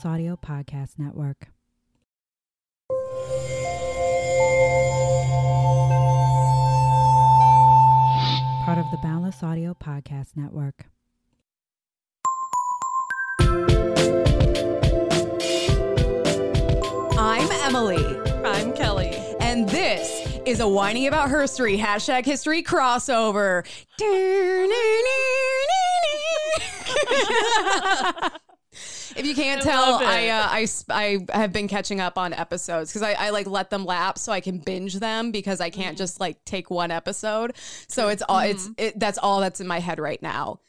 Ballas Audio Podcast Network. Part of the Ballas Audio Podcast Network. I'm Emily, I'm Kelly. and this is a whining about history hashtag history crossover. if you can't I tell. I, uh, I I have been catching up on episodes because I, I like let them lapse so I can binge them because I Mm-hmm. can't just like take one episode. So it's all it's it, that's all that's in my head right now.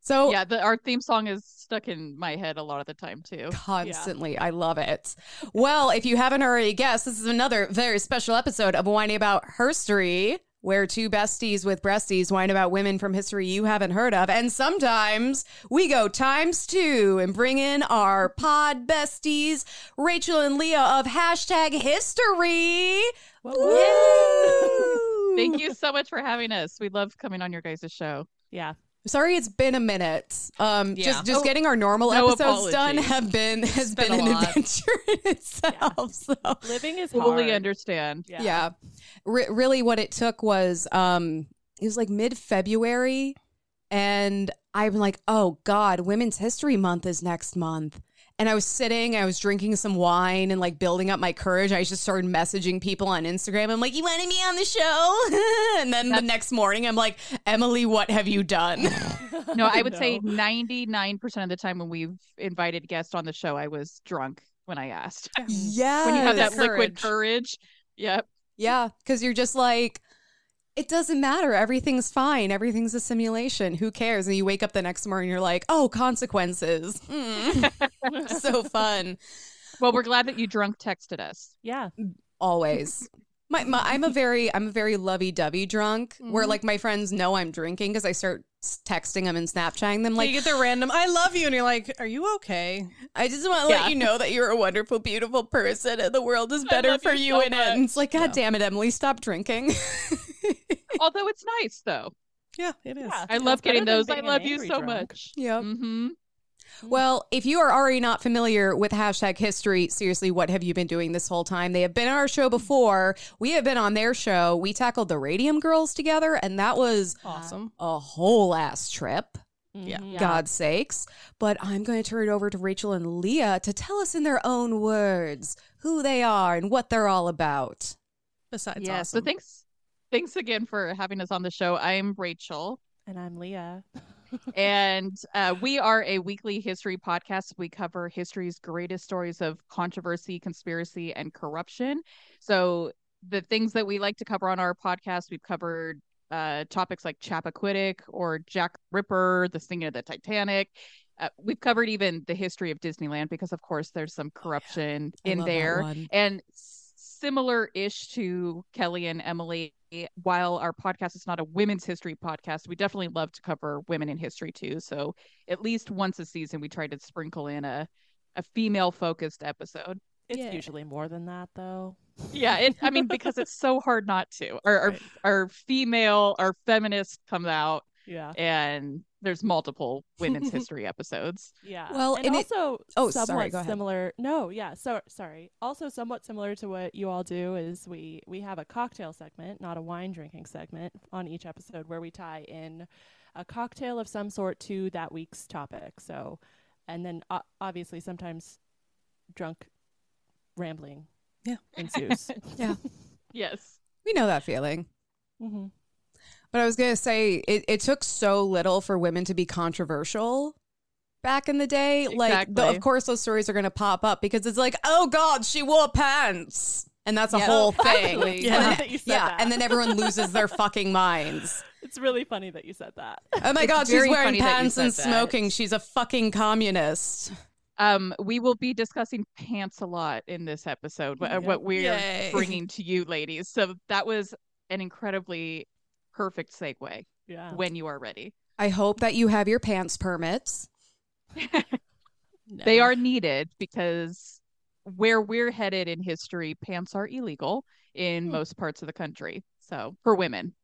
So Yeah, the, our theme song is stuck in my head a lot of the time too. constantly. I love it. Well, if you haven't already guessed, this is another very special episode of Whiny About Herstory, where two besties with breasties whine about women from history you haven't heard of. And sometimes we go times two and bring in our pod besties, Rachel and Leah of hashtag history. Woo! Thank you so much for having us. We love coming on your guys' show. Yeah. Sorry, it's been a minute. Um, Yeah. just just Oh, getting our normal no episodes done have been has been been, an lot. adventure in itself. So Living is Fully hard. understand. Yeah. yeah, Re- really, what it took was um, it was like mid February, and I'm like, oh God, Women's History Month is next month. And I was sitting, I was drinking some wine and like building up my courage. I just started messaging people on Instagram. I'm like, you want to be on the show? and then the next morning, I'm like, Emily, what have you done? No, I would No. say 99% of the time when we've invited guests on the show, I was drunk when I asked. yeah. when you have that Courage. liquid courage. Yep. Yeah, because you're just like, it doesn't matter. Everything's fine. Everything's a simulation. Who cares? And you wake up the next morning, you're like, oh, consequences. Mm. so fun. Well, we're glad that you drunk texted us. Yeah. Always. My, my, I'm a very, I'm a very lovey-dovey drunk. Where Mhm. like my friends know I'm drinking because I start texting them and Snapchatting them. Like Like, you get the random "I love you" and you're like, "Are you okay?" I just want to Yeah. let you know that you're a wonderful, beautiful person, and the world is better for you you so in it. And it's like, God Yeah. damn it, Emily, stop drinking. Although it's nice though. Yeah, it is. Yeah. I love getting those. I love you so drunk. much. yep. Mm-hmm. Well, if you are already not familiar with hashtag history, seriously, what have you been doing this whole time? They have been on our show before. We have been on their show. We tackled the Radium Girls together, and that was Awesome. a whole ass trip. Yeah. Mhm. God's sakes. But I'm going to turn it over to Rachel and Leah to tell us in their own words who they are and what they're all about. Besides, yeah. awesome. So thanks, thanks again for having us on the show. I'm Rachel, And I'm Leah. and uh, we are a weekly history podcast. We cover history's greatest stories of controversy, conspiracy, and corruption. So the things that we like to cover on our podcast, we've covered uh, topics like Chappaquiddick or Jack Ripper, the sinking of the Titanic. Uh, we've covered even the history of Disneyland because, of course, there's some corruption I in there. and similar ish to Kelly and Emily, while our podcast is not a women's history podcast, we definitely love to cover women in history too. So at least once a season, we try to sprinkle in a, a female focused episode. It's Yeah. usually more than that, though. Yeah, it, I mean, because it's so hard not to. Our, our, our female, our feminist comes out, Yeah. and there's multiple women's history episodes. Yeah. Well, and, and it- also Oh, somewhat sorry, go ahead. similar. No, yeah. So sorry. Also somewhat similar to what you all do is we we have a cocktail segment, not a wine drinking segment, on each episode where we tie in a cocktail of some sort to that week's topic. So, and then uh, obviously sometimes drunk rambling Yeah. ensues. Yeah. Yes. We know that feeling. hmm But I was going to say, it, it took so little for women to be controversial back in the day. Like, the, of course, those stories are going to pop up because it's like, oh God, she wore pants. And that's a Yeah. whole thing. Actually, Yeah. And then- you said yeah. that. And then everyone loses their fucking minds. It's really funny that you said that. Oh my It's God, she's wearing funny that you pants and said that. smoking. She's a fucking communist. Um, we will be discussing pants a lot in this episode. What, what we're Yay. bringing to you, ladies. So that was an incredibly perfect segue. Yeah. When you are ready, I hope that you have your pants permits. they are needed because where we're headed in history, pants are illegal in Hmm. most parts of the country. So for women,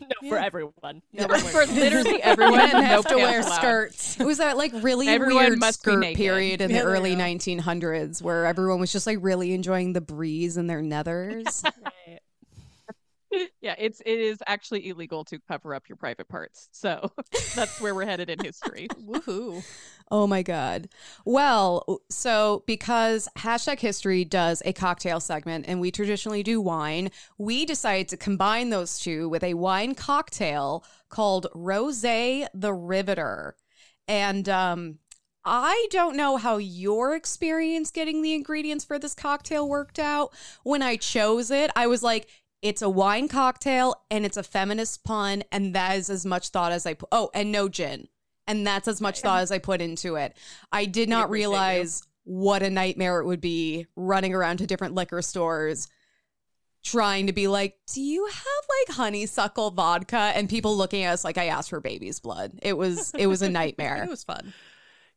no, for everyone. No, one for literally everyone. Men no have to wear pants allowed. skirts. It was that like really Everyone weird must skirt period in Yeah, the early 1900s where everyone was just like really enjoying the breeze in their nethers. Right. Yeah, it's it is actually illegal to cover up your private parts. So that's where we're headed in history. Woohoo. Oh my God. Well, so because hashtag history does a cocktail segment and we traditionally do wine, we decided to combine those two with a wine cocktail called Rose the Riveter. And um, I don't know how your experience getting the ingredients for this cocktail worked out. When I chose it, I was like, it's a wine cocktail and it's a feminist pun, and that is as much thought as I put. Oh, and no gin. And that's as much thought as I put into it. I did not realize what a nightmare it would be running around to different liquor stores trying to be like, do you have like honeysuckle vodka? And people looking at us like I asked for baby's blood. It was it was a nightmare. It was fun.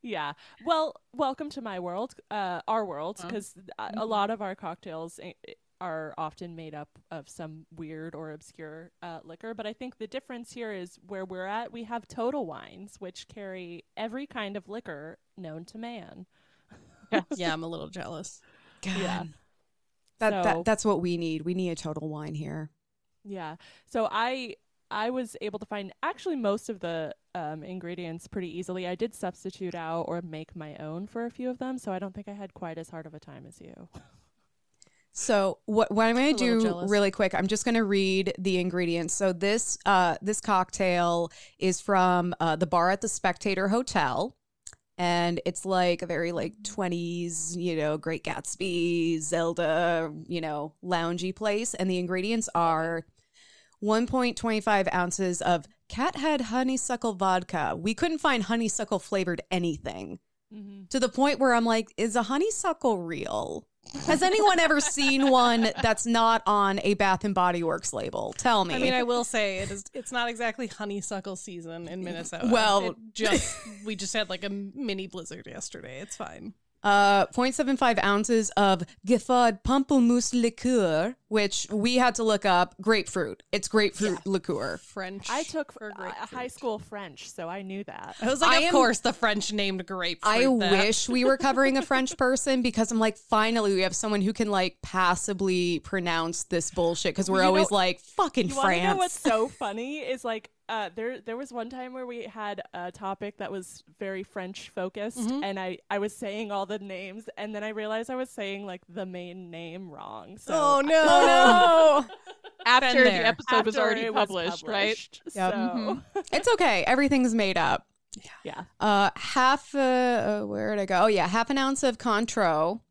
Yeah. Well, welcome to my world, uh, our world, Uh, because a lot of our cocktails eh, are often made up of some weird or obscure uh, liquor. But I think the difference here is where we're at. We have total wines, which carry every kind of liquor known to man. Yeah, I'm a little jealous. God. Yeah. That, So- that that's what we need. We need a total wine here. Yeah. So I I was able to find actually most of the um, ingredients pretty easily. I did substitute out or make my own for a few of them, so I don't think I had quite as hard of a time as you. So what what I'm going to do really quick, I'm just going to read the ingredients. So this uh this cocktail is from uh, the bar at the Spectator Hotel. And it's like a very like 20s, you know, Great Gatsby, Zelda, you know, loungy place. And the ingredients are 1.25 ounces of cathead honeysuckle vodka. We couldn't find honeysuckle flavored anything Mm-hmm. to the point where I'm like, is a honeysuckle real? Has anyone ever seen one that's not on a Bath and Body Works label? Tell me. I mean, I will say it is. It's not exactly honeysuckle season in Minnesota. Well- It just we just had like a mini blizzard yesterday. It's fine. Uh, 0.75 ounces of Giffard Pamplemousse liqueur, which we had to look up. Grapefruit. It's grapefruit liqueur. French. I took for uh, high school French, so I knew that. I was like, I of am- course, the French named grapefruit. I that. wish we were covering a French person because I'm like, finally, we have someone who can like passably pronounce this bullshit because we're You know- always like, fucking You want to know France. what's so funny is like uh, there there was one time where we had a topic that was very French focused, Mm-hmm. and I I was saying all the names, and then I realized I was saying like the main name wrong. So Oh no! oh no. After the there. episode was already it was published, right? published, Yep. So Mhm. It's okay. Everything's made up. yeah, Uh, half uh, uh, where did I go? Oh yeah, half an ounce of Cointreau,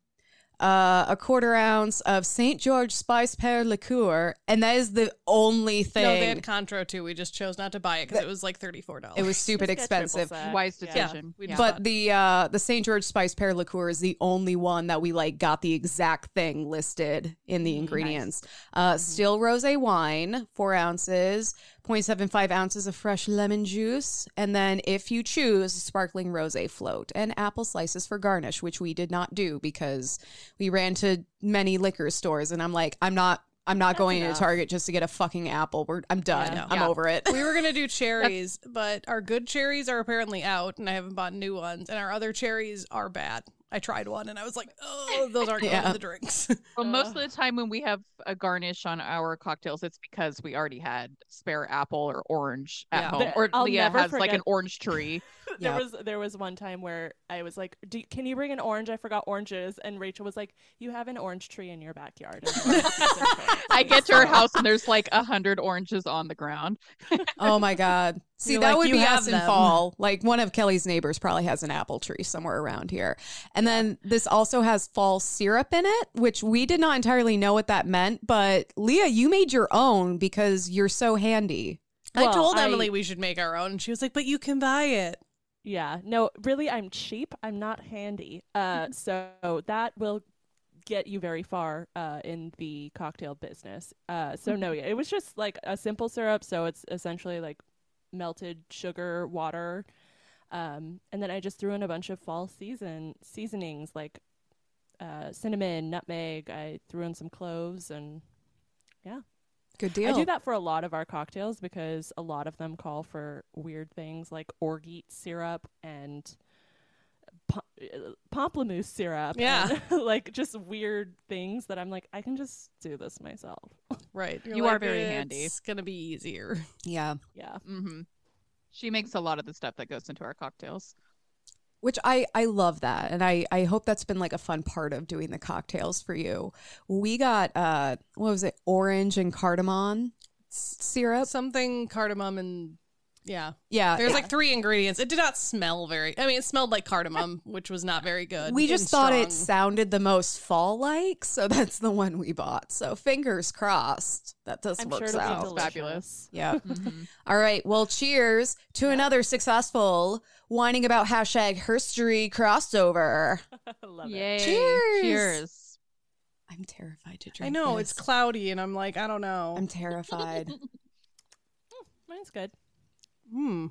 uh, a quarter ounce of Saint George Spice Pear liqueur, and that is the only thing. No, they had Cointreau too. We just chose not to buy it because it was like thirty four dollars. it was stupid Just get triple expensive. Wise decision. we Yeah. But the uh, the Saint George Spice Pear liqueur is the only one that we like got the exact thing listed in the ingredients. Uh, Still rosé wine, four ounces, 0.75 ounces of fresh lemon juice, and then if you choose, sparkling rosé float and apple slices for garnish, which we did not do because we ran to many liquor stores, and I'm like, I'm not. I'm not going enough. to Target just to get a fucking apple. We're, I'm done. Yeah. I'm Yeah. over it. we were gonna do cherries, but our good cherries are apparently out, and I haven't bought new ones. And our other cherries are bad. I tried one, and I was like, "Oh, those aren't going Yeah. the drinks." Well, most of the time when we have a garnish on our cocktails, it's because we already had spare apple or orange at Yeah. home, There- or I'll Leah never has like an orange tree. there Yep. was there was one time where I was like, Do, "Can you bring an orange? I forgot oranges." And Rachel was like, "You have an orange tree in your backyard." And I'm like, "Okay." I get to her house and there's like a hundred oranges on the ground. Oh my god. See, You're that like, would be have us in fall. Like one of Kelly's neighbors probably has an apple tree somewhere around here. And then this also has fall syrup in it, which we did not entirely know what that meant, but Leah, you made your own because you're so handy. I Well, told I- Emily we should make our own, and she was like, "But you can buy it." Yeah, no, really, I'm cheap. I'm not handy. Uh, so that will get you very far uh, in the cocktail business. Uh, so no, yeah, it was just like a simple syrup. So it's essentially like melted sugar, water, um, and then I just threw in a bunch of fall season seasonings like uh, cinnamon, nutmeg. I threw in some cloves, and yeah. Good deal. I do that for a lot of our cocktails because a lot of them call for weird things like orgeat syrup and po- uh, pamplemousse syrup. Yeah. and, like just weird things that I'm like, I can just do this myself. Right. You're You are like, very handy. It's gonna be easier. Yeah. Yeah. Mm-hmm. She makes a lot of the stuff that goes into our cocktails. Which I I love that, and I I hope that's been like a fun part of doing the cocktails for you. We got uh what was it orange and cardamom syrup. Something cardamom and yeah. Yeah, There's like three ingredients. It did not smell very. I mean, it smelled like cardamom, which was not very good. we just thought it sounded the most fall like, so that's the one we bought. So fingers crossed that this I'm sure works it'll be out. Fabulous. Yeah. Mhm. All right. Well, cheers to another successful whining about hashtag herstory crossover. Love it. Cheers. Cheers. I'm terrified to drink. I know this. it's cloudy, and I'm like, I don't know. I'm terrified. Mine's good. Hmm.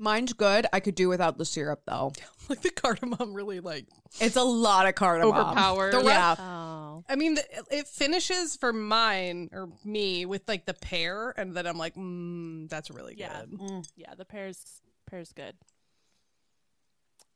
Mine's good. I could do without the syrup though. Like the cardamom really like. It's a lot of cardamom. Overpowered. The re- Yeah. Oh. I mean, the, it finishes for mine or me with like the pear, and then I'm like, mm, that's really Yeah. good. Yeah, the pear's pear's good.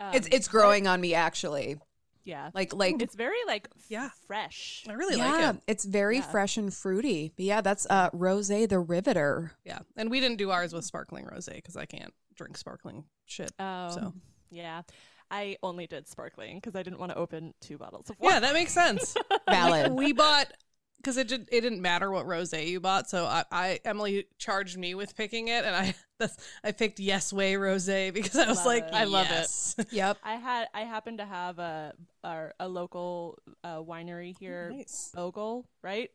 Um, It's it's growing on me actually. Yeah. Like like It's very like f- Yeah. fresh. I really yeah, like it. it's very Yeah. fresh and fruity. But yeah, that's uh Rose the Riveter. Yeah, and we didn't do ours with sparkling rosé because I can't drink sparkling shit. Oh, So yeah. I only did sparkling because I didn't want to open two bottles of wine. yeah, that makes sense. Valid. we bought because it did, it didn't matter what rosé you bought, so I, I Emily charged me with picking it, and I that's, I picked Yes Way rosé because I was Love like, it. I love it. yep. I had I happened to have a a, a local uh, winery here, Nice. Bogle, right?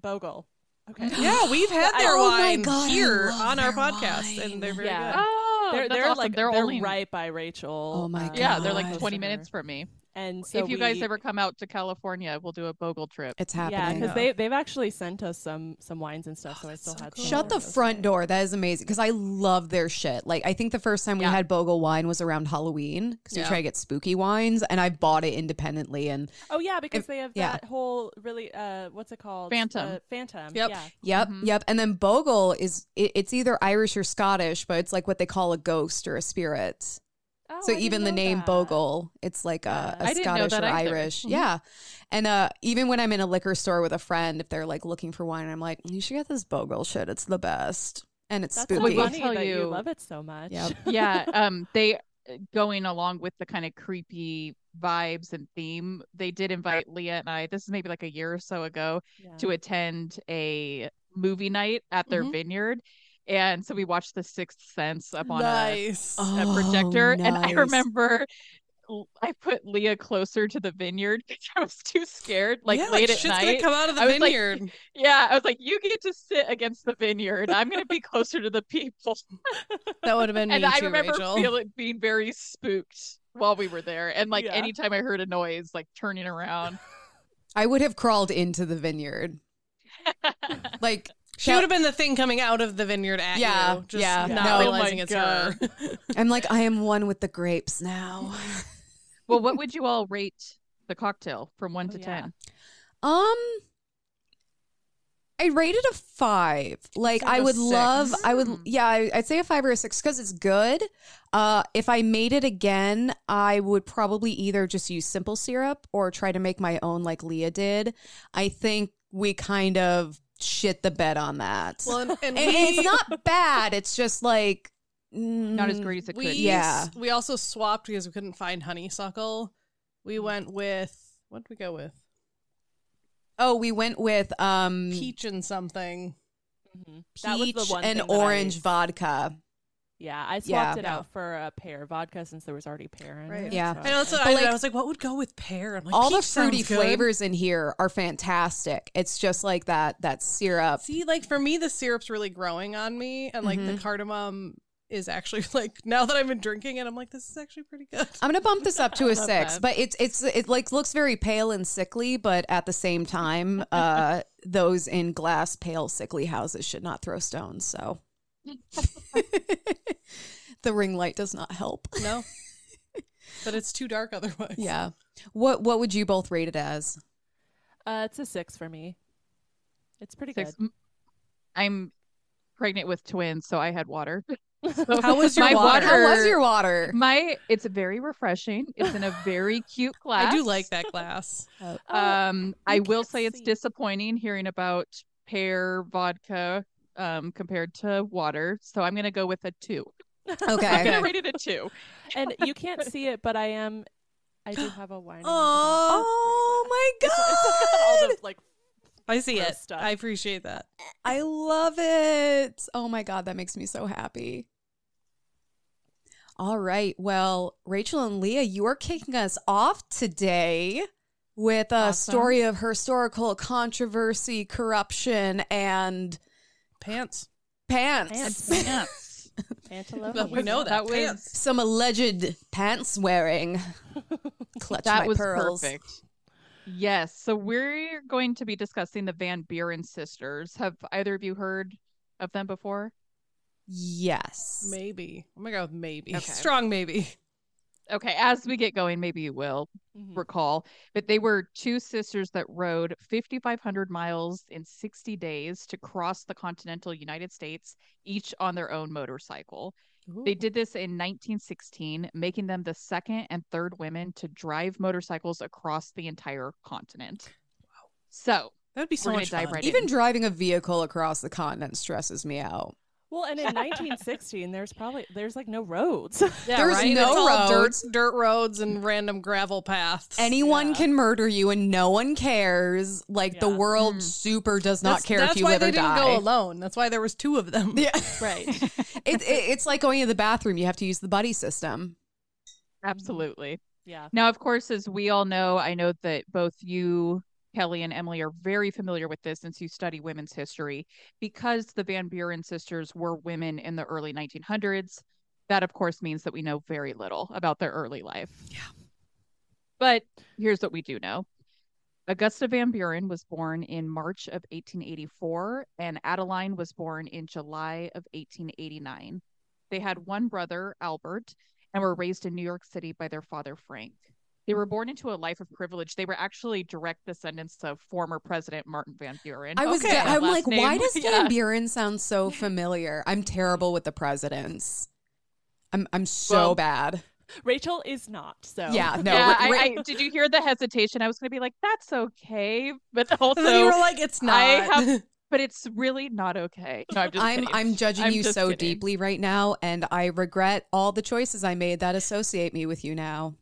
Bogle. Okay. Yeah, we've had their Oh my wine God, here on our podcast, wine. and they're very Yeah. good. Oh, They're they're awesome. like they're, they're only right by Rachel. Oh my uh, yeah, they're like 20 minutes from me. And so if you guys ever come out to California, we'll do a Bogle trip. It's yeah, happening. because they they've actually sent us some some wines and stuff, so I still so had. cool. some Shut the front wines. door. That is amazing because I love their shit. Like I think the first time we had Bogle wine was around Halloween because we try to get spooky wines, and I bought it independently. And Oh yeah, because If- they have yeah. that whole really uh what's it called? Phantom. Uh, Phantom. Yep. Yeah. yep, Mhm. yep. And then Bogle is it, it's either Irish or Scottish, but it's like what they call a ghost or a spirit. Oh, so I even the name that. Bogle, it's like a, Yeah. a I didn't know Scottish or either. Irish. Mhm. Yeah. And uh, even when I'm in a liquor store with a friend, if they're like looking for wine, I'm like, you should get this Bogle shit. It's the best. And it's That's spooky. so I'll funny tell that you you- love it so much. Yep. yeah, um, they uh, going along with the kind of creepy vibes and theme. They did invite Leah and I. This is maybe like a year or so ago Yeah. to attend a movie night at their Mhm. vineyard, and so we watched The Sixth Sense up on a nice. a Oh, projector and I remember I put Leah closer to the vineyard because I was too scared, like yeah, late at shit's gonna night. come out of the I was like- vineyard. Yeah, I was like, you get to sit against the vineyard. I'm gonna be closer to the people. that would have been me and I too, remember Rachel. feeling being very spooked while we were there. And like Yeah. anytime I heard a noise, like turning around. I would have crawled into the vineyard. Like She would have been the thing coming out of the vineyard at Yeah, you, just yeah. not No. realizing Oh my it's her. I'm like, I am one with the grapes now. well, what would you all rate the cocktail from one Oh, to yeah. ten? Um I rated a five. Like I'd I would six. love I would Mm. yeah, I, I'd say a five or a six because it's good. Uh if I made it again, I would probably either just use simple syrup or try to make my own like Leah did. I think we kind of shit the bed on that. well, and, and and, we, it's not bad. It's just like Not as mm, great as it we could. Yeah. we also swapped because we couldn't find honeysuckle. We went with what did we go with? Oh, we went with um Peach and something. Mhm. peach That was the one and thing that I- orange vodka. Yeah, I swapped Yeah. it out for a pear vodka since there was already pear in Right. it. Yeah. so- I know that's I, like. I was like, what would go with pear? I'm like, all the peach sounds fruity flavors in here are fantastic. It's just like that that syrup. See, like for me, the syrup's really growing on me, and like the Mhm. cardamom is actually like now that I've been drinking it, I'm like, this is actually pretty good. I'm gonna bump this up to a six, that. but it's it's it like looks very pale and sickly, but at the same time, uh, those in glass pale sickly houses should not throw stones. So the ring light does not help. No, but it's too dark otherwise. Yeah. What what would you both rate it as? uh, it's a six for me. It's pretty Six. good. I'm pregnant with twins, so I had water. How was your My water? How was your water? My it's very refreshing. It's in a very cute glass. I do like that glass. Oh, Um, I will can't say it's disappointing hearing about pear vodka um compared to water. So I'm gonna go with a two. Okay. I'm gonna rate it a two. and you can't see it, but I am. I do have a wine. Oh my It's got all god. the like. I see it. stuff. I appreciate that. I love it. Oh my god, that makes me so happy. All right. Well, Rachel and Leah, you are kicking us off today with a Awesome. story of historical controversy, corruption, and Pants. pants. Pants. Yes. Pantalones. But we know that. That was- Some alleged pants wearing. Clutch that my was pearls. perfect. Yes. So we're going to be discussing the Van Buren sisters. Have either of you heard of them before? Yes. Maybe. Oh I'm gonna go with maybe. Okay. Strong maybe. Okay, as we get going, maybe you will Mhm. recall, but they were two sisters that rode 5,500 miles in 60 days to cross the continental United States, each on their own motorcycle. They did this in 1916, making them the second and third women to drive motorcycles across the entire continent. Wow. So, That'd be so much fun. right Even in. driving a vehicle across the continent stresses me out. Well, and in 1916, there's probably there's like no roads. Yeah, There's right? no it's all roads. dirt, dirt roads and random gravel paths. Anyone Yeah. can murder you and no one cares. Like the world Mm. super does not that's, care that's if you why live they or didn't die. go alone. That's why there was two of them. Yeah. right. it, it, it's like going to the bathroom. You have to use the buddy system. absolutely. Yeah. Now, of course, as we all know, I know that both you, Kelly, and Emily are very familiar with this since you study women's history. Because the Van Buren sisters were women in the early 1900s, that, of course, means that we know very little about their early life. Yeah. But here's what we do know Augusta Van Buren was born in March of 1884, and Adeline was born in July of 1889. They had one brother, Albert, and were raised in New York City by their father, Frank. They were mm-hmm. born into a life of privilege. They were actually direct descendants of former President Martin Van Buren. I was. Okay. I'm like, name- why does Yeah. Van Buren sound so familiar? I'm terrible with the presidents. I'm. I'm so Well- bad. Rachel is not. So Yeah. No. yeah, Ra- I, I, did you hear the hesitation? I was going to be like, "That's okay," but also, you were like, it's not. I have- but it's really not okay. No, I'm just I'm. I'm judging I'm you just so kidding. deeply right now, and I regret all the choices I made that associate me with you now.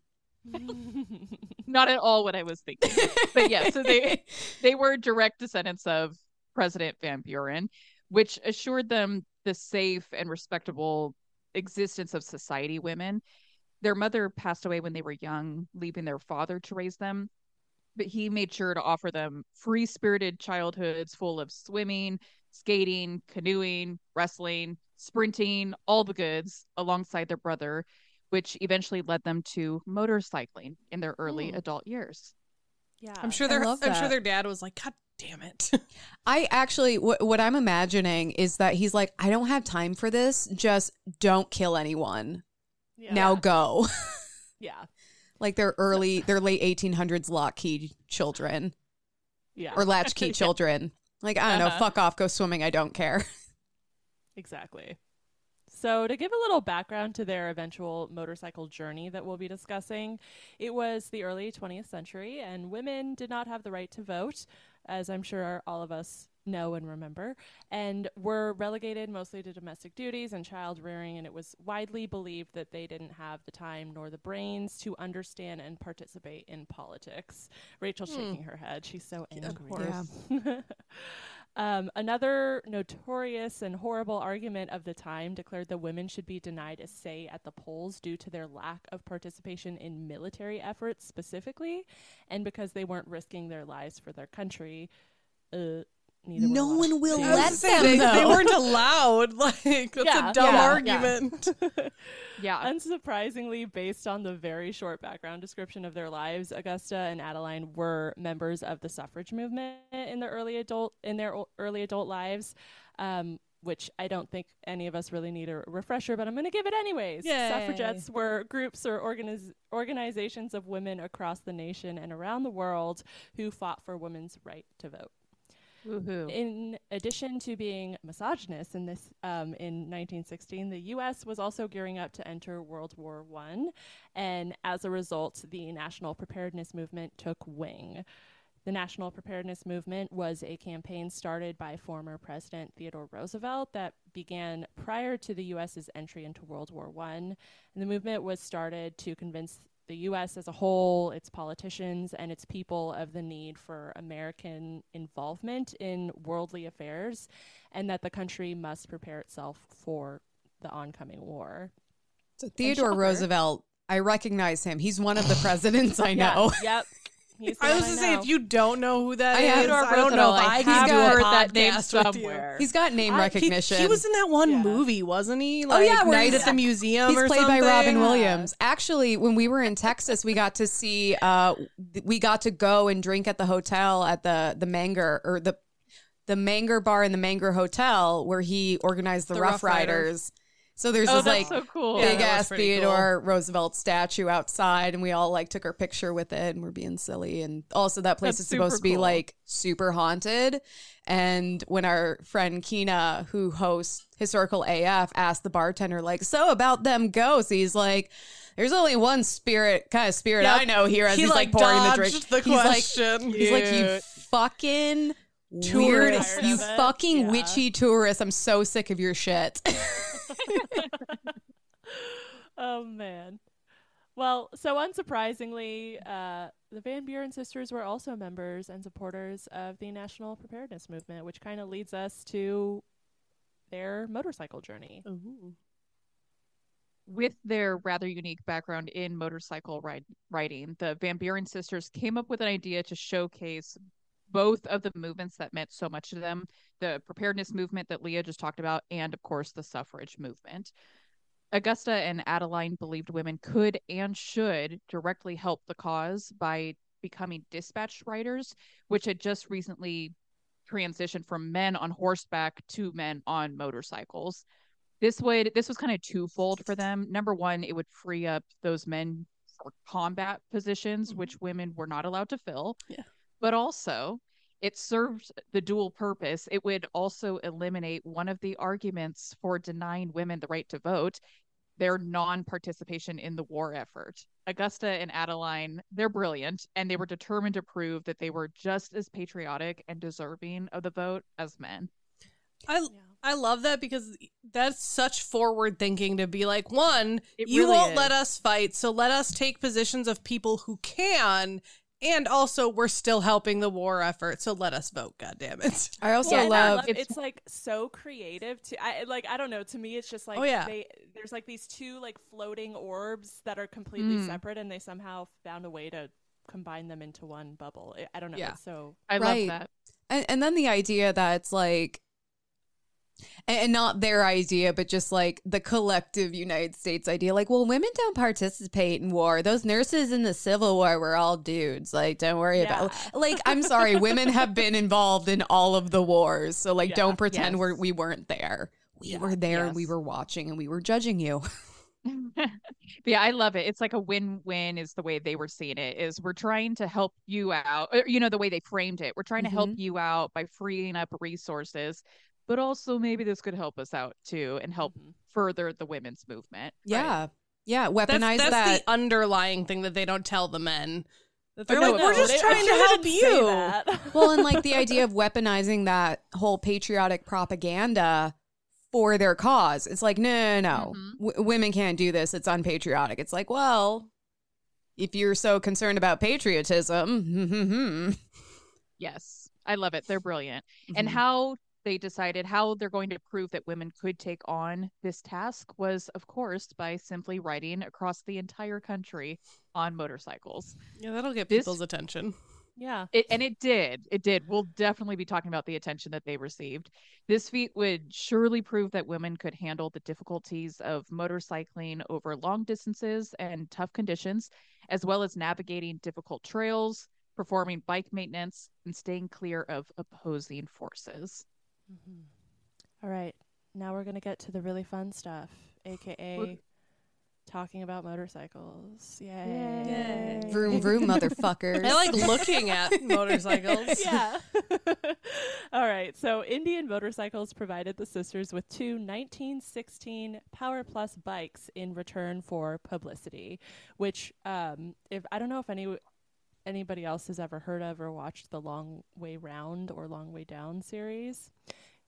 not at all what I was thinking. but yeah, so they they were direct descendants of President Van Buren, which assured them the safe and respectable existence of society women. Their mother passed away when they were young, leaving their father to raise them. But he made sure to offer them free spirited childhoods full of swimming, skating, canoeing, wrestling, sprinting, all the goods alongside their brother, which eventually led them to motorcycling in their early Hmm. adult years. yeah. I'm sure their I'm sure their dad was like, God damn it. I actually, what, what I'm imagining is that he's like, I don't have time for this. Just don't kill anyone. Yeah. Now go. Yeah. like they're early, they're late 1800s lock-key children Yeah. or latchkey Yeah. children. Like, I don't know, Uh-huh. fuck off, go swimming. I don't care. Exactly. So, to give a little background to their eventual motorcycle journey that we'll be discussing, it was the early 20th century, and women did not have the right to vote, as I'm sure all of us know and remember, and were relegated mostly to domestic duties and child rearing. And it was widely believed that they didn't have the time nor the brains to understand and participate in politics. Rachel's Hmm. shaking her head. She's so Yeah, of angry. course. Um, another notorious and horrible argument of the time declared that women should be denied a say at the polls due to their lack of participation in military efforts specifically, and because they weren't risking their lives for their country. Uh, neither were No allowed one will to. Let them, they, they weren't allowed. Like that's Yeah, a dumb yeah, argument. Yeah. Unsurprisingly, based on the very short background description of their lives, Augusta and Adeline were members of the suffrage movement in their early adult in their o- early adult lives, um, which I don't think any of us really need a refresher, but I'm going to give it anyways. Yay. Suffragettes were groups or organiz- organizations of women across the nation and around the world who fought for women's right to vote. Woohoo. In addition to being misogynist in this um, in 1916, the U.S. was also gearing up to enter World War One, and as a result, the national preparedness movement took wing. The National Preparedness Movement was a campaign started by former President Theodore Roosevelt that began prior to the U.S.'s entry into World War One, and the movement was started to convince the U.S. as a whole, its politicians, and its people of the need for American involvement in worldly affairs, and that the country must prepare itself for the oncoming war. So Theodore. Roosevelt, I recognize him. He's one of the presidents I Yeah, know. yep. I was to say, if you don't know who that I is, have- I don't know I have heard that name podcast with you. somewhere. He's got name I- recognition. He was in that one Yeah. movie, wasn't he? Oh, yeah, Night at the Museum He's or played by something. Robin Williams. Actually, when we were in Texas, we got to see. Uh, we got to go and drink at the hotel at the the Menger or the the Menger bar in the Menger Hotel where he organized the, The Rough, Rough Riders. Riders. So there's Oh, this like so cool. Big that was ass pretty Theodore Roosevelt statue outside, and we all like took our picture with it, and we're being silly. And also, that place That's is supposed super to be cool. like super haunted. And when our friend Kina, who hosts Historical AF, asked the bartender, like, "So about them ghosts?" He's like. There's only one spirit, kind of spirit Yep. I know here. As He, he's like, like, pouring the dodged drink. the he's like, question. he's like, you fucking Tourist. you Tired of it? fucking Yeah. witchy tourist. I'm so sick of your shit. oh man. Well, so unsurprisingly, uh, the Van Buren sisters were also members and supporters of the National Preparedness Movement, which kind of leads us to their motorcycle journey. with their rather unique background in motorcycle ride, riding, the Van Buren sisters came up with an idea to showcase both of the movements that meant so much to them the preparedness movement that Leah just talked about, and of course, the suffrage movement. Augusta and Adeline believed women could and should directly help the cause by becoming dispatch riders, which had just recently transitioned from men on horseback to men on motorcycles this would this was kind of twofold for them number one it would free up those men for combat positions mm-hmm. which women were not allowed to fill Yeah. but also it served the dual purpose. It would also eliminate one of the arguments for denying women the right to vote their non-participation in the war effort. Augusta and adeline they're brilliant and they were determined to prove that they were just as patriotic and deserving of the vote as men. I I love that because that's such forward thinking to be like, one, It you really won't is. let us fight, so let us take positions of people who can, and also we're still helping the war effort, so let us vote. God damn it! I also Yeah, and I love love- it's- it's, like so creative to I like I don't know to me it's just like Oh, yeah. they there's like these two like floating orbs that are completely Mm. separate and they somehow found a way to combine them into one bubble. I- I don't know. Yeah. So i Right. love that and, and then the idea that it's like and, not their idea but just like the collective united states idea like well women don't participate in war those nurses in the civil war were all dudes like don't worry about like i'm sorry women have been involved in all of the wars so like Yeah. don't pretend Yes. we're we weren't there we Yeah. were there and we were watching and we were judging you yeah, I love it. It's like a win-win is the way they were seeing it. Is we're trying to help you out. or, You know the way they framed it. We're trying to help mm-hmm. you out by freeing up resources, but also maybe this could help us out too and help Mhm. further the women's movement. yeah yeah weaponize that's that the underlying thing that they don't tell the men. That they're no, like, no, we're just they- trying to help you. well and like the idea of weaponizing that whole patriotic propaganda for their cause it's like no no no Mhm. W- women can't do this it's unpatriotic it's like well if you're so concerned about patriotism Yes, I love it. They're brilliant. And Mhm. how they decided how they're going to prove that women could take on this task was, of course, by simply riding across the entire country on motorcycles. Yeah, that'll get This- people's attention. yeah. It, and it did. It did. We'll definitely be talking about the attention that they received. This feat would surely prove that women could handle the difficulties of motorcycling over long distances and tough conditions, as well as navigating difficult trails, performing bike maintenance, and staying clear of opposing forces. Mhm. All right. Now we're going to get to the really fun stuff, aka talking about motorcycles. Yay. Yay. Vroom vroom, motherfuckers. I like looking at motorcycles. yeah. All right. So Indian Motorcycles provided the sisters with two 1916 Power Plus bikes in return for publicity, which um, if I don't know if any anybody else has ever heard of or watched the Long Way Round or Long Way Down series.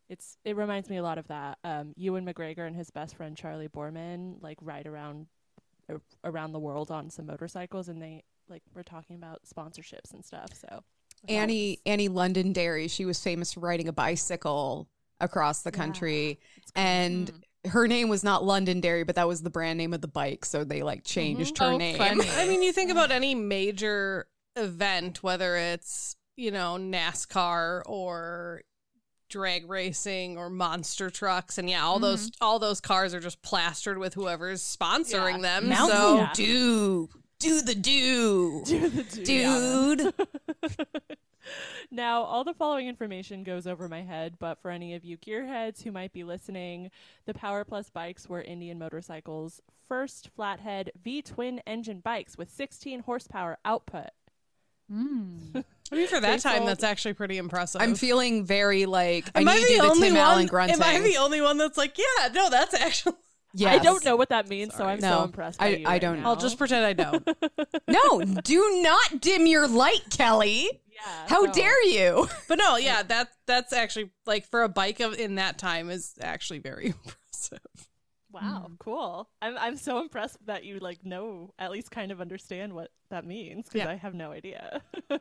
It's it reminds me a lot of that. Um, Ewan McGregor and his best friend Charley Boorman like ride around ar- around the world on some motorcycles, and they like were talking about sponsorships and stuff. So I Annie was- Annie Londonderry, she was famous for riding a bicycle across the Yeah, country, it's cool. and mm. her name was not Londonderry, but that was the brand name of the bike, so they like changed mm-hmm. her Oh, name. funny. I mean, you think about any major event, whether it's, you know, NASCAR or drag racing or monster trucks and yeah all mm-hmm. those all those cars are just plastered with whoever's sponsoring Yeah. them Mountain so Yeah. Dew, do the do, Do the do. dude. now, all the following information goes over my head, but for any of you gearheads who might be listening, the Power Plus bikes were Indian Motorcycles' first flathead V twin engine bikes with 16 horsepower output. Mm. I mean for that time that's actually pretty impressive I'm feeling very like I am need I to the do only Tim one Allen grunting. am I the only one that's like yeah no that's actually Yes. I don't know what that means, so I'm No, so impressed. By I- you I right don't- now. I'll just pretend I don't No, do not dim your light, Kelly. yeah, How no. dare you? but no yeah that that's actually like for a bike of in that time is actually very impressive Wow, cool. I'm I'm so impressed that you like know at least kind of understand what that means because Yeah. I have no idea. All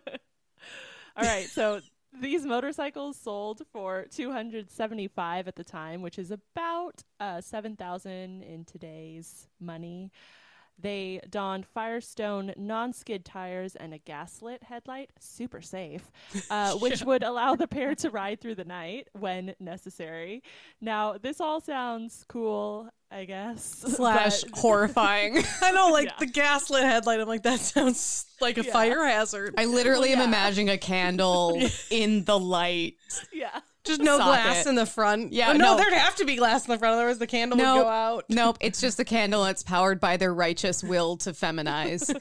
right, so these motorcycles sold for 275 at the time, which is about uh, 7,000 in today's money. They donned Firestone non-skid tires and a gaslit headlight, super safe, uh, which would allow the pair to ride through the night when necessary. Now, this all sounds cool, I guess. Slash but- horrifying. I know like Yeah. the gaslit headlight I'm like that sounds like a Yeah. fire hazard I literally am yeah. imagining a candle in the light. yeah. Just no Socket. glass in the front. Yeah, Oh, no, no. there'd have to be glass in the front, otherwise the candle No. would go out. Nope, it's just a candle that's powered by their righteous will to feminize.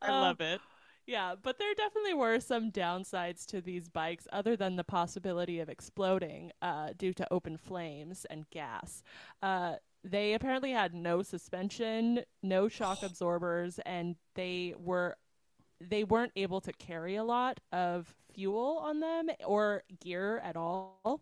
I love it. Yeah, but there definitely were some downsides to these bikes other than the possibility of exploding uh, due to open flames and gas. Uh, they apparently had no suspension, no shock absorbers, and they were they weren't able to carry a lot of fuel on them or gear at all.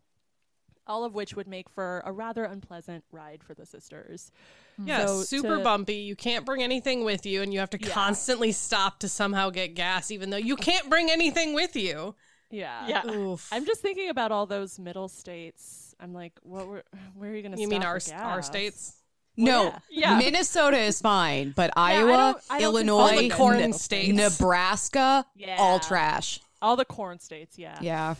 All of which would make for a rather unpleasant ride for the sisters. Mm. Yeah, So super to- bumpy. You can't bring anything with you, and you have to Yeah. constantly stop to somehow get gas, even though you can't bring anything with you. Yeah. Yeah. Oof. I'm just thinking about all those middle states. I'm like, what were, where are you going to you mean our our states? No, yeah. Yeah. Minnesota is fine, but I Iowa, don't- I don't Illinois, All the corn Ne- states. Nebraska, Yeah. all trash. All the corn states, yeah. Yeah.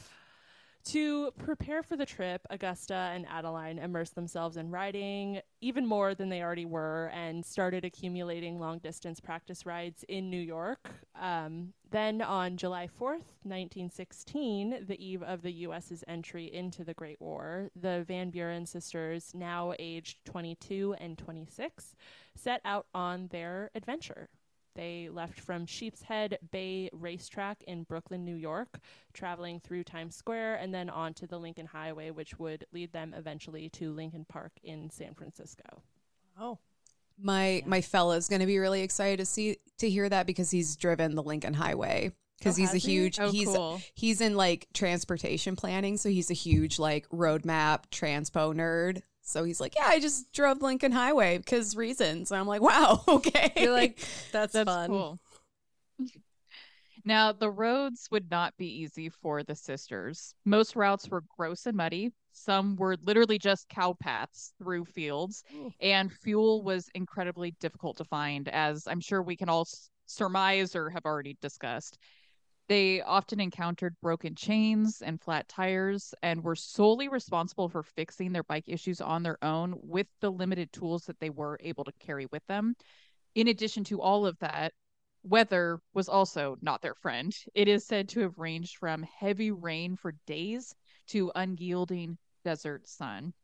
To prepare for the trip, Augusta and Adeline immersed themselves in riding even more than they already were and started accumulating long distance practice rides in New York. Um, then on July 4th, 1916, the eve of the U.S.'s entry into the Great War, the Van Buren sisters, now aged 22 and 26, set out on their adventure. They left from Sheepshead Bay Racetrack in Brooklyn, New York, traveling through Times Square and then onto the Lincoln Highway, which would lead them eventually to Lincoln Park in San Francisco. Oh, My my fella's gonna be really excited to see to hear that because he's driven the Lincoln Highway because Oh, he's a has he? huge Oh, he's cool. he's in like transportation planning, so he's a huge like roadmap transpo nerd. So he's like, yeah, I just drove Lincoln Highway because reasons. And I'm like, wow, okay. you're like that's, That's fun. cool. Now, the roads would not be easy for the sisters. Most routes were gross and muddy. Some were literally just cow paths through fields, Ooh. and fuel was incredibly difficult to find, as I'm sure we can all surmise or have already discussed. They often encountered broken chains and flat tires and were solely responsible for fixing their bike issues on their own with the limited tools that they were able to carry with them. In addition to all of that, weather was also not their friend. It is said to have ranged from heavy rain for days to unyielding desert sun.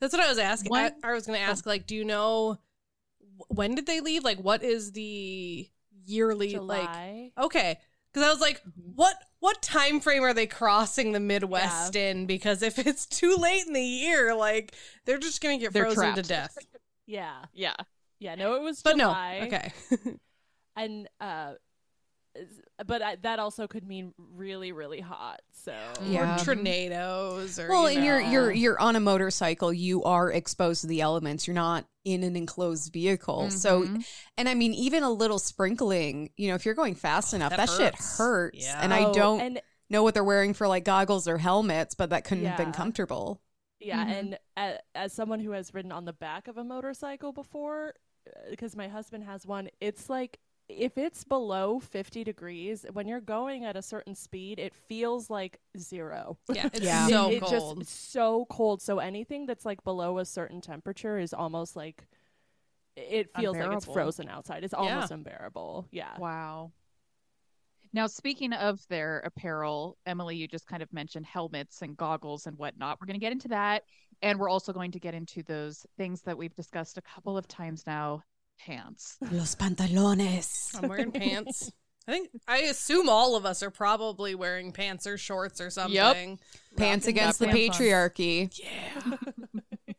That's what I was asking. I, I was going to oh. ask, like, do you know when did they leave? Like, what is the yearly like? Okay, because I was like, Mhm. what what time frame are they crossing the Midwest in? Because if it's too late in the year, like they're just going to get They're frozen to death. Yeah. Yeah. Yeah. No, it was But July. no, okay. And uh, is- but I, that also could mean really, really hot. So Yeah. Or tornadoes, or Well, you and you're you're you're on a motorcycle. You are exposed to the elements. You're not in an enclosed vehicle. So, Mhm. and I mean, even a little sprinkling. You know, if you're going fast enough, that, that shit hurts. hurts. Yeah. And I Oh, don't And know what they're wearing for like goggles or helmets, but that couldn't have been comfortable. Yeah, Mhm. and a as someone who has ridden on the back of a motorcycle before, because my husband has one, it's like if it's below 50 degrees, when you're going at a certain speed, it feels like zero. yeah, it's Yeah. so it, it cold. just it's so cold. So anything that's like below a certain temperature is almost like it feels like it's frozen outside. It's almost unbearable. Yeah. Wow. Now, speaking of their apparel, Emily, you just kind of mentioned helmets and goggles and whatnot. We're going to get into that. And we're also going to get into those things that we've discussed a couple of times now pants. Los pantalones. I'm wearing pants. I think I assume all of us are probably wearing pants or shorts or something. Pants against the that pants on. patriarchy. Yeah.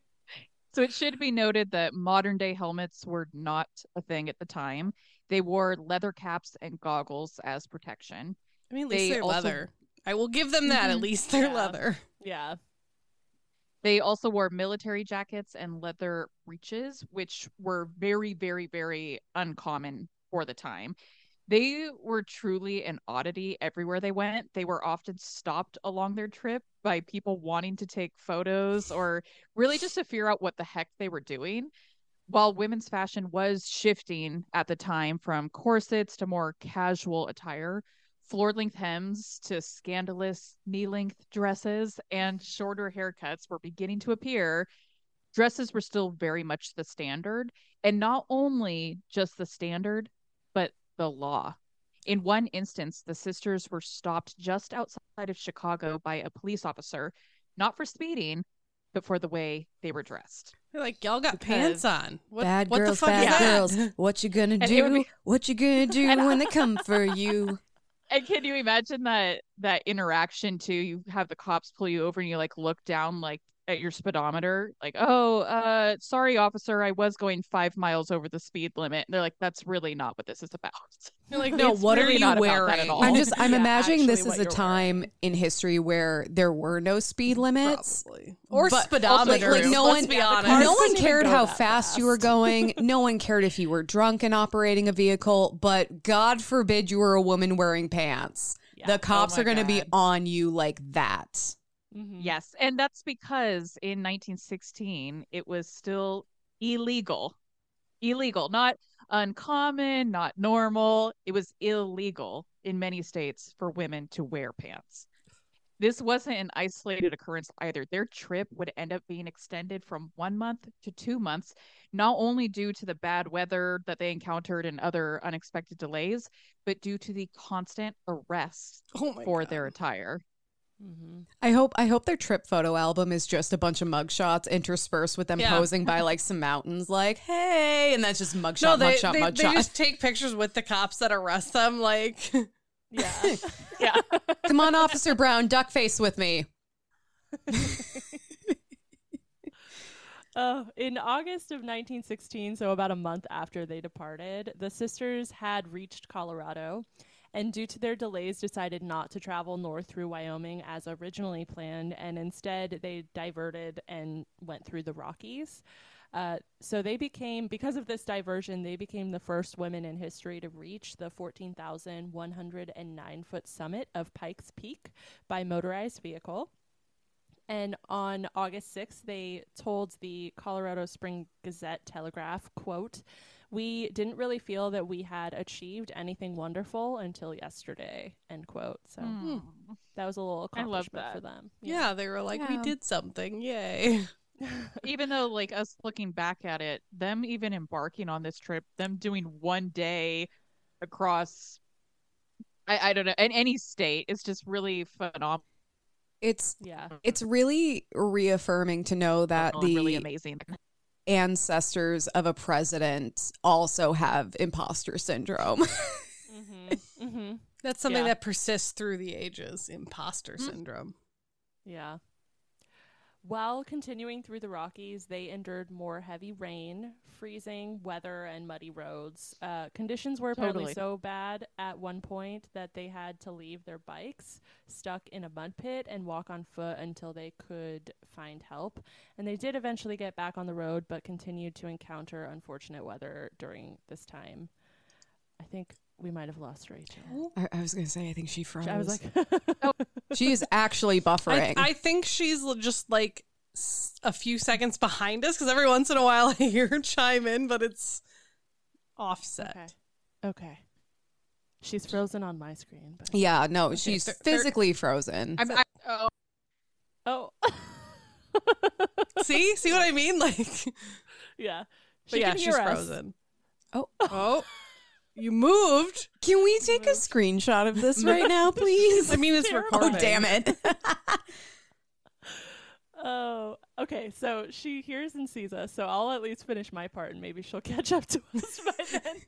So it should be noted that modern day helmets were not a thing at the time. They wore leather caps and goggles as protection. I mean, at least They they're also- leather. I will give them that. At Mhm. least they're Yeah. leather. Yeah. They also wore military jackets and leather breeches, which were very, very, very uncommon for the time. They were truly an oddity everywhere they went. They were often stopped along their trip by people wanting to take photos or really just to figure out what the heck they were doing. While women's fashion was shifting at the time from corsets to more casual attire, floor length hems to scandalous knee length dresses and shorter haircuts were beginning to appear, dresses were still very much the standard. And not only just the standard, but the law. In one instance, the sisters were stopped just outside of Chicago by a police officer, not for speeding, but for the way they were dressed. They're like, y'all got Because- pants on. What, bad what girls, the fuck bad is that? girls. What you gonna And it would do? be- What you gonna do And I- when they come for you? And can you imagine that that interaction too? You have the cops pull you over and you like look down like at your speedometer, like, oh, uh, sorry, officer, I was going five miles over the speed limit. And they're like, that's really not what this is about. You're like, no, what really are you not about at wearing? all. I'm just I'm Yeah, imagining this is a you're time in history where there were no speed limits. Probably. Or But- speedometers. like, no let's one- be Yeah, the honest. cars no one cared how that fast, you were going. No one cared if you were drunk and operating a vehicle, but God forbid you were a woman wearing pants. Yeah. The cops my are going to be on you like that. Mhm. Yes. And that's because in 1916, it was still illegal. Illegal, not uncommon, not normal. It was illegal in many states for women to wear pants. This wasn't an isolated occurrence either. Their trip would end up being extended from one month to two months, not only due to the bad weather that they encountered and other unexpected delays, but due to the constant arrests Oh for God. their attire. Mhm. I hope I hope their trip photo album is just a bunch of mugshots interspersed with them Yeah. posing by like some mountains, like hey, and that's just mugshot, No, they, mugshot, they, mugshot. they just take pictures with the cops that arrest them. Like, Yeah. Yeah. Come on, Officer Brown, duck face with me. Oh, in August of 1916, so about a month after they departed, the sisters had reached Colorado and due to their delays decided not to travel north through Wyoming as originally planned and instead they diverted and went through the Rockies. Uh, so they became, because of this diversion, they became the first women in history to reach the 14,109 foot summit of Pikes Peak by motorized vehicle. And on August 6th, they told the Colorado Spring Gazette Telegraph, quote, we didn't really feel that we had achieved anything wonderful until yesterday, end quote. So Hmm. that was a little I love accomplishment that. for them. yeah, they were like, we did something. Yay. even though like us looking back at it them even embarking on this trip them doing one day across i, I don't know in any state it's just really phenomenal It's Yeah. it's really reaffirming to know that Oh, the really amazing. Ancestors of a president also have imposter syndrome. Mm-hmm. mm-hmm. That's something Yeah. that persists through the ages. Imposter syndrome. Yeah. While continuing through the Rockies, they endured more heavy rain, freezing weather, and muddy roads. Uh, conditions were apparently Totally. so bad at one point that they had to leave their bikes stuck in a mud pit and walk on foot until they could find help. And they did eventually get back on the road, but continued to encounter unfortunate weather during this time. I think we might have lost Rachel. I, I was gonna say I think she froze. I was like, oh. she is actually buffering. I think she's just like a few seconds behind us because every once in a while I hear her chime in, but it's offset. okay. Okay. She's frozen on my screen, but yeah, no, she's thir- thir- physically frozen. I'm, I, oh, oh, See, see what I mean? Like, yeah. but She yeah, can she's hear us. frozen. Oh. oh, you moved. Can we take a screenshot of this right now, please? I mean, it's oh, recording. oh, damn it. Oh, okay. So she hears and sees us. So I'll at least finish my part, and maybe she'll catch up to us by then.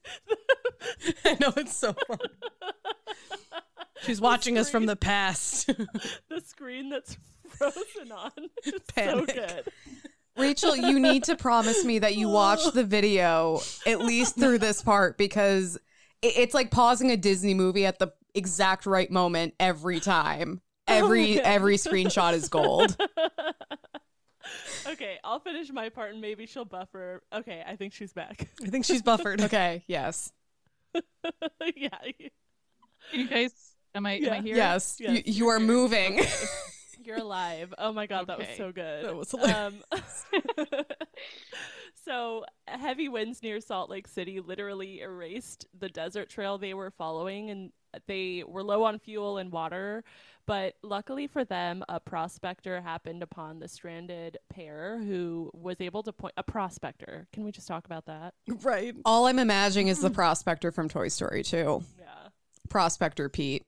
I know it's so fun. She's watching us from the past. the screen that's frozen on. It's so Panic. good. Rachel, you need to promise me that you watch the video at least through this part because it's like pausing a Disney movie at the exact right moment every time. Oh every Okay. every screenshot is gold. okay, I'll finish my part, and maybe she'll buffer. Okay, I think she's back. I think she's buffered. Okay, yes. yeah. you guys, am I, am I here? Yes. Yes, you, you are moving. You're alive. Oh my god, that was so good. That was hilarious. Um, so heavy winds near Salt Lake City literally erased the desert trail they were following, and they were low on fuel and water. But luckily for them, a prospector happened upon the stranded pair who was able to point. A prospector. Can we just talk about that? Right. All I'm imagining is the prospector from Toy Story 2. Yeah. Prospector Pete.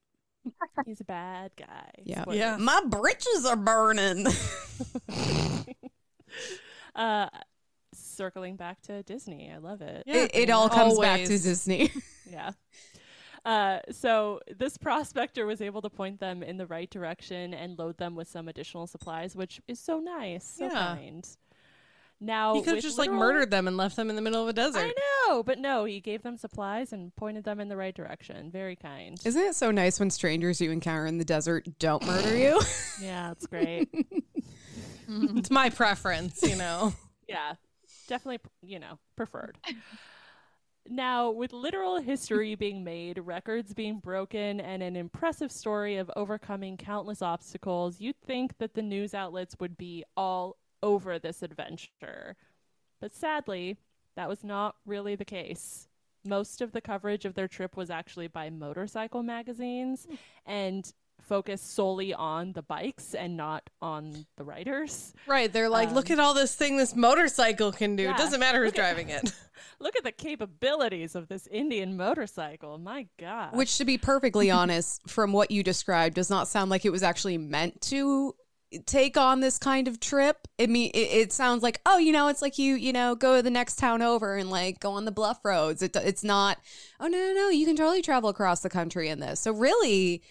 He's a bad guy. Yeah. Yeah. My britches are burning. Uh, circling back to Disney, I love it. Yeah. it, it all comes back to Disney. Yeah. Uh, so this prospector was able to point them in the right direction and load them with some additional supplies, which is so nice, so Yeah. kind. Now He could have with just like murdered them and left them in the middle of a desert. I know, but no, he gave them supplies and pointed them in the right direction. Very kind. Isn't it so nice when strangers you encounter in the desert don't murder you? yeah, it's great. It's my preference, you know. yeah, definitely, you know, preferred. Now, with literal history being made, records being broken, and an impressive story of overcoming countless obstacles, you'd think that the news outlets would be all over this adventure. But sadly, that was not really the case. Most of the coverage of their trip was actually by motorcycle magazines and focused solely on the bikes and not on the riders. Right. They're like, look Um, at all this thing this motorcycle can do. yeah, it doesn't matter who's look at- driving it. Look at the capabilities of this Indian motorcycle. My God. Which, to be perfectly honest, from what you described, does not sound like it was actually meant to take on this kind of trip. I mean, it, it sounds like, oh, you know, it's like you, you know, go to the next town over and like go on the bluff roads. It, it's not, oh, no, no, no, you can totally travel across the country in this. So, really,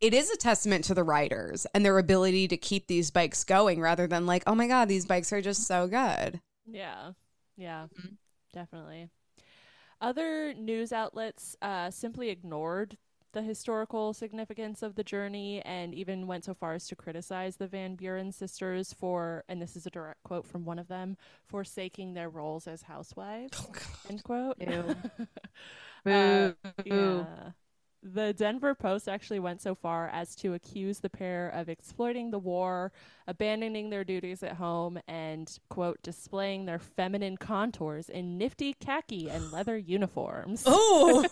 it is a testament to the riders and their ability to keep these bikes going rather than like, oh my God, these bikes are just so good. Yeah. Yeah. Mhm. Definitely. Other news outlets uh, simply ignored the historical significance of the journey and even went so far as to criticize the Van Buren sisters for, and this is a direct quote from one of them, forsaking their roles as housewives. End quote. Ew. Uh, yeah. The Denver Post actually went so far as to accuse the pair of exploiting the war, abandoning their duties at home, and, quote, displaying their feminine contours in nifty khaki and leather uniforms. Oh,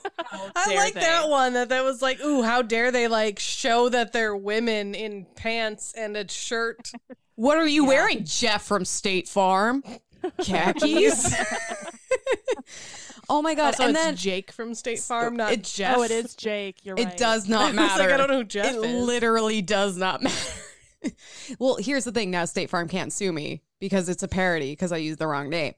I like that one. That that was like, ooh, how dare they like show that they're women in pants and a shirt. What are you wearing, Jeff from State Farm? Khakis. oh my god! Also, and it's then Jake from State Farm, not it- Jeff. Oh, it is Jake. You're right. it does I not was like. I don't know who Jeff it is. literally does not matter. well, here's the thing. Now State Farm can't sue me because it's a parody because I used the wrong name.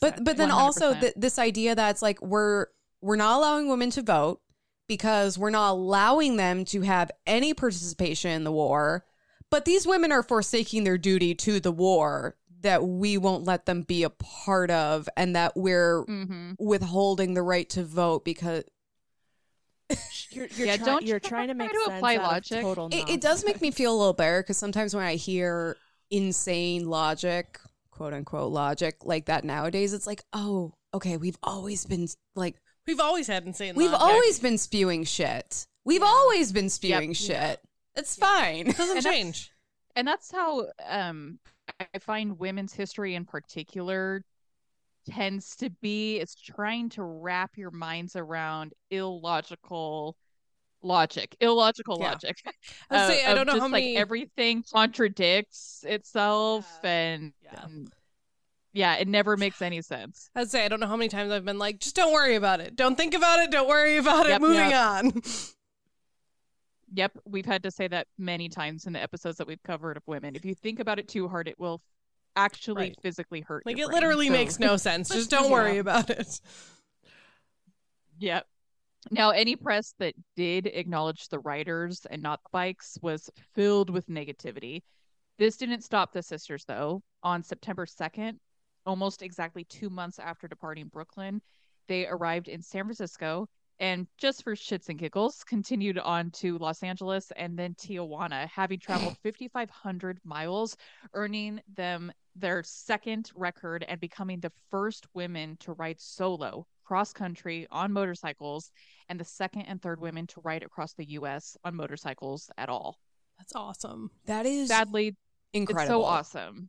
But but then also 100%. th- this idea that's like we're we're not allowing women to vote because we're not allowing them to have any participation in the war. But these women are forsaking their duty to the war that we won't let them be a part of, and that we're hmm withholding the right to vote because You're, you're, Yeah, try- don't you're try trying to make to sense apply out of logic. total it, it does make me feel a little better because sometimes when I hear insane logic, quote unquote logic, like that nowadays, it's like, oh, okay, we've always been like, We've always had insane. we've logic. always been spewing shit. We've always been spewing Yep. shit. It's fine. It doesn't And that's- change. and that's how um I find women's history in particular tends to be it's trying to wrap your minds around illogical logic, illogical Yeah. logic. I uh, say, I don't know just, how like many- everything contradicts itself and Yeah. and yeah, it never makes any sense. I'd say I don't know how many times I've been like, just don't worry about it. Don't think about it. Don't worry about it. Yep. Moving Yep. on. Yep, we've had to say that many times in the episodes that we've covered of women. If you think about it too hard, it will actually Right. physically hurt. Like it brain. literally So- makes no sense. Just don't Yeah. worry about it. Yep. Now, any press that did acknowledge the riders and not the bikes was filled with negativity. This didn't stop the sisters, though. On September 2nd, almost exactly two months after departing Brooklyn, they arrived in San Francisco and, just for shits and giggles, continued on to Los Angeles and then Tijuana, having traveled 5,500 miles, earning them their second record and becoming the first women to ride solo cross country on motorcycles and the second and third women to ride across the US on motorcycles at all. That's awesome. That is Sadly, incredible. it's so awesome.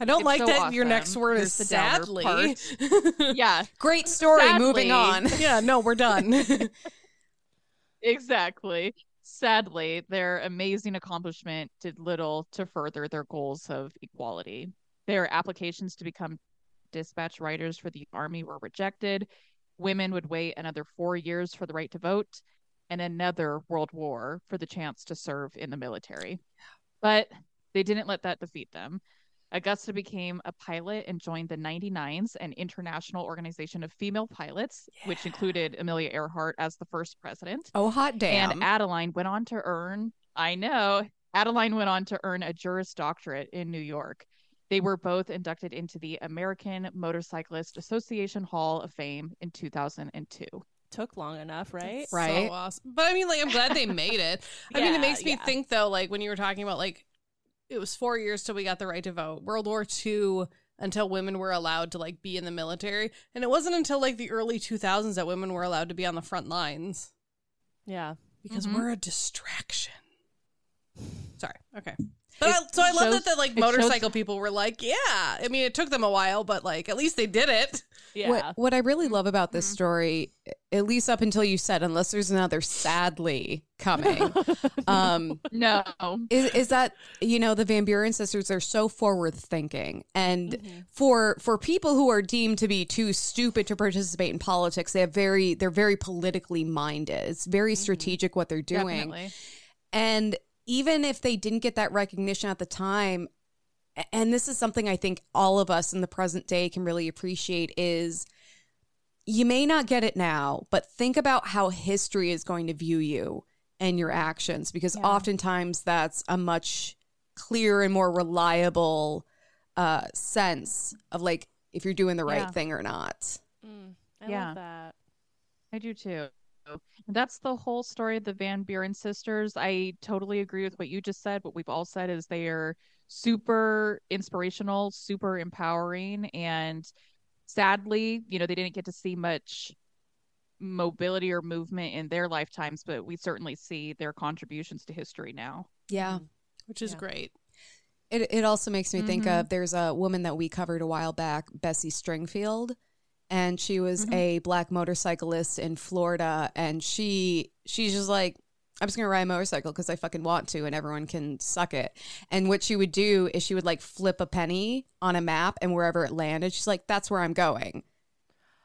I don't It's like so that your next word Here's is sadly. Yeah, Great story. Sadly- Moving on. yeah, no, we're done. exactly. Sadly, their amazing accomplishment did little to further their goals of equality. Their applications to become dispatch riders for the army were rejected. Women would wait another four years for the right to vote and another world war for the chance to serve in the military. But they didn't let that defeat them. Augusta became a pilot and joined the 99s, an international organization of female pilots, which included Amelia Earhart as the first president. Oh, hot damn. And Adeline went on to earn, I know, Adeline went on to earn a Juris Doctorate in New York. They were both inducted into the American Motorcyclist Association Hall of Fame in 2002. Took long enough, right? Right. So awesome. But I mean, like, I'm glad they made it. I mean, it makes me yeah. think though, like when you were talking about like it was four years till we got the right to vote. World War II until women were allowed to like be in the military, and it wasn't until like the early 2000s that women were allowed to be on the front lines Yeah. because Mhm. we're a distraction. Sorry. Okay. But I, so I love shows- that the like it shows- motorcycle people were like, yeah. I mean, it took them a while, but like at least they did it. Yeah. What, what I really love about this Mhm. story, at least up until you said, unless there's another sadly coming, um, No. is, is that you know the Van Buren sisters are so forward thinking, and Mhm. for for people who are deemed to be too stupid to participate in politics, they have very they're very politically minded. It's very strategic what they're doing, Definitely. and even if they didn't get that recognition at the time, and this is something I think all of us in the present day can really appreciate is you may not get it now, but think about how history is going to view you and your actions because Yeah. oftentimes that's a much clearer and more reliable uh, sense of like if you're doing the right Yeah. thing or not. Mm, I Yeah. love that. I do too. That's the whole story of the Van Buren sisters. I totally agree with what you just said. What we've all said is they are super inspirational, super empowering, and sadly, you know, they didn't get to see much mobility or movement in their lifetimes, but we certainly see their contributions to history now. Yeah. Which is Yeah. great. It it also makes me think Mhm. of there's a woman that we covered a while back, Bessie Stringfield, and she was Mhm. a black motorcyclist in Florida, and she she's just like. I'm just gonna ride a motorcycle because I fucking want to, and everyone can suck it. And what she would do is she would like flip a penny on a map, and wherever it landed, she's like, "That's where I'm going."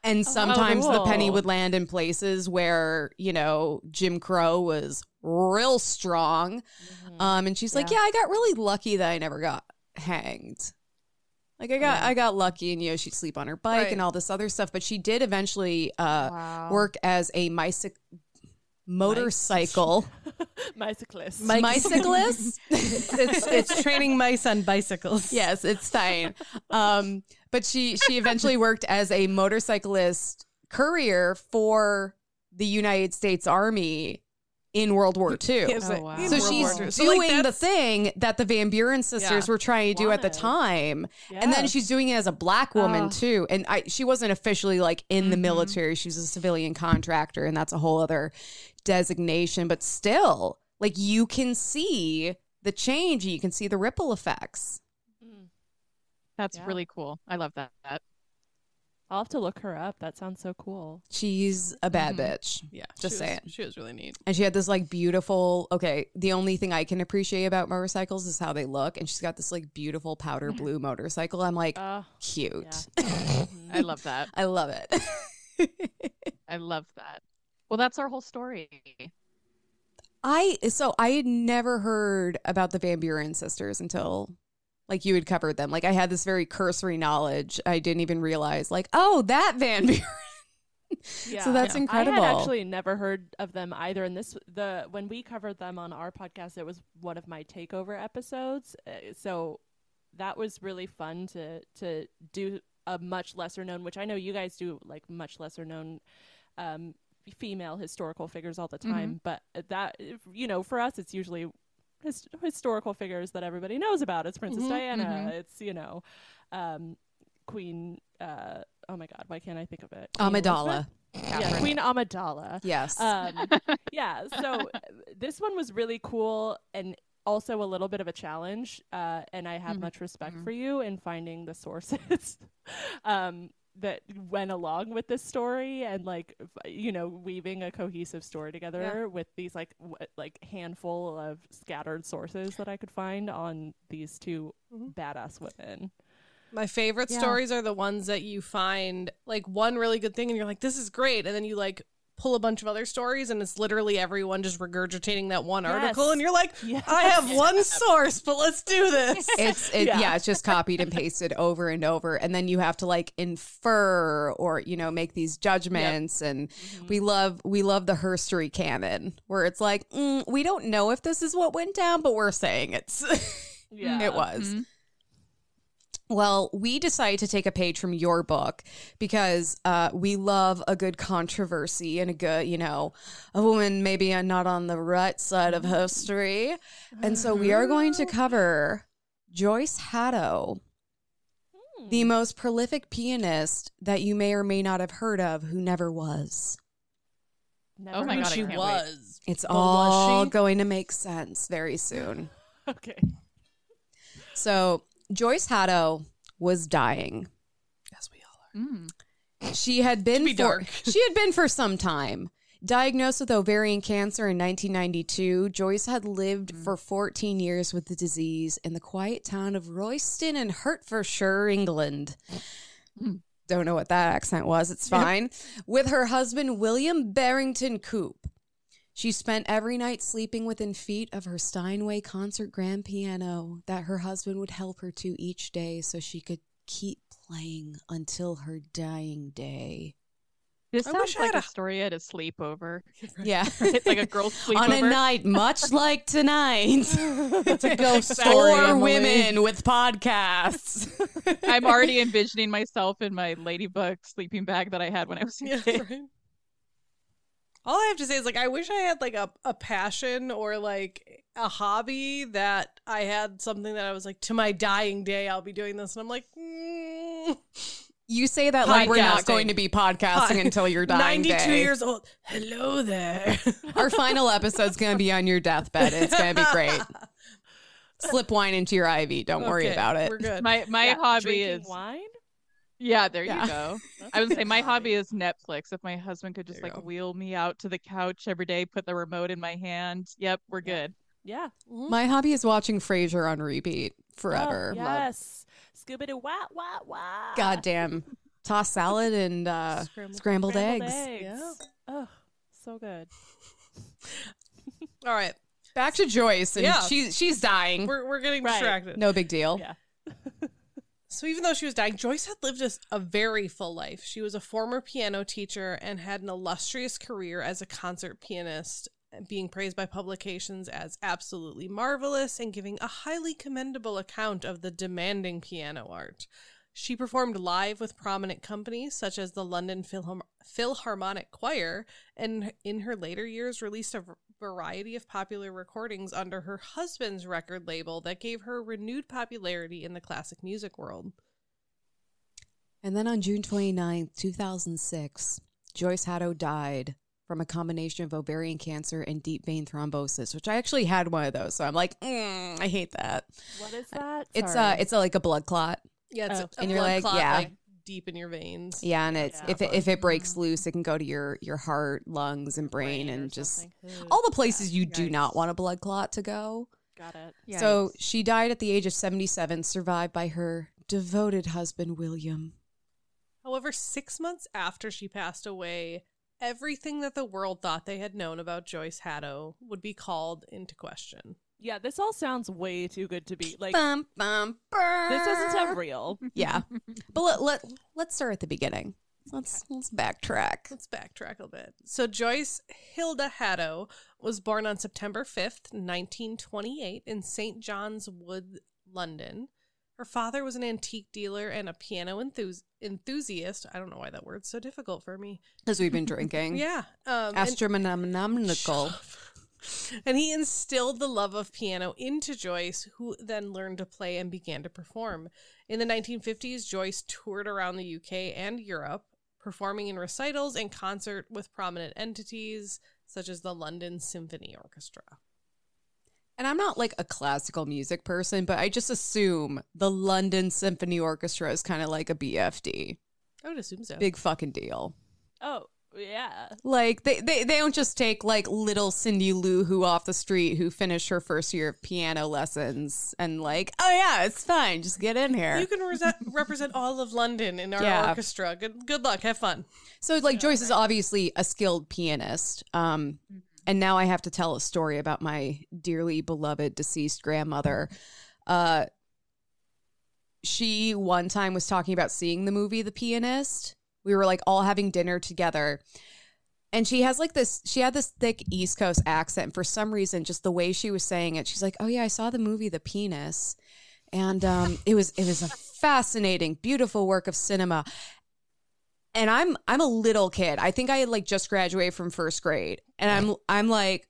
And sometimes the penny would land in places where you know Jim Crow was real strong. Mhm. Um, and she's like, Yeah. "Yeah, I got really lucky that I never got hanged. Like I got Yeah. I got lucky, and you know she'd sleep on her bike Right. and all this other stuff. But she did eventually uh, Wow. work as a myci- motorcycle Bicyclist. Mike- bicyclist. it's it's training mice on bicycles. yes, it's fine. Um, but she she eventually worked as a motorcyclist courier for the United States Army in World War II. Yes, Oh, wow. So World she's War So, like, doing the thing that the Van Buren sisters Yeah. were trying to do at the Wanted. time. And then she's doing it as a black woman Oh. too. And I she wasn't officially like in the Mhm. military. She was a civilian contractor and that's a whole other designation, but still like you can see the change, you can see the ripple effects. Mm. That's Yeah. really cool. I love that. I'll have to look her up. That sounds so cool. She's a bad Mhm. bitch. Yeah, Just she saying. She was really neat. And she had this like beautiful, okay, the only thing I can appreciate about motorcycles is how they look. And she's got this like beautiful powder blue motorcycle. I'm like, Uh, cute. yeah. I love that. I love it. I love that. Well, that's our whole story. I so I had never heard about the Van Buren sisters until like you had covered them. Like I had this very cursory knowledge. I didn't even realize like, oh, that Van Buren. Yeah. So that's Yeah. incredible. I had actually never heard of them either. And this, the when we covered them on our podcast, it was one of my takeover episodes. Uh, So that was really fun to to do a much lesser known, which I know you guys do like much lesser known um, female historical figures all the time. But that you know, for us, it's usually his, historical figures that everybody knows about. It's Princess Mhm, Diana. mhm. It's you know, um, Queen. Uh, oh my God, why can't I think of it? Queen Amidala. Yeah, Queen Amidala. Yes. Um, yeah, so uh, this one was really cool and also a little bit of a challenge. Uh, and I have Mhm. much respect Mhm. for you in finding the sources um, that went along with this story and like f- you know weaving a cohesive story together with these like w- like handful of scattered sources that I could find on these 2 Mhm. badass women. My favorite Yeah. stories are the ones that you find like one really good thing and you're like, this is great. And then you like pull a bunch of other stories and it's literally everyone just regurgitating that one article. And you're like, Yes. I have one source, but let's do this. it's it, yeah. Yeah. it's just copied and pasted over and over and then you have to like infer or you know make these judgments and Mm-hmm. we love we love the herstory canon where it's like mm, we don't know if this is what went down but we're saying it's Yeah. it was Mhm. Well, we decided to take a page from your book because uh, we love a good controversy and a good, you know, a woman maybe not on the right side of history. And so we are going to cover Joyce Hatto, the Hmm. most prolific pianist that you may or may not have heard of who never was. Never Oh my heard God, she her. can't wait. was. It's But all she? going to make sense very soon. Okay. So Joyce Hatto was dying. Yes, we all are. Mm. She had been be for dark. she had been for some time. Diagnosed with ovarian cancer in 1992, Joyce had lived Mm. for 14 years with the disease in the quiet town of Royston in Hertfordshire, England. Mm. Don't know what that accent was. It's fine. With her husband William Barrington Coupe. She spent every night sleeping within feet of her Steinway concert grand piano that her husband would help her to each day so she could keep playing until her dying day. This I sounds like a a- story at a sleepover. Yeah. It's like a girl's sleepover. On a night much like tonight. It's a ghost Exactly. story. For women with podcasts. I'm already envisioning myself in my ladybug sleeping bag that I had when I was a Yeah, kid. right. All I have to say is like I wish I had like a, a passion or like a hobby that I had something that I was like to my dying day I'll be doing this and I'm like mm, You say that like we're not going to be podcasting Pod- until you're dying 92 day. years old. Hello there. Our final episode's going to be on your deathbed. It's going to be great. Slip wine into your IV. Don't worry about it. We're good. My my Yeah, hobby is wine. Yeah. There Yeah. you go. I would say my hobby is Netflix. If my husband could just like go. wheel me out to the couch every day, put the remote in my hand. Yep, we're Yeah. good. Yeah. Mhm. My hobby is watching Frasier on repeat forever. Oh, yes. Scooby Doo, wah, wah, wah. Goddamn. Toss salad and uh, Scrambled- scrambled, Scrambled eggs. eggs. Yeah. Oh, so good. All right. Back to Joyce, and Yeah. she, she's dying. We're, we're getting Right. distracted. No big deal. Yeah. So even though she was dying, Joyce had lived a, a very full life. She was a former piano teacher and had an illustrious career as a concert pianist, being praised by publications as absolutely marvelous and giving a highly commendable account of the demanding piano art. She performed live with prominent companies such as the London Philharmonic Choir, and in her later years released a variety of popular recordings under her husband's record label that gave her renewed popularity in the classic music world. And then on June 29, 2006, Joyce Hatto died from a combination of ovarian cancer and deep vein thrombosis, which I actually had one of those. So I'm like, mm, I hate that. What is that? It's uh, Sorry. it's a, like a blood clot. Yeah, it's Oh. a, a And you're like, clot, yeah. like deep in your veins. Yeah, and it's Yeah. if it, if it breaks mm-hmm. loose, it can go to your your heart, lungs, and brain, Brain and just something. All the places you do not want a blood clot to go. Got it. So she died at the age of 77, survived by her devoted husband William. However, six months after she passed away, everything that the world thought they had known about Joyce Hatto would be called into question. Yeah, this all sounds way too good to be like. Bum, bum, brr. This doesn't sound real. Yeah, but let, let let's start at the beginning. Let's let's backtrack. Let's backtrack a bit. So, Joyce Hilda Hatto was born on September 5th, 1928, in St. John's Wood, London. Her father was an antique dealer and a piano enthus- enthusiast. I don't know why that word's so difficult for me. As we've been drinking, Yeah. Um, astronomical. and he instilled the love of piano into Joyce, who then learned to play and began to perform. In the 1950s, Joyce toured around the UK and Europe, performing in recitals and concert with prominent entities such as the London Symphony Orchestra. And I'm not like a classical music person, but I just assume the London Symphony Orchestra is kind of like a BFD. I would assume so. Big fucking deal. Oh yeah. Like they, they they don't just take like little Cindy Lou Who off the street who finished her first year of piano lessons and like, oh yeah, it's fine, just get in here. You can re- represent all of London in our Yeah. orchestra. Good, good luck. Have fun. So like Joyce is obviously a skilled pianist. Um and now I have to tell a story about my dearly beloved deceased grandmother. Uh she one time was talking about seeing the movie The Pianist. We were like all having dinner together. And she has like this she had this thick East Coast accent. And for some reason, just the way she was saying it, she's like, Oh yeah, I saw the movie The Penis. And um it was it was a fascinating, beautiful work of cinema and I'm I'm a little kid. I think I had like just graduated from first grade, and I'm I'm like,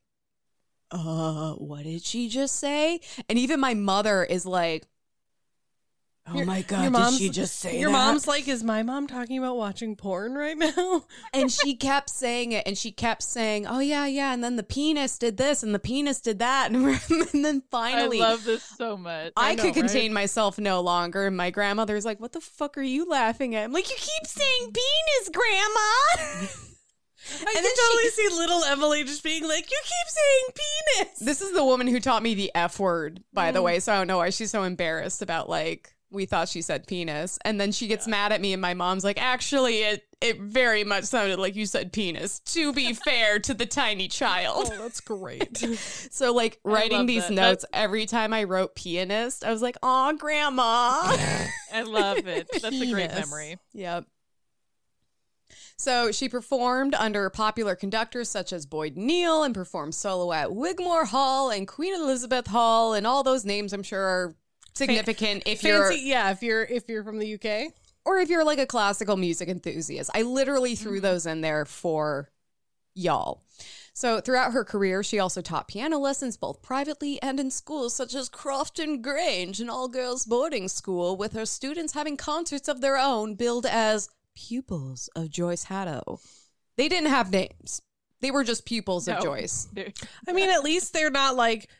uh, what did she just say? And even my mother is like, oh Your- my god, did she just say that? Your that? mom's like, is my mom talking about watching porn right now? and she kept saying it, and she kept saying, oh yeah, yeah, and then the penis did this, and the penis did that, and, and then finally. I love this so much. I, I know, could contain right? myself no longer. And my grandmother's like, What the fuck are you laughing at? I'm like, You keep saying penis, grandma. I And can then totally she- see little Emily just being like, "You keep saying penis." This is the woman who taught me the F word, by the mm. way. So I don't know why she's so embarrassed about like we thought she said penis. And then she gets mad at me and my mom's like, actually it it very much sounded like you said penis, to be fair to the tiny child. oh, that's great. So like writing these that. notes every time I wrote pianist, I was like, Aw, grandma. I love it. That's a great memory. Yep. So she performed under popular conductors such as Boyd Neel and performed solo at Wigmore Hall and Queen Elizabeth Hall and all those names I'm sure are significant if you're yeah. If you're if you're from the UK, or if you're like a classical music enthusiast. I literally Mm-hmm. threw those in there for y'all. So throughout her career, she also taught piano lessons both privately and in schools such as Crofton Grange, an all-girls boarding school, with her students having concerts of their own billed as pupils of Joyce Hatto. They didn't have names. They were just pupils of Joyce. I mean, at least they're not like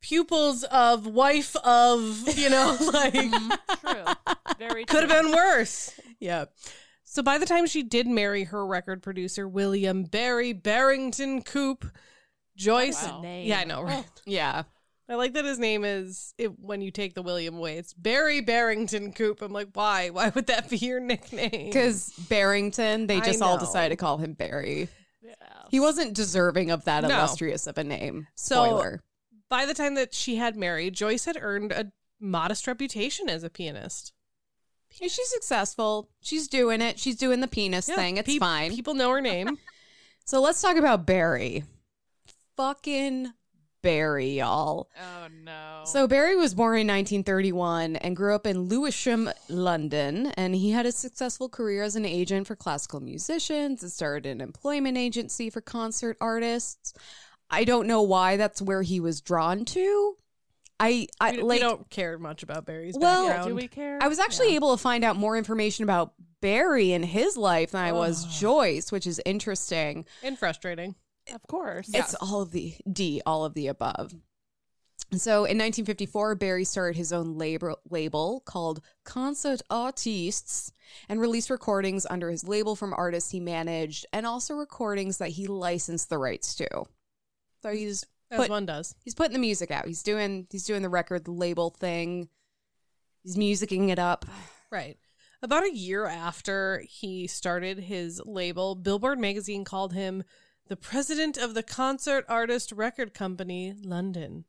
pupils of wife of you know like mm-hmm. True. Very could have been worse. yeah So by the time she did marry her record producer William Barry Barrington Coupe, Joyce. Wow. Oh. Yeah, I know, right? Oh. Yeah. I like that his name is it, when you take the William away. It's Barry Barrington Coupe. I'm like, why? Why would that be your nickname? Because Barrington, they just all decided to call him Barry. He wasn't deserving of that No. illustrious of a name. So- Spoiler. By the time that she had married, Joyce had earned a modest reputation as a pianist. Yeah, she's successful. She's doing it. She's doing the penis Yeah, thing. It's peop- fine. People know her name. So let's talk about Barry. Fucking Barry, y'all. Oh no. So Barry was born in 1931 and grew up in Lewisham, London, and he had a successful career as an agent for classical musicians and started an employment agency for concert artists. I don't know why that's where he was drawn to. I, I we, we don't care much about Barry's Well- background. Do we care? I was actually able to find out more information about Barry and his life than I was Ugh. Joyce, which is interesting. and frustrating. Of course. It's all of the D, all of the above. So in 1954, Barry started his own label, label called Concert Artistes and released recordings under his label from artists he managed and also recordings that he licensed the rights to. So he's As But- one does. he's putting the music out. He's doing he's doing the record label thing. He's musicking it up. Right. About a year after he started his label, Billboard magazine called him the president of the Concert Artist Record Company, London.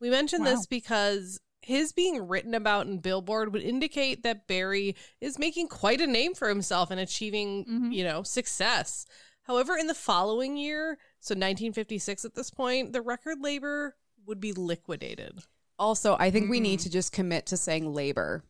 We mention this because his being written about in Billboard would indicate that Barry is making quite a name for himself and achieving, Mhm. you know, success. However, in the following year, so 1956 at this point, the record labor would be liquidated. Also, I think we need Mhm. to just commit to saying labor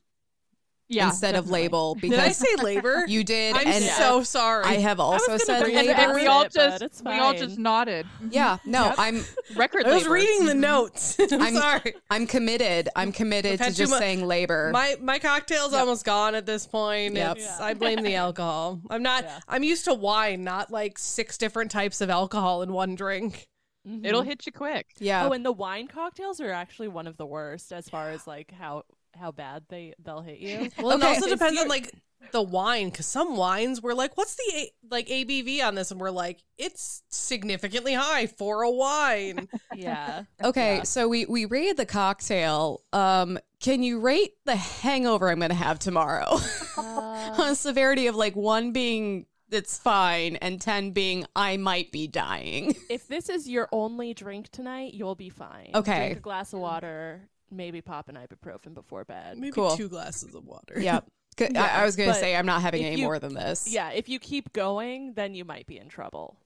yeah, instead of definitely. label Did I say labor? you did I'm and so sorry. I have also gonna said bring And, labor. and we all just it's we all just nodded. yeah, no, Yep. I'm Record I was labor. reading the Mhm. notes. I'm, I'm- sorry. I'm committed. I'm committed to just saying labor. My my cocktail's almost gone at this point. Yep. Yeah. I blame the alcohol. I'm not. Yeah. I'm used to wine, not like six different types of alcohol in one drink. Mhm. It'll hit you quick. yeah. Oh, and the wine cocktails are actually one of the worst as far as like how how bad they they'll hit you. Well, Okay. it also depends on like the wine, because some wines were like, "What's the A- like ABV on this?" And we're like, "It's significantly high for a wine." yeah. okay, Yeah. so we we rated the cocktail. Um, can you rate the hangover I'm going to have tomorrow Uh, on a severity of like one being it's fine and ten being I might be dying? if this is your only drink tonight, you'll be fine. Okay. Drink a glass of water, maybe pop an ibuprofen before bed. Maybe Cool. two glasses of water. yep. Yeah, I, I was going to say I'm not having any you- more than this. Yeah, if you keep going, then you might be in trouble.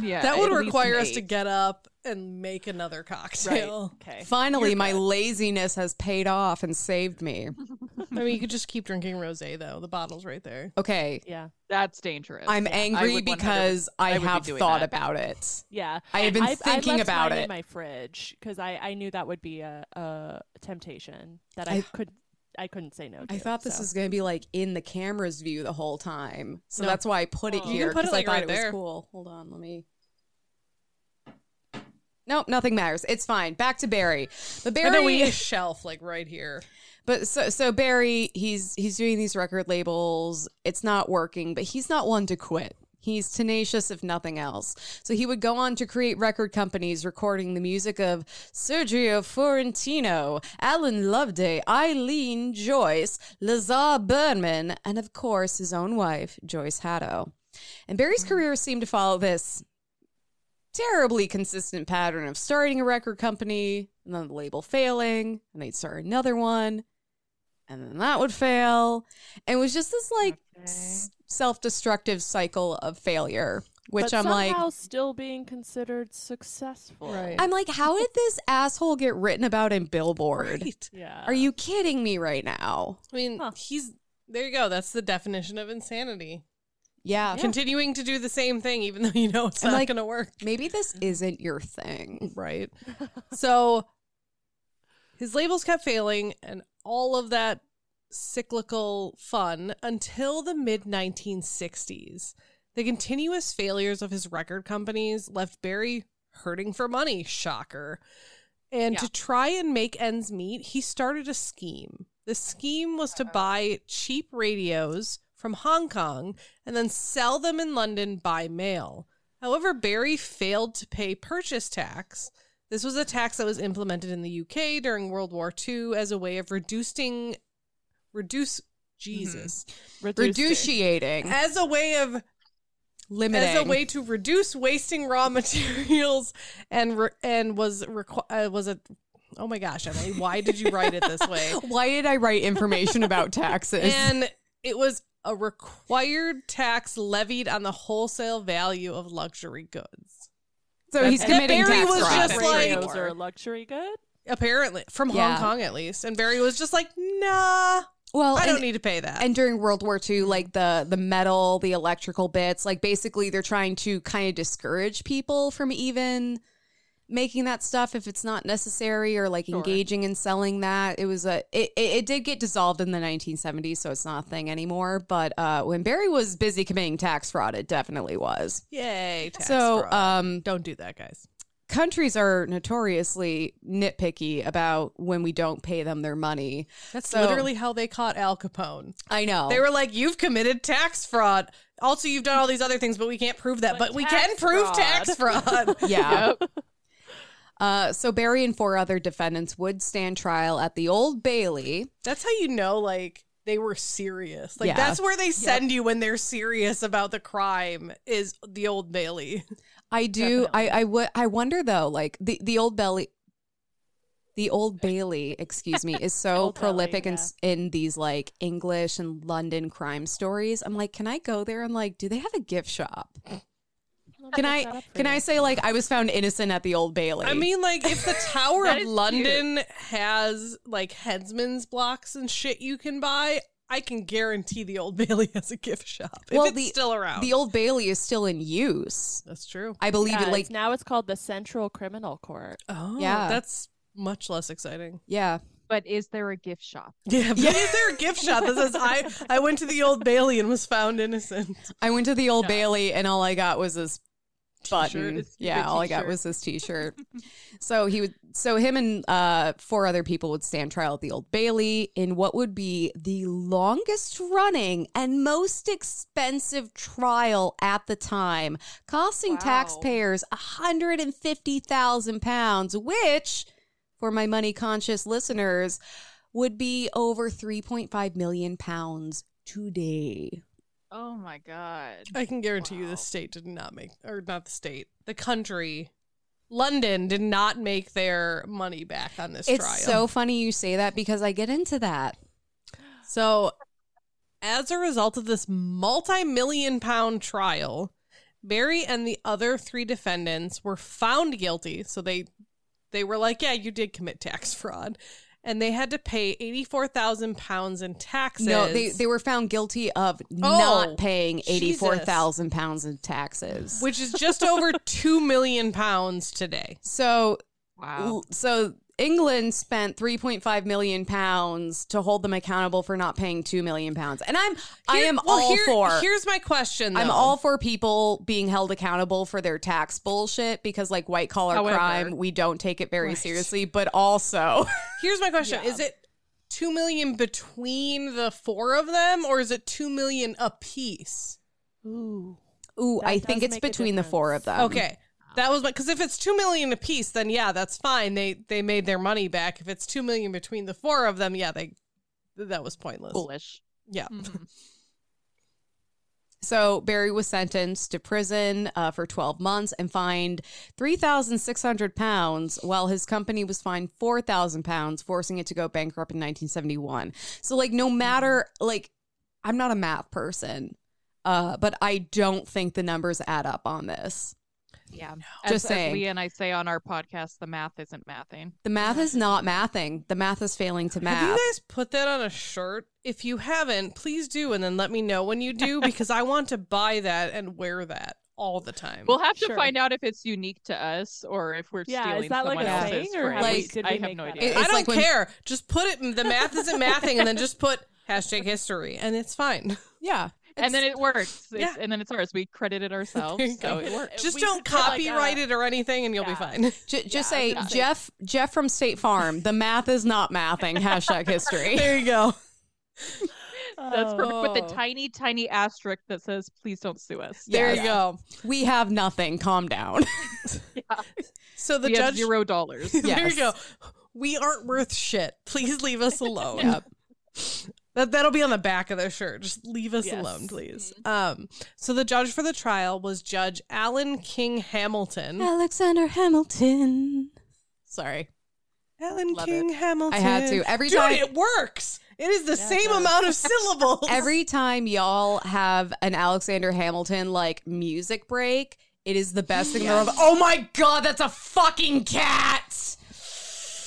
Yeah, that would require us to get up and make another cocktail. Okay. Finally, my laziness has paid off and saved me. I mean, you could just keep drinking rosé though. The bottle's right there. Okay. Yeah. That's dangerous. I'm Yeah, angry would 100 because I, I would be have thought that. about it. Yeah. I have been I, thinking I left about mine it. in my fridge because I, I knew that would be a, a temptation that I, I- could I couldn't say no to. I thought this so. was going to be like in the camera's view the whole time. So No. that's why I put it Oh. Here can put it, because I thought right it was there. cool. Hold on, let me. Nope, nothing matters. It's fine. Back to Barry. But I know we need Barry, a shelf like right here. but so so Barry, he's he's doing these record labels. It's not working, but he's not one to quit. He's tenacious, if nothing else. So he would go on to create record companies recording the music of Sergio Fiorentino, Alan Loveday, Eileen Joyce, Lazar Berman, and of course his own wife, Joyce Hatto. And Barry's mm. career seemed to follow this terribly consistent pattern of starting a record company and then the label failing, and they'd start another one, and then that would fail. And it was just this like s- self-destructive cycle of failure, which but I'm like still being considered successful. Right. I'm like, how did this asshole get written about in Billboard? Right. Yeah. Are you kidding me right now? I mean, Huh. he's there. You go. That's the definition of insanity. Yeah. Continuing to do the same thing, even though you know it's And, not like- going to work. Maybe this isn't your thing. Right. so his labels kept failing and all of that cyclical fun until the mid 1960s. The continuous failures of his record companies left Barry hurting for money. Shocker. And Yeah. to try and make ends meet, he started a scheme. The scheme was to buy cheap radios from Hong Kong and then sell them in London by mail. However, Barry failed to pay purchase tax. This was a tax that was implemented in the UK during World War II as a way of reducing reduce Jesus. It. Reduciating. As a way of Limiting. as a way to reduce wasting raw materials and re- and was requ- uh, was a oh my gosh Emily why did you write it this way Why did I write information about taxes? and it was a required tax levied on the wholesale value of luxury goods so he's committing Barry tax was fraud. just like- Radios are a luxury good. apparently from Yeah. Hong Kong at least and Barry was just like nah well, I and- don't need to pay that and during World War II, like mm-hmm. the the metal, the electrical bits, like basically they're trying to kind of discourage people from even making that stuff if it's not necessary or like engaging in selling that. It was a it, it, it did get dissolved in the 1970s, so it's not a thing anymore. But uh, when Barry was busy committing tax fraud, it definitely was. yay tax so fraud. um, don't do that guys countries are notoriously nitpicky about when we don't pay them their money. that's So- literally how they caught Al Capone I know They were like, "You've committed tax fraud. Also, you've done all these other things, but we can't prove that. But But, we can prove fraud." tax fraud." yeah. Yep. Uh, so Barry and four other defendants would stand trial at the Old Bailey. that's how you know, like they were serious. Like Yeah. that's where they send you when they're serious about the crime. Is the Old Bailey? I do. I I would. I wonder though. Like the the Old Bailey. The Old Bailey, excuse me, is so Old Bailey, prolific in, in these like English and London crime stories. I'm like, can I go there and like, do they have a gift shop? Can I can I say like I was found innocent at the Old Bailey? I mean, like if the Tower of is London has like headsman's blocks and shit you can buy, I can guarantee the Old Bailey has a gift shop. If it's the- still around. the Old Bailey is still in use. that's true. I believe Yeah, it. Like, it's- now it's called the Central Criminal Court. Oh, Yeah. that's much less exciting. yeah, But is there a gift shop? Yeah, but is there a gift shop that says I I went to the Old Bailey and was found innocent? I went to the Old No. Bailey and all I got was this button. Yeah, all I got was this t-shirt. so he would so him and uh four other people would stand trial at the Old Bailey in what would be the longest running and most expensive trial at the time, costing Wow. taxpayers £150,000, which for my money conscious listeners would be over 3.5 million pounds today. Oh my god. I can guarantee you the state did not make or not the state, the country London did not make their money back on this trial. It's trial. so funny you say that because I get into that. So, as a result of this multi million pound trial, Barry and the other three defendants were found guilty. So they they were like, "Yeah, you did commit tax fraud," and they had to pay eighty four thousand pounds in taxes. No, they they were found guilty of Oh, not paying Jesus. eighty four thousand pounds in taxes. which is just over two million pounds today. So Wow. so England spent three point five million pounds to hold them accountable for not paying two million pounds, and I'm I am well, all here- for. Here's my question. I'm all for people being held accountable for their tax bullshit because, like, white collar However- crime, we don't take it very Right. seriously. But also, Here's my question: Yeah. Is it two million between the four of them, or is it two million a piece? Ooh. ooh, That I think it's between the four of them. Okay. That was because if it's two million apiece, then yeah, that's fine. They they made their money back. If it's two million between the four of them, yeah, they that was pointless. Foolish. Yeah. Mhm. So Barry was sentenced to prison uh, for 12 months and fined 3,600 pounds, while his company was fined 4,000 pounds, forcing it to go bankrupt in 1971. So, like, no matter, like, I'm not a math person, uh, but I don't think the numbers add up on this. Yeah. Just as, saying. As Leah and I say on our podcast, the math isn't mathing. The math is not mathing. The math is failing to math. Have math. you guys put that on a shirt? If you haven't, please do, and then let me know when you do because I want to buy that and wear that all the time. We'll have to Sure. find out if it's unique to us or if we're Yeah, is stealing that like someone a else's. saying, or for have we- we I have no idea. up? I don't like when- care. Just put it. The math isn't mathing, and then just put hashtag history, and it's fine. yeah. And then it works. Yeah. And then it's ours. We credit it ourselves, so it works. Just we don't could put, like, copyright a- it or anything, and you'll be fine. J- just Yeah, say, was Jeff, Jeff from State Farm, the math is not mathing. Hashtag history. there you go. That's perfect with Oh. the tiny, tiny asterisk that says, "Please don't sue us." There Yeah. you go. We have nothing. Calm down. yeah. So the we have judge. zero dollars. there you go. We aren't worth shit. Please leave us alone. Yep. That that'll be on the back of their shirt. Just leave us Yes. alone, please. Um, so the judge for the trial was Judge Alan King Hamilton. Alexander Hamilton. Sorry. Alan Love King Hamilton. I had to. Every Dude, time- it works. It is the Yeah, same amount of syllables. Every time y'all have an Alexander Hamilton like music break, it is the best thing in the world. Oh my god, that's a fucking cat!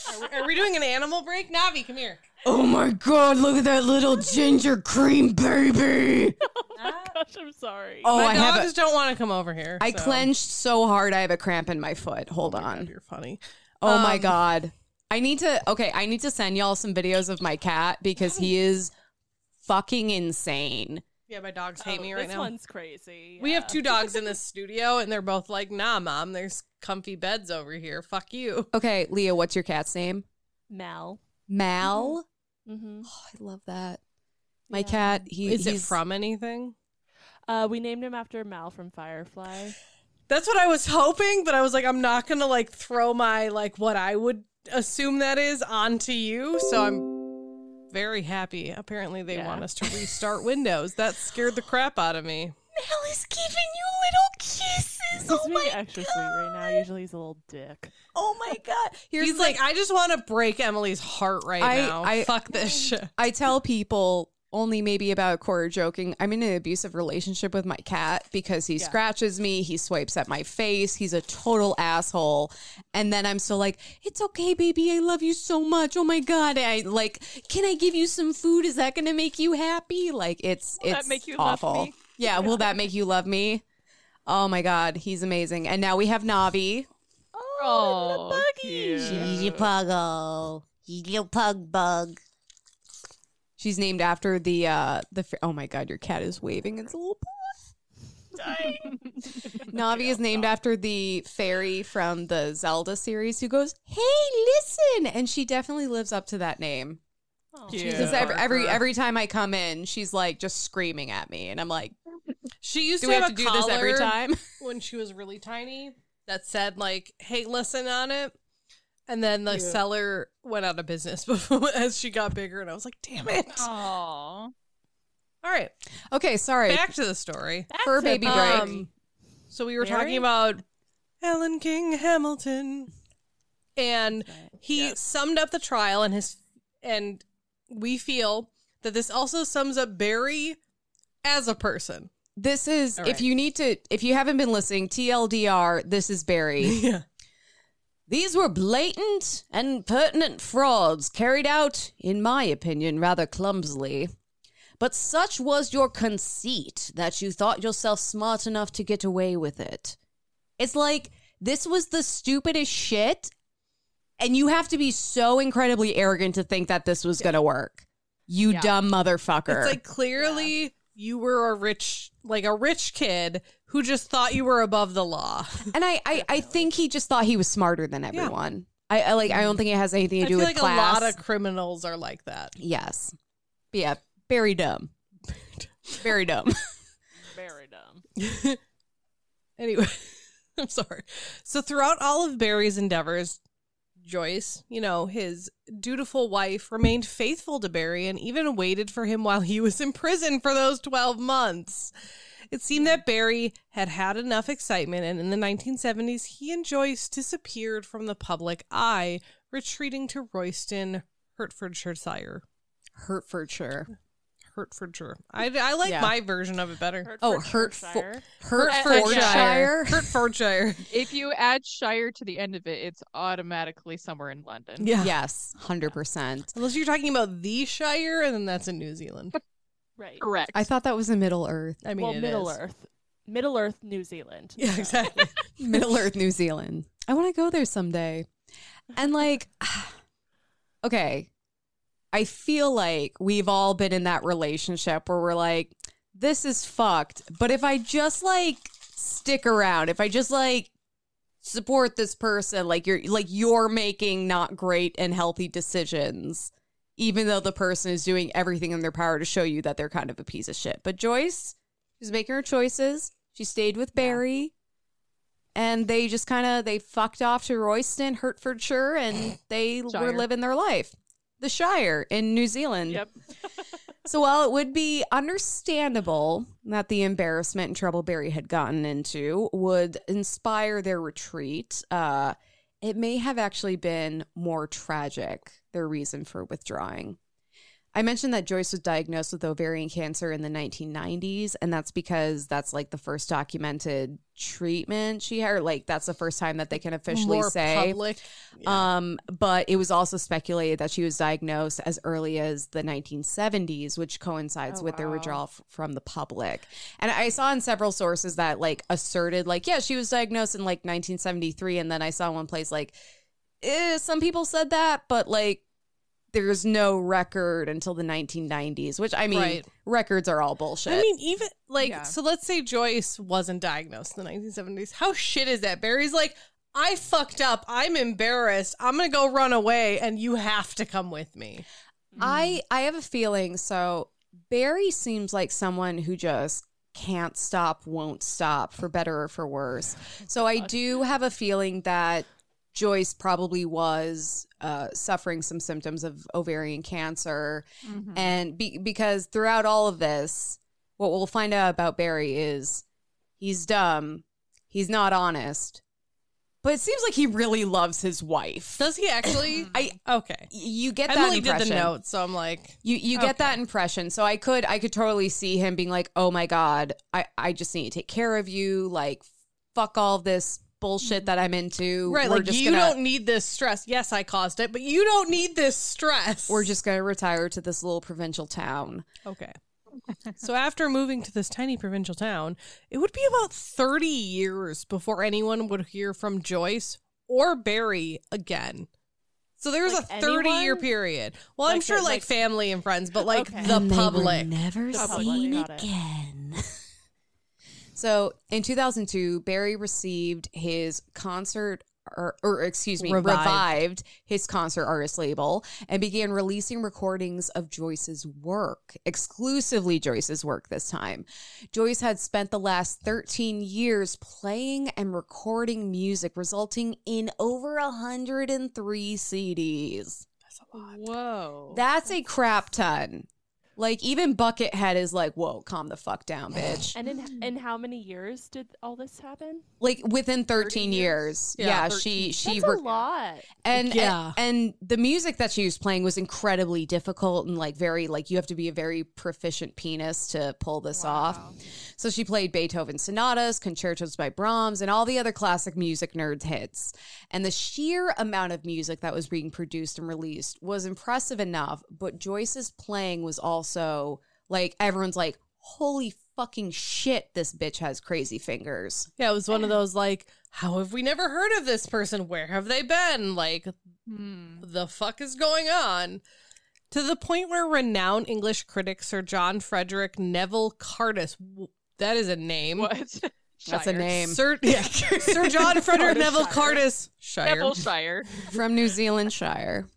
are, we, are we doing an animal break? Navi, come here. Oh my god, look at that little ginger cream baby! oh Gosh, I'm sorry. Oh, My I have. dogs A, don't want to come over here. I so- clenched so hard, I have a cramp in my foot. Hold Oh my on. God, you're funny. Oh my Um, god. I need to okay, I need to send y'all some videos of my cat because he is fucking insane. Yeah, my dogs hate Oh, me right this now. This one's crazy. We have two dogs in this studio, and they're both like, "Nah, mom, there's comfy beds over here. Fuck you." Okay, Leah, what's your cat's name? Mal. Mal. Mm-hmm. Oh, I love that. My cat, he Is it from anything? Uh, we named him after Mal from Firefly. That's what I was hoping, but I was like, I'm not gonna like throw my like what I would assume that is onto you. So I'm very happy. Apparently, they Yeah. want us to restart Windows. That scared the crap out of me. Mal is giving you little kisses. He's Oh being my extra sweet right now. Usually he's a little dick. Oh my god. Here's He's the like. I just want to break Emily's heart right I- now. I- Fuck this mm. shit. I tell people only maybe about a quarter joking. I'm in an abusive relationship with my cat because he Yeah. scratches me, he swipes at my face, he's a total asshole. And then I'm still like, it's okay, baby, I love you so much. Oh my god, I like, can I give you some food? Is that gonna make you happy? Like it's Will that it's make you love awful. me? Yeah, will that make you love me? Oh my god, he's amazing. And now we have Navi. Oh, Cute. puggle. He's your pug bug. She's named after the uh the oh my god, your cat is waving its little paw. Navi is named after the fairy from the Zelda series who goes, "Hey, listen," and she definitely lives up to that name. Cute. Because every, every every time I come in, she's like just screaming at me, and I'm like, She used "Do to we have, have to a do this every time?" when she was really tiny that said like "Hey, listen" on it. And then the seller went out of business before as she got bigger, and I was like, "Damn it!" Aw. All right, Okay, sorry. back to the story. For to baby Barry. break. Um, so we were Barry? talking about Alan King Hamilton, and he summed up the trial and his and we feel that this also sums up Barry as a person. This is All if you need to if you haven't been listening, TLDR, this is Barry. Yeah. These were blatant and pertinent frauds carried out, in my opinion, rather clumsily. But such was your conceit that you thought yourself smart enough to get away with it. It's like this was the stupidest shit, and you have to be so incredibly arrogant to think that this was going to work. You Yeah. dumb motherfucker. It's like clearly you were a rich, like a rich kid who just thought you were above the law. and I, I, I think he just thought he was smarter than everyone. I, I like. I don't think it has anything to I do feel with like class. a lot of criminals are like that. Yes. But yeah, very dumb. very dumb. Very dumb. Anyway, I'm sorry. So throughout all of Barry's endeavors, Joyce, you know, his dutiful wife, remained faithful to Barry and even waited for him while he was in prison for those 12 months. It seemed that Barry had had enough excitement, and in the 1970s, he and Joyce disappeared from the public eye, retreating to Royston, Hertfordshire. Hertfordshire. Hertfordshire. I, I like Yeah. my version of it better. Oh, oh Hertfordshire. Hertfordshire. Hertfordshire. If you add Shire to the end of it, it's automatically somewhere in London. Yeah. Yes, hundred percent. Unless you're talking about the Shire, and then that's in New Zealand. Right. Correct. I thought that was in Middle Earth. I mean, well, it Middle is. Earth. Middle Earth, New Zealand. Yeah, exactly. Middle Earth, New Zealand. I want to go there someday. And like, okay, I feel like we've all been in that relationship where we're like, this is fucked. But if I just like stick around, if I just like support this person, like you're like you're making not great and healthy decisions, even though the person is doing everything in their power to show you that they're kind of a piece of shit. But Joyce, she's making her choices. She stayed with Barry and they just kind of they fucked off to Royston, Hertfordshire, and they were living their life. The Shire in New Zealand. Yep. So while it would be understandable that the embarrassment and trouble Barry had gotten into would inspire their retreat, uh, it may have actually been more tragic, their reason for withdrawing. I mentioned that Joyce was diagnosed with ovarian cancer in the 1990s, and that's because that's like the first documented treatment she had. Or like that's the first time that they can officially More say. public. Yeah. Um, but it was also speculated that she was diagnosed as early as the 1970s, which coincides Oh, with their withdrawal f- from the public. And I saw in several sources that like asserted like, yeah, she was diagnosed in like 1973, and then I saw one place like, eh, some people said that, but like. There's no record until the 1990s, which I mean, Right. records are all bullshit. I mean, even like, Yeah. so let's say Joyce wasn't diagnosed in the 1970s. How shit is that? Barry's like, I fucked up. I'm embarrassed. I'm going to go run away and you have to come with me. I I have a feeling so Barry seems like someone who just can't stop, won't stop for better or for worse. So I oh, do have a feeling that Joyce probably was uh, suffering some symptoms of ovarian cancer, Mhm. and be- because throughout all of this, what we'll find out about Barry is he's dumb, he's not honest, but it seems like he really loves his wife. Does he actually? I okay. you get that impression. Emily did the notes, so I'm like, You you get Okay. that impression. So I could I could totally see him being like, "Oh my god, I I just need to take care of you. Like fuck all this bullshit that I'm into. right, we're like just you gonna don't need this stress. Yes, I caused it, but you don't need this stress. we're just going to retire to this little provincial town." Okay. so after moving to this tiny provincial town, it would be about 30 years before anyone would hear from Joyce or Barry again. So there was Like a 30 year period. Well, I'm sure the- like, like- family and friends, but like Okay. the And they were public. never The seen got it. again. so in 2002, Barry received his concert. Or, or excuse me, Revived. revived. his concert artist label and began releasing recordings of Joyce's work, exclusively Joyce's work this time. Joyce had spent the last 13 years playing and recording music, resulting in over 103 CDs. That's a lot. Whoa. That's a crap ton. Like even Buckethead is like, "Whoa, calm the fuck down, bitch." And in mm-hmm. in how many years did all this happen? Like within 13 30 years. Yeah, Yeah, 13. she she That's re- a lot. and, Yeah. and and the music that she was playing was incredibly difficult and like very like you have to be a very proficient pianist to pull this off. So she played Beethoven sonatas, concertos by Brahms, and all the other classic music nerds hits. And the sheer amount of music that was being produced and released was impressive enough, but Joyce's playing was also like everyone's like, "Holy fucking shit, this bitch has crazy fingers." Yeah, it was one of those like, how have we never heard of this person? Where have they been? Like, Hmm. the fuck is going on? To the point where renowned English critic Sir John Frederick Neville Cardus, that is a name. What? That's a name. Sir, yeah, Sir John Frederick Neville Shire. Cardus, Shire, Nevilleshire. From New Zealand Shire.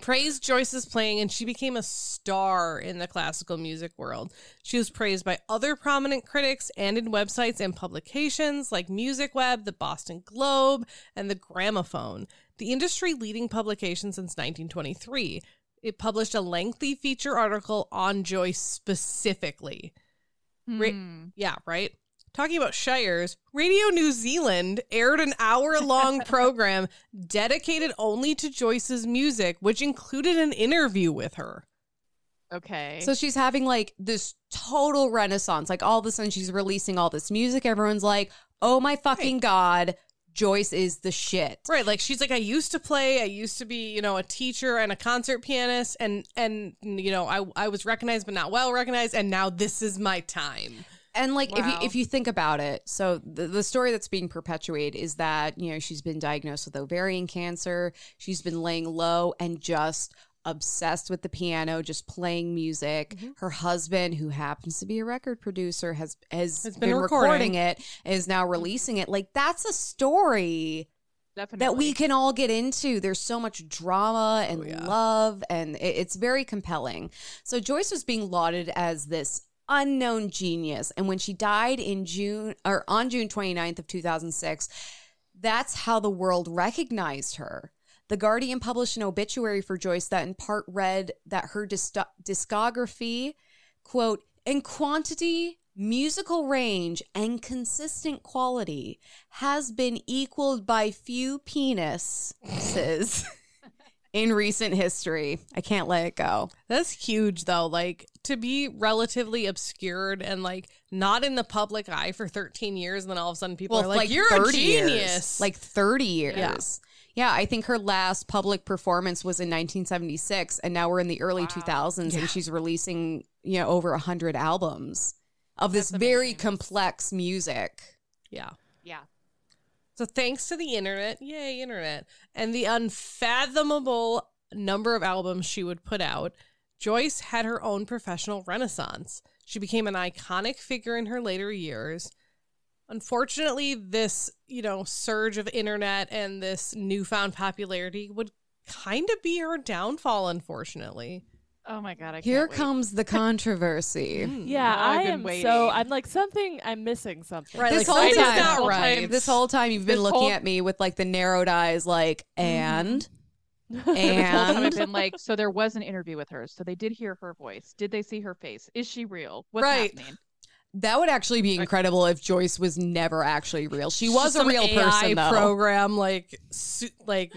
Praised Joyce's playing and she became a star in the classical music world. She was praised by other prominent critics and in websites and publications like MusicWeb, the Boston Globe, and the Gramophone, the industry leading publication since 1923. It published a lengthy feature article on Joyce specifically. Ra- Hmm. Yeah, right. Talking about Shires, Radio New Zealand aired an hour long program dedicated only to Joyce's music, which included an interview with her. Okay. So she's having like this total renaissance. Like all of a sudden she's releasing all this music. Everyone's like, oh my fucking God, Joyce is the shit. Right, like she's like I used to play, I used to be, you know, a teacher and a concert pianist and and you know, I I was recognized but not well recognized and now this is my time. And like if you if you think about it, so the, the story that's being perpetuated is that, you know, she's been diagnosed with ovarian cancer. She's been laying low and just obsessed with the piano, just playing music. Mm-hmm. Her husband, who happens to be a record producer, has has, Has been, been recording recording. it, is now releasing it. Like that's a story Definitely. that we can all get into. There's so much drama and Oh, yeah. love, and it- it's very compelling. So Joyce was being lauded as this unknown genius, and when she died in June or on June 29th of 2006, that's how the world recognized her. The Guardian published an obituary for Joyce that in part read that her dis- discography, quote, in quantity, musical range, and consistent quality has been equaled by few penises in recent history. I can't let it go. That's huge though. Like to be relatively obscured and like not in the public eye for 13 years, and then all of a sudden people are like, "You're a genius!" Years. Like 30 years. Yeah. Yeah, I think her last public performance was in 1976, and now we're in the early 2000s, Yeah. and she's releasing you know over 100 albums of this That's very complex music. yeah. Yeah. So thanks to the internet, yay internet, and the unfathomable number of albums she would put out, Joyce had her own professional renaissance. She became an iconic figure in her later years. Unfortunately, this, you know, surge of internet and this newfound popularity would kind of be her downfall, unfortunately. Oh my god! I Here can't wait. comes the controversy. Mm, yeah, Oh, I've I been am waiting. so. I'm like something. I'm missing something. Right, This like whole something's time- not right. time- This whole time you've been This looking whole- at me with like the narrowed eyes, like, mm-hmm. and This whole time I've and been like, so there was an interview with her. So they did hear her voice. Did they see her face? Is she real? What's Right. happening? that would actually be incredible if Joyce was never actually real. She was a real AI person, though. program, like su- like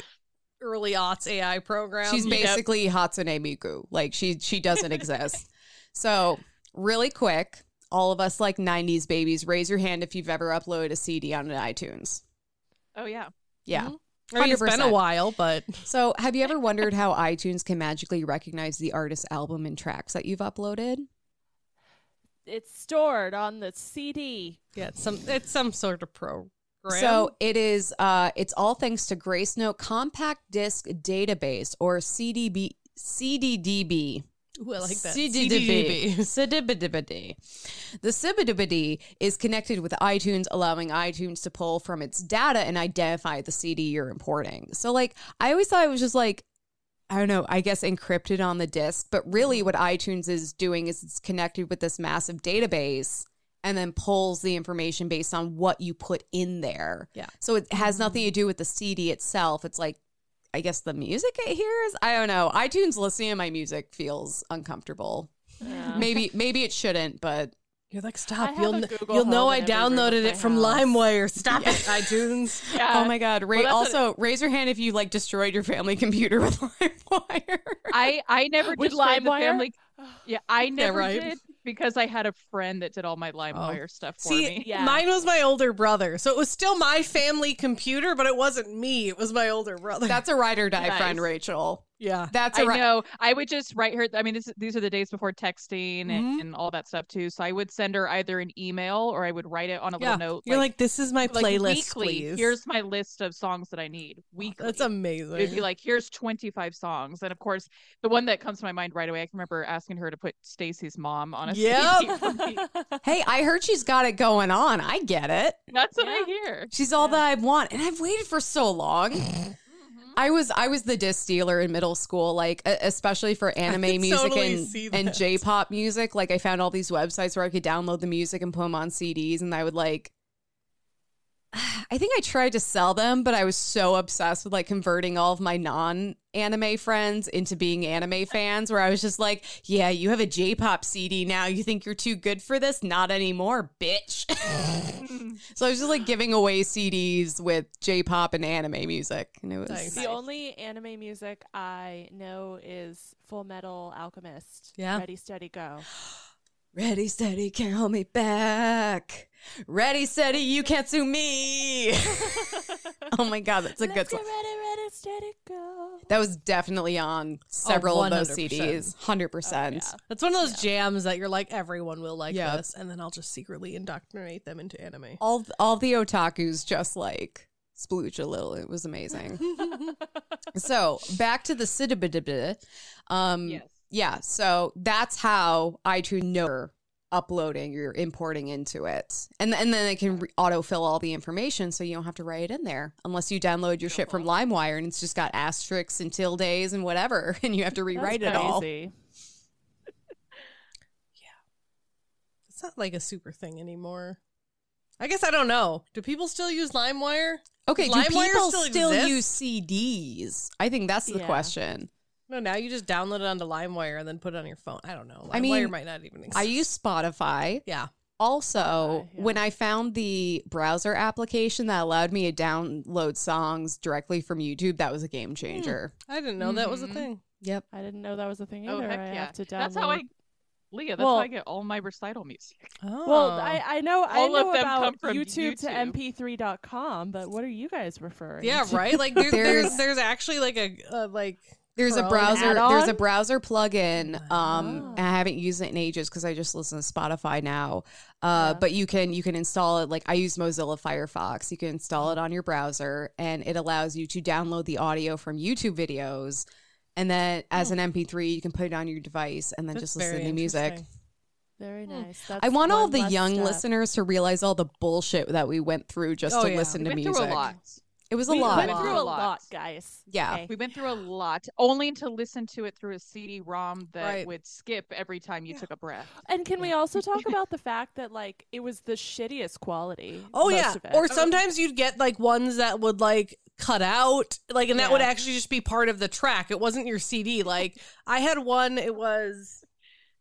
early aughts AI program. She's Yep. basically Hatsune Miku. Like she she doesn't exist. So really quick, all of us like '90s babies, raise your hand if you've ever uploaded a CD on an iTunes. Oh yeah. Yeah. Mhm. I mean, it's been a while, but So have you ever wondered how iTunes can magically recognize the artist's album and tracks that you've uploaded? It's stored on the CD. yeah, it's some it's some sort of program. So it is. Uh, it's all thanks to Gracenote Compact Disc Database or CDB CDDB. Ooh, I like that. CDDB. CDDB. The CDDB is connected with iTunes, allowing iTunes to pull from its data and identify the CD you're importing. So, like, I always thought it was just like, I don't know, I guess encrypted on the disk, but really what iTunes is doing is it's connected with this massive database and then pulls the information based on what you put in there. Yeah. So it has nothing to do with the CD itself. It's like, I guess the music it hears. I don't know. iTunes listening to my music feels uncomfortable. Yeah. Maybe maybe it shouldn't, but You're like, stop. You'll a you'll know I in every room downloaded it from house. LimeWire. Stop it, iTunes. Yeah. oh my god. Ra- Well, that's also, raise your hand if you like destroyed your family computer with LimeWire. I I never With destroyed the LimeWire? family. Yeah, I never right. did because I had a friend that did all my oh. LimeWire stuff for See, me. Yeah. mine was my older brother, so it was still my family computer, but it wasn't me. It was my older brother. That's a ride or die Nice. friend, Rachel. Yeah. That's I a ri- know. I would just write her. I mean, this, these are the days before texting and, mm-hmm. and all that stuff too. So I would send her either an email or I would write it on a Yeah. little note. You're like, this is my like playlist, weekly. please. Here's my list of songs that I need weekly. That's amazing. It'd be like, here's 25 songs, and of course, the one that comes to my mind right away. I can remember asking her to put Stacy's mom on a Yep. For. Hey, I heard she's got it going on. I get it. That's what I hear. She's all that I want, and I've waited for so long. I was I was the disc dealer in middle school, like especially for anime music totally and, and. J-pop music. Like I found all these websites where I could download the music and put them on CDs, and I would like. I think I tried to sell them, but I was so obsessed with like converting all of my non-anime friends into being anime fans. Where I was just like, "Yeah, you have a J-pop CD now. You think you're too good for this? Not anymore, bitch." so I was just like giving away CDs with J-pop and anime music, and it was Nice. The only anime music I know is Full Metal Alchemist. Yeah. Ready, steady, go. Ready, steady, can't hold me back. Ready, steady, you can't sue me. oh my god, that's a good Let's song. ready, ready, steady, go. That was definitely on several of those 100%. CDs. Hundred Oh, percent. yeah. That's one of those jams that you're like, everyone will like Yep. this, and then I'll just secretly indoctrinate them into anime. All all the otakus just like splooge a little. It was amazing. so back to the Sidibidibid. Um, Yes. Yeah, so that's how iTunes know you're uploading, you're importing into it, and and then it can re- autofill all the information, so you don't have to write it in there unless you download your shit from LimeWire and it's just got asterisks and tildes and whatever, and you have to rewrite That's it all. crazy. It's not like a super thing anymore. I guess I don't know. Do people still use LimeWire? Okay, do LimeWire people still still, exist? use CDs? I think that's the Yeah. question. No, now you just download it onto LimeWire and then put it on your phone. I don't know. LimeWire I mean, might not even exist. I use Spotify. yeah. Also, Spotify, yeah. when I found the browser application that allowed me to download songs directly from YouTube, that was a game changer. I didn't know that was a Mhm. thing. Yep. I didn't know that was a thing Oh either. heck I yeah! have to download. That's how I, Leah. That's Well- how I get all my recital music. Oh. Well, I, I know I All of know them about come from YouTube, to YouTube. MP3.com, but what are you guys referring? yeah, to? right. Like there, there's There's- there's actually like a uh, like There's a browser. add-on? There's a browser plugin. Um, Oh. and I haven't used it in ages because I just listen to Spotify now. Uh, Yeah. but you can you can install it. Like I use Mozilla Firefox. You can install it on your browser, and it allows you to download the audio from YouTube videos, and then as an MP3, you can put it on your device and then that's just listen very to music. Very Hmm. nice. That's I want all the young step. listeners to realize all the bullshit that we went through just Oh, to yeah. listen We to went music. Through a lot. It was a we lot. went through a Lot. lot, guys. Yeah. Okay. We went through a lot, only to listen to it through a CD-ROM that Right. would skip every time you Yeah. took a breath. And can we also talk about the fact that like it was the shittiest quality? Oh yeah. of it. Or sometimes you'd get like ones that would like cut out, like, and that would actually just be part of the track. It wasn't your CD. Like I had one. It was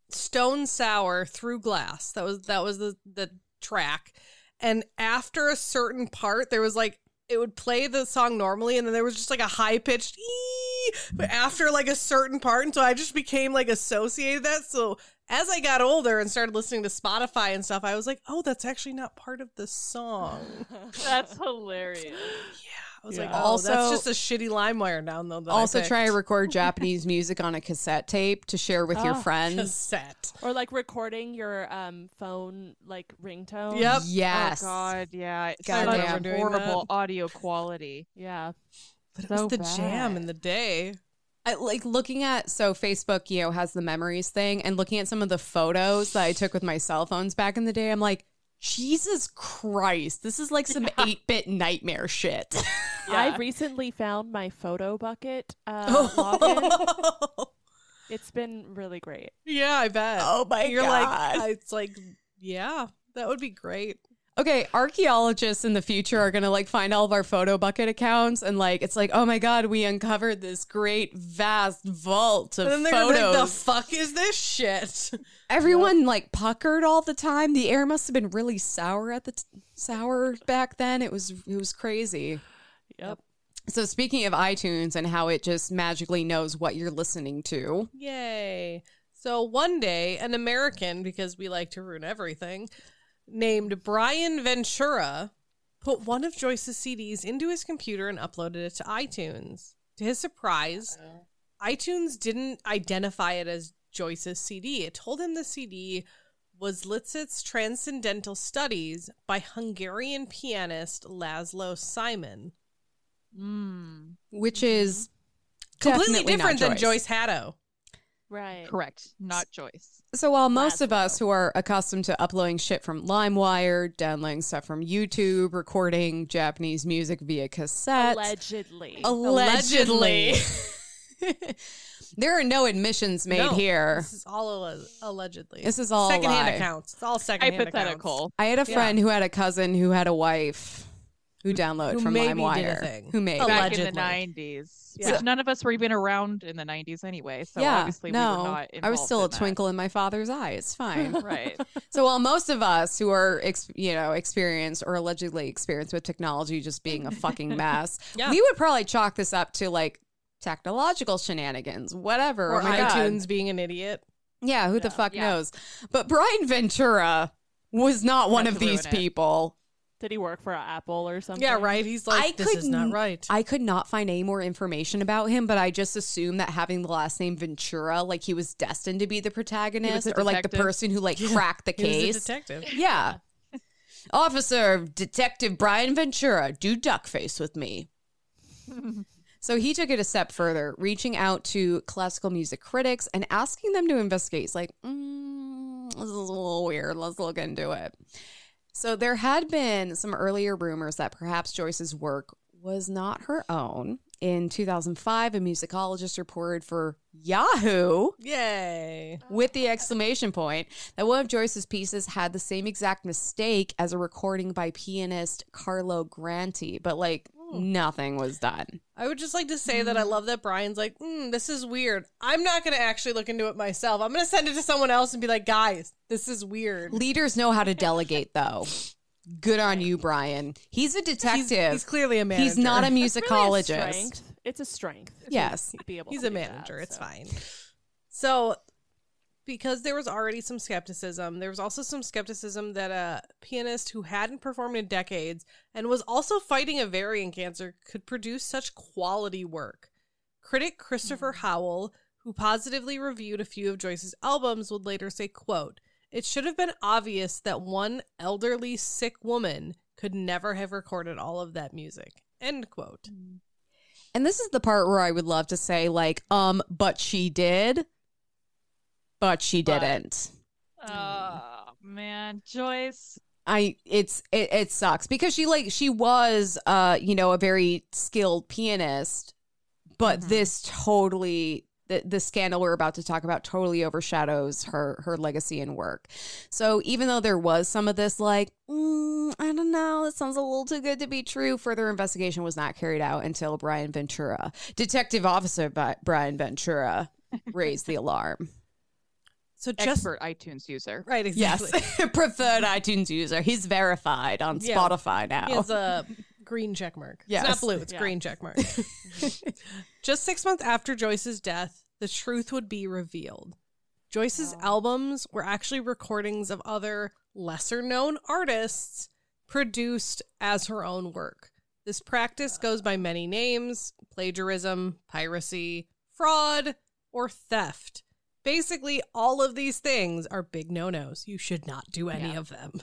Stone Sour Through Glass. That was that was the the track. And after a certain part, there was like it would play the song normally, and then there was just like a high pitched. But after like a certain part, and so I just became like associated that. So as I got older and started listening to Spotify and stuff, I was like, oh, that's actually not part of the song. That's hilarious. I was like, Yeah. oh, that's Also- just a shitty LimeWire download. That I Also, try to record Japanese music on a cassette tape to share with your Oh, friends. cassette. or like recording your um phone like ringtone. Yep. Yes. Oh God, yeah. It's God such damn. We're horrible audio quality. Yeah. But it was the jam in the day. I like looking at so Facebook, you know, has the memories thing, and looking at some of the photos that I took with my cell phones back in the day. I'm like, Jesus Christ, this is like some eight bit nightmare shit. I recently found my photo bucket uh, login. It's been really great. yeah, I bet. Oh my You're God. like, it's like, yeah, that would be great. okay, archaeologists in the future are gonna like find all of our photo bucket accounts, and like it's like, oh my God, we uncovered this great vast vault of And then they're gonna photos. like, the fuck is this shit? Everyone like puckered all the time. The air must have been really sour at the t- sour back then. It was it was crazy. Yep. So speaking of iTunes and how it just magically knows what you're listening to. Yay. So one day, an American, because we like to ruin everything, named Brian Ventura put one of Joyce's CDs into his computer and uploaded it to iTunes. To his surprise, iTunes didn't identify it as Joyce's CD. It told him the CD was Liszt's Transcendental Studies by Hungarian pianist Laszlo Simon. Mm, Which is Completely definitely not different than Joyce Hatto. Right. correct. Not Joyce. So while most of us who are accustomed to uploading shit from LimeWire, downloading stuff from YouTube, recording Japanese music via cassette, Allegedly. allegedly, there are no admissions made No, here. This is all alle- allegedly. This is all a secondhand lie. accounts. It's all secondhand Hypothetical. I had a Yeah. friend who had a cousin who had a wife who downloaded who from maybe did a LimeWire. thing. Who made Allegedly. Back in the nineties, Yeah. which none of us were even around in the nineties anyway. So yeah, obviously no, we were not. I was involved still in a that. twinkle in my father's eye. It's fine. Right. so while most of us who are, ex- you know, experienced or allegedly experienced with technology just being a fucking mess, Yeah. we would probably chalk this up to like technological shenanigans, whatever. Or oh my God. iTunes being an idiot. Yeah, who the fuck Yeah. knows? But Brian Ventura was not one Had of to ruin these it. people. Did he work for Apple or something? Yeah, right. He's like, I this is not couldn't- right. I could not find any more information about him, but I just assumed that having the last name Ventura, like he was destined to be the protagonist or like the person who like cracked the He was a case. detective. Yeah. Officer Detective Brian Ventura, do duck face with me. so he took it a step further, reaching out to classical music critics and asking them to investigate. He's like, mm, this is a little weird. Let's look into it. So there had been some earlier rumors that perhaps Joyce's work was not her own. in 2005, a musicologist reported for Yahoo Yay. with the exclamation point that one of Joyce's pieces had the same exact mistake as a recording by pianist Carlo Grante, but like nothing was done. I would just like to say that I love that Brian's like, mm, this is weird. I'm not going to actually look into it myself. I'm going to send it to someone else and be like, guys, this is weird. Leaders know how to delegate, though. Good on you, Brian. He's a detective. he's clearly a manager. He's not a Really a musicologist. It's a strength. to Yes. be able He's to a do that, manager. it's so. fine. So, because there was already some skepticism, there was also some skepticism that a pianist who hadn't performed in decades and was also fighting ovarian cancer could produce such quality work. Critic Christopher Howell, who positively reviewed a few of Joyce's albums, would later say, quote, It should have been obvious that one elderly sick woman could never have recorded all of that music. End quote. And this is the part where I would love to say, like, um, but she did, but she But- didn't. Oh man, Joyce. I it's it, it sucks because she like she was uh you know a very skilled pianist, but Mhm. this totally the, the scandal we're about to talk about totally overshadows her her legacy and work. So even though there was some of this like mm, I don't know it sounds a little too good to be true, further investigation was not carried out until Brian Ventura, Detective Officer Brian Ventura, raised the alarm. So just Expert iTunes user. right, exactly. Yes, preferred iTunes user. He's verified on Yeah. Spotify now. He has a green check mark. Yes. It's not blue, it's Yeah. green check mark. Just six months after Joyce's death, the truth would be revealed. Joyce's albums were actually recordings of other lesser known artists produced as her own work. This practice goes by many names plagiarism, piracy, fraud, or theft. Basically, all of these things are big no nos. You should not do any Yeah. of them.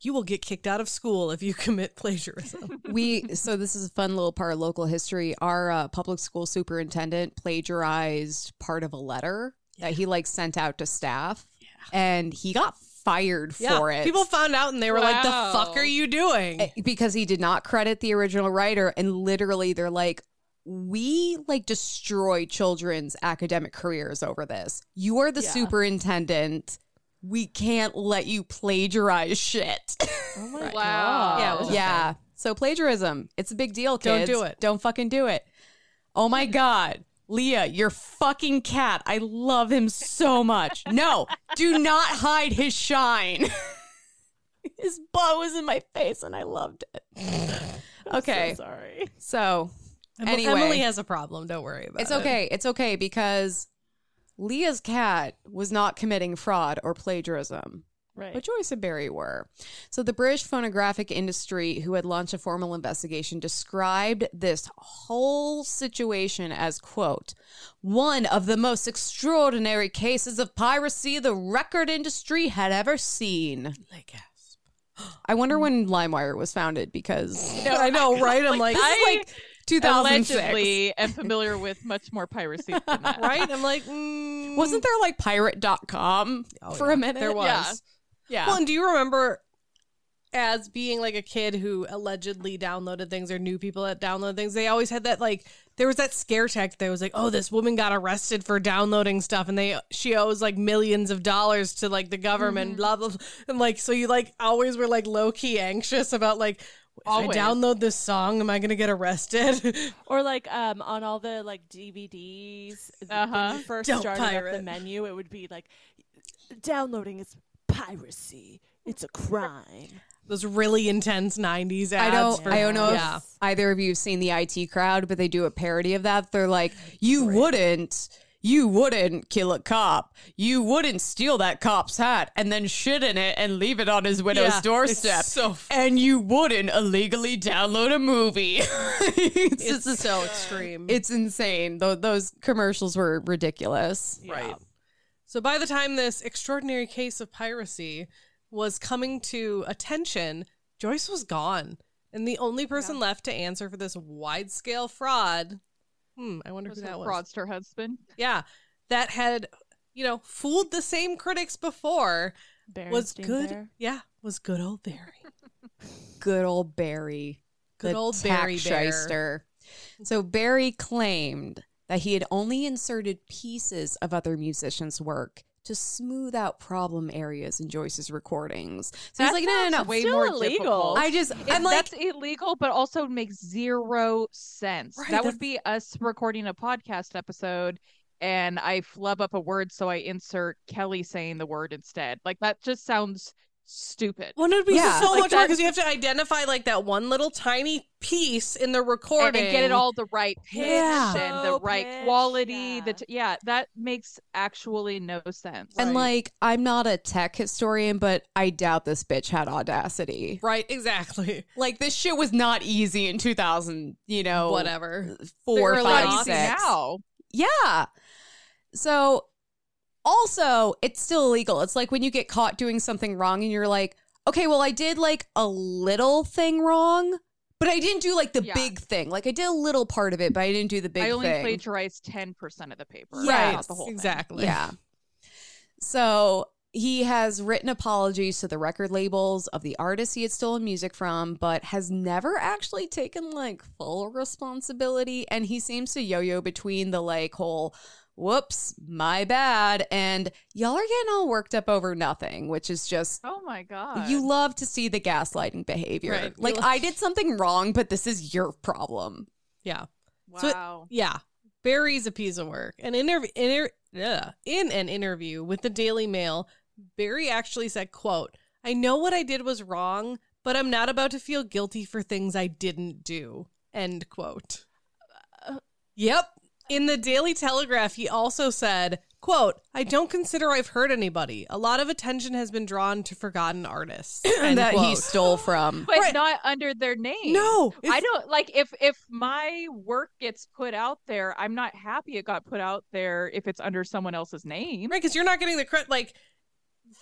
You will get kicked out of school if you commit plagiarism. we so this is a fun little part of local history. Our uh, public school superintendent plagiarized part of a letter that he like sent out to staff, and he got fired for it. People found out and they were like, "The fuck are you doing?" Eh, because he did not credit the original writer, and literally they're like. We like destroy children's academic careers over this. You are the Yeah. superintendent. We can't let you plagiarize shit. Oh my Right. god. Wow. Yeah, it was a yeah. So plagiarism, it's a big deal, Don't do it. Don't fucking do it. Oh my god. Leah, your fucking cat. I love him so much. No, do not hide his shine. his butt was in my face and I loved it. Okay. So sorry. So, anyway. Emily has a problem. Don't worry about it's it. It's okay. It's okay because Leah's cat was not committing fraud or plagiarism. Right. But Joyce and Barry were. So the British phonographic industry, who had launched a formal investigation, described this whole situation as, quote, one of the most extraordinary cases of piracy the record industry had ever seen. Like, gasp. I wonder when LimeWire was founded because I know, right? I'm like, this is like 2006. allegedly am familiar with much more piracy than that. right? I'm like, mm, Wasn't there like pirate.com Oh, for yeah, a minute? There was. Yeah. Yeah. Well, and do you remember as being like a kid who allegedly downloaded things or knew people that download things? They always had that like there was that scare tactic that was like, oh, this woman got arrested for downloading stuff, and they she owes like millions of dollars to like the government, blah blah, blah. and like so you like always were like low key anxious about like. If Always. I download this song, am I gonna get arrested? Or like um on all the like DVDs when Uh-huh. you first Don't started up the menu, it would be like downloading is piracy. It's a crime. Those really intense '90s ads. I don't. for- I don't know Yeah. if either of you have seen the IT crowd, but they do a parody of that. They're like, "You wouldn't, you wouldn't kill a cop. You wouldn't steal that cop's hat and then shit in it and leave it on his widow's Yeah, doorstep. it's so f- and you wouldn't illegally download a movie. it's, It's just- so extreme. it's insane. Tho- those commercials were ridiculous. Right. So by the time this extraordinary case of piracy was coming to attention, Joyce was gone. And the only person left to answer for this wide scale fraud, hmm, I wonder Was who her that was. fraudster husband? Yeah. That had, you know, fooled the same critics before was good. Bear. Yeah, was good old Barry. Good old Barry. Good the old tax Barry Bear. shyster. So Barry claimed that he had only inserted pieces of other musicians' work to smooth out problem areas in Joyce's recordings. So That he's like, no, no, no. way more illegal. difficult. I just, I'm like, that's illegal, but also makes zero sense. Right, that would be us recording a podcast episode and I flub up a word so I insert Kelly saying the word instead. Like that just sounds stupid. Well, it would be Yeah. so Like much more because you have to identify like that one little tiny piece in the recording and get it all the right pitch Yeah. and the Oh, right pitch, quality. yeah. The t- yeah, that makes actually no sense. and Right. like, I'm not a tech historian, but I doubt this bitch had audacity. Right, exactly. Like, this shit was not easy in 2000, you know, Whatever. four, They're five, not easy six. now. Yeah. So also, it's still illegal. It's like when you get caught doing something wrong and you're like, okay, well, I did like a little thing wrong, but I didn't do like the Yeah. big thing. Like I did a little part of it, but I didn't do the big thing. I only thing. plagiarized ten percent of the paper. Yeah. not the whole thing. exactly. Yeah. So he has written apologies to the record labels of the artists he had stolen music from, but has never actually taken like full responsibility. And he seems to yo yo between the like whole whoops, my bad, and y'all are getting all worked up over nothing, which is just. Oh my god. You love to see the gaslighting behavior. Right. Like, lo- I did something wrong, but this is your problem. Yeah. wow. So it- Yeah. Barry's a piece of work. An interview inter- ugh. in an interview with the Daily Mail, Barry actually said, quote, I know what I did was wrong, but I'm not about to feel guilty for things I didn't do. End quote. Uh, yep. In the Daily Telegraph, he also said, quote, I don't consider I've hurt anybody. A lot of attention has been drawn to forgotten artists. End that he stole from. but Right. not under their name. No. I don't like if if my work gets put out there, I'm not happy it got put out there if it's under someone else's name. Right, because you're not getting the credit. Like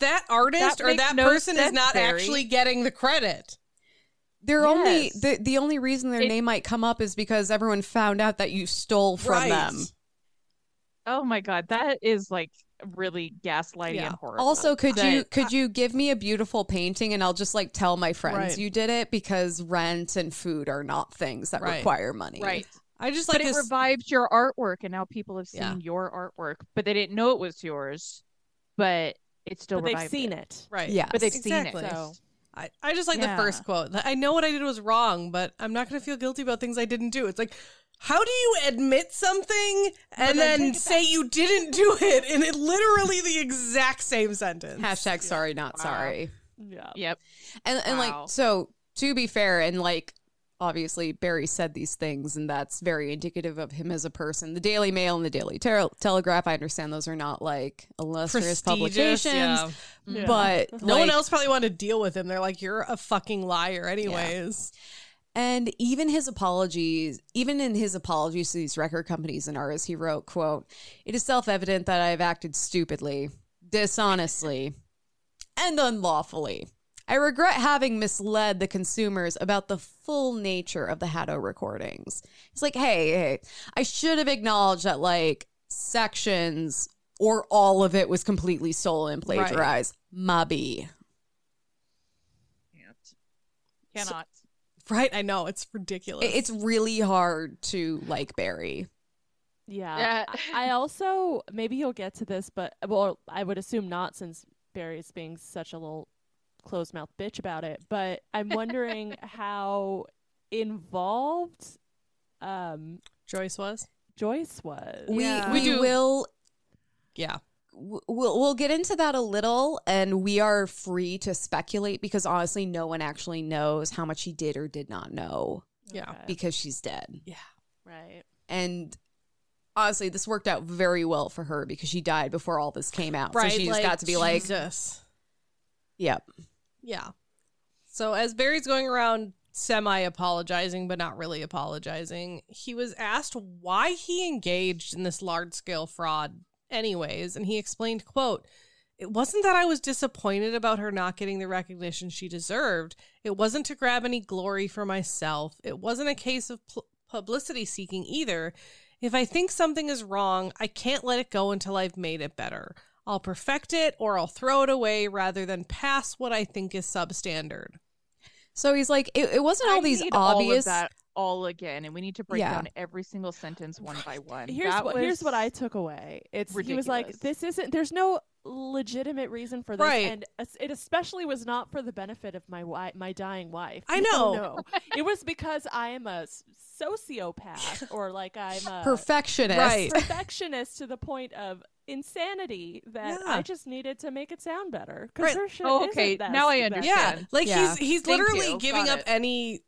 that artist That or that no person is not Barry. actually getting the credit. They're only the the only reason their It- name might come up is because everyone found out that you stole from Right. them. Oh my god, that is like really gaslighting Yeah. and horrible. Also, could you That- could uh, you give me a beautiful painting and I'll just like tell my friends Right. you did it because rent and food are not things that Right. require money. right? I just like but it revived your artwork, and now people have seen Yeah. your artwork, but they didn't know it was yours. But it's still but they've seen it. it. right. Yeah, But they've Exactly. seen it. So- I, I just like Yeah. the first quote. I know what I did was wrong, but I'm not going to feel guilty about things I didn't do. It's like, how do you admit something and then then, take it say you didn't do it in it literally the exact same sentence? Hashtag sorry, not Wow. sorry. Yeah. Yep. And and Wow. like so to be fair and like obviously Barry said these things and that's very indicative of him as a person. The Daily Mail and the Daily Tel- Telegraph, I understand those are not like illustrious publications, yeah. Yeah. but No one else probably wanted to deal with him. They're like, you're a fucking liar, anyways. And even his apologies, even in his apologies to these record companies and artists, he wrote, quote, It is self-evident that I have acted stupidly, dishonestly, and unlawfully. I regret having misled the consumers about the full nature of the Hatto recordings. It's like, hey, hey, I should have acknowledged that like sections or all of it was completely stolen and Right. plagiarized. Mubby. Cannot. Right? I know. It's ridiculous. It's really hard to like Barry. Yeah. Yeah. I I also maybe you'll get to this, but well, I would assume not since Barry's being such a little closed mouth bitch about it. But I'm wondering how involved um Joyce was. Joyce was. We Yeah. we, We do- will Yeah. we'll we'll get into that a little and we are free to speculate because honestly no one actually knows how much he did or did not know Yeah. Okay. because she's dead. Yeah. right. And honestly this worked out very well for her because she died before all this came out. Right. So she just like, got to be like, Jesus. yep. Yeah. So as Barry's going around semi apologizing, but not really apologizing, he was asked why he engaged in this large scale fraud anyways, and he explained, quote, it wasn't that I was disappointed about her not getting the recognition she deserved. It wasn't to grab any glory for myself. It wasn't a case of pl- publicity seeking either. If I think something is wrong, I can't let it go until I've made it better. I'll perfect it or I'll throw it away rather than pass what I think is substandard. So he's like, it, it wasn't all I these need all of obvious. that all again, and we need to break Yeah. down every single sentence one by one. Here's That what here's what I took away. It's he was like, this isn't. There's no legitimate reason for this, Right. and it especially was not for the benefit of my wi- my dying wife. I know. no. it was because I am a sociopath, or like I'm a Perfectionist. Right. perfectionist to the point of insanity that Yeah. I just needed to make it sound better. 'cause Right. her shit Oh, okay, now I understand. Yeah, like Yeah. he's he's Thank literally you. giving Got up it. any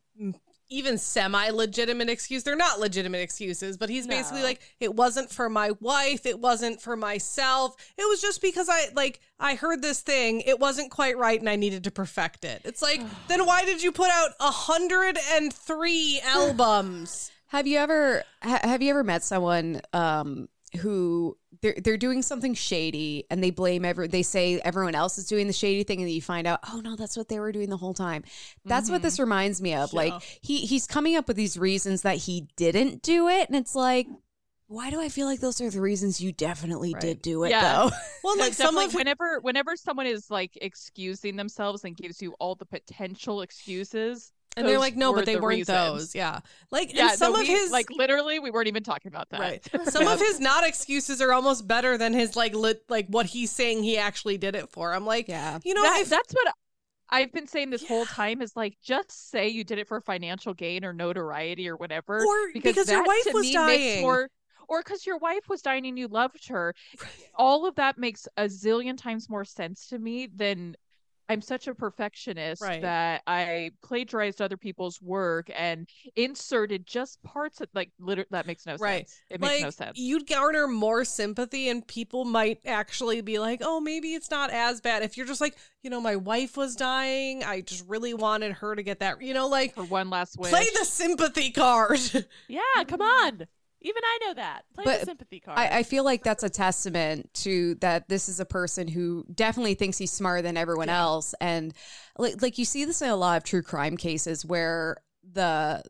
even semi legitimate excuse. They're not legitimate excuses, but he's basically like, it wasn't for my wife, it wasn't for myself. It was just because I like I heard this thing, it wasn't quite right, and I needed to perfect it. It's like, then why did you put out a hundred and three albums? Have you ever ha- have you ever met someone um who they're they're doing something shady and they blame every they say everyone else is doing the shady thing and then you find out oh no that's what they were doing the whole time. That's what this mm-hmm. reminds me of. Like he he's coming up with these reasons that he didn't do it and it's like why do I feel like those are the reasons you definitely Right. did do it Yeah. though? Well, like some definitely of whenever whenever someone is like excusing themselves and gives you all the potential excuses, and they're like, no, were but they the weren't reasons. those. Yeah. Like, Yeah, some no, of we- his like literally, we weren't even talking about that. Right. Some of his not excuses are almost better than his like lit, like what he's saying he actually did it for. I'm like, Yeah. you know, That- if, that's what I've been saying this whole time is like just say you did it for financial gain or notoriety or whatever. or because, your wife was dying. More, or because your wife was dying and you loved her. All of that makes a zillion times more sense to me than I'm such a perfectionist Right. that I plagiarized other people's work and inserted just parts of like literally that makes no Right. sense. It makes no sense. you'd garner more sympathy and people might actually be like oh maybe it's not as bad if you're just like you know my wife was dying i just really wanted her to get that you know like for one last wish. play the sympathy card Yeah, come on. Even I know that. Play But the sympathy card. I, I feel like that's a testament to that this is a person who definitely thinks he's smarter than everyone else. And like, like you see this in a lot of true crime cases where the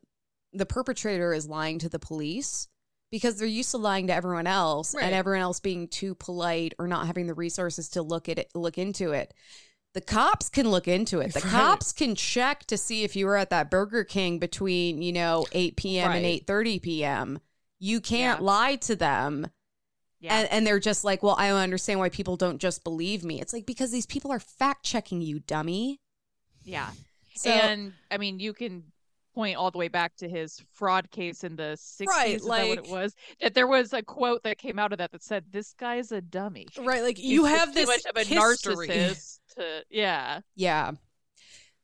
the perpetrator is lying to the police because they're used to lying to everyone else Right. and everyone else being too polite or not having the resources to look at it look into it. The cops can look into it. The Right. cops can check to see if you were at that Burger King between, you know, 8 p.m. and Right. 8:30 p.m. You can't Yeah. lie to them. yeah. And, and they're just like, well, I don't understand why people don't just believe me. It's like because these people are fact checking you, dummy. Yeah. So- and I mean, you can point all the way back to his fraud case in the 60s. Right, is that what it was? That there was a quote that came out of that that said, This guy's a dummy. right like you just have this much of a history. narcissist to, yeah. Yeah.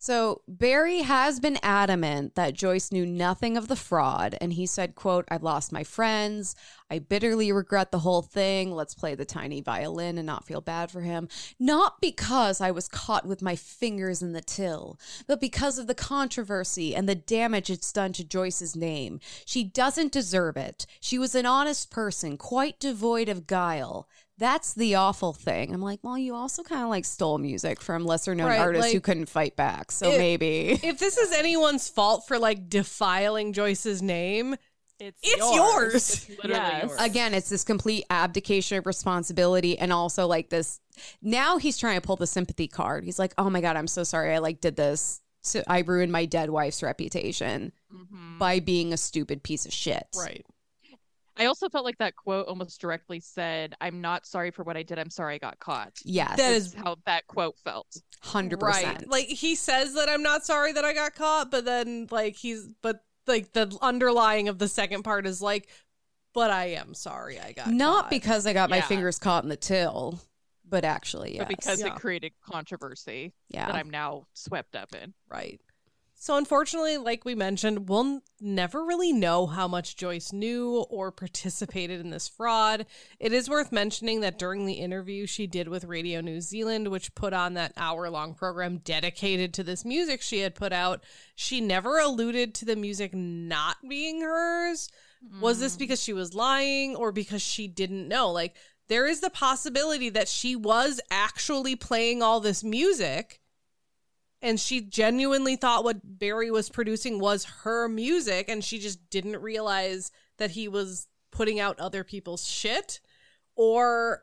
So Barry has been adamant that Joyce knew nothing of the fraud, and he said, "quote I've lost my friends. I bitterly regret the whole thing. Let's play the tiny violin and not feel bad for him. Not because I was caught with my fingers in the till, but because of the controversy and the damage it's done to Joyce's name. She doesn't deserve it. She was an honest person, quite devoid of guile." That's the awful thing. I'm like, well, you also kind of like stole music from lesser known Right, artists who couldn't fight back. So it- maybe. if this is anyone's fault for like defiling joyce's name it's it's yours. yours. It's literally Yes. yours. Again, it's this complete abdication of responsibility and also like this. Now he's trying to pull the sympathy card. He's like, oh my God, I'm so sorry. I like did this. So I ruined my dead wife's reputation Mhm. by being a stupid piece of shit. right I also felt like that quote almost directly said, I'm not sorry for what I did. I'm sorry I got caught. Yes. That Is is- how that quote felt. 100%. Right. Like he says that I'm not sorry that I got caught, but then like he's but like the underlying of the second part is like, but I am sorry I got caught. Not caught. because I got my fingers caught in the till, but actually, yes. But because Yeah. it created controversy yeah. that I'm now swept up in. right. So unfortunately, like we mentioned, we'll never really know how much Joyce knew or participated in this fraud. It is worth mentioning that during the interview she did with Radio New Zealand, which put on that hour-long program dedicated to this music she had put out, she never alluded to the music not being hers. Was this mm. because she was lying or because she didn't know? Like, there is the possibility that she was actually playing all this music and she genuinely thought what Barry was producing was her music and she just didn't realize that he was putting out other people's shit or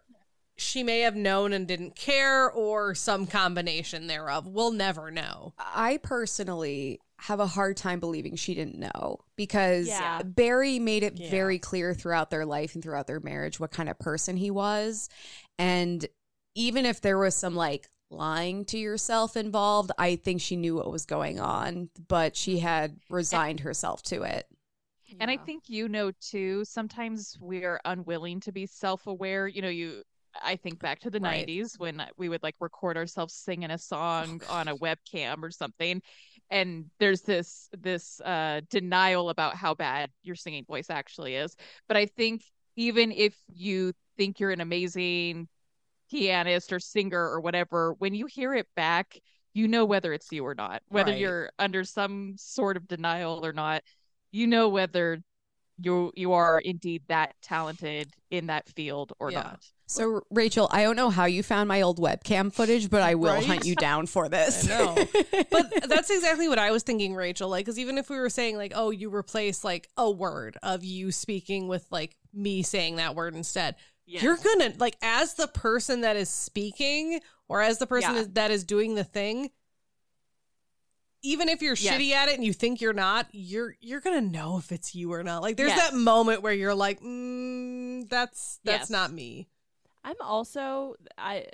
she may have known and didn't care or some combination thereof. We'll never know. I personally have a hard time believing she didn't know because Yeah. Barry made it Yeah. very clear throughout their life and throughout their marriage what kind of person he was. And even if there was some like lying to yourself involved, I think she knew what was going on, but she had resigned herself to it. And I think you know too, sometimes we're unwilling to be self-aware. You know, you I think back to the Right. 90s when we would like record ourselves singing a song on a webcam or something and there's this this uh denial about how bad your singing voice actually is. But I think even if you think you're an amazing pianist or singer or whatever, when you hear it back, you know whether it's you or not. Whether Right. you're under some sort of denial or not, you know whether you you are indeed that talented in that field or Yeah. not. So, Rachel, I don't know how you found my old webcam footage, but I will Right? hunt you down for this. I know. but that's exactly what I was thinking, Rachel. Like, because even if we were saying, like, oh, you replace like a word of you speaking with like me saying that word instead, you're gonna like as the person that is speaking or as the person Yeah. is, that is doing the thing. Even if you're Yes. shitty at it and you think you're not, you're you're gonna know if it's you or not. Like, there's Yes. that moment where you're like, mm, "That's that's Yes. not me." I'm also I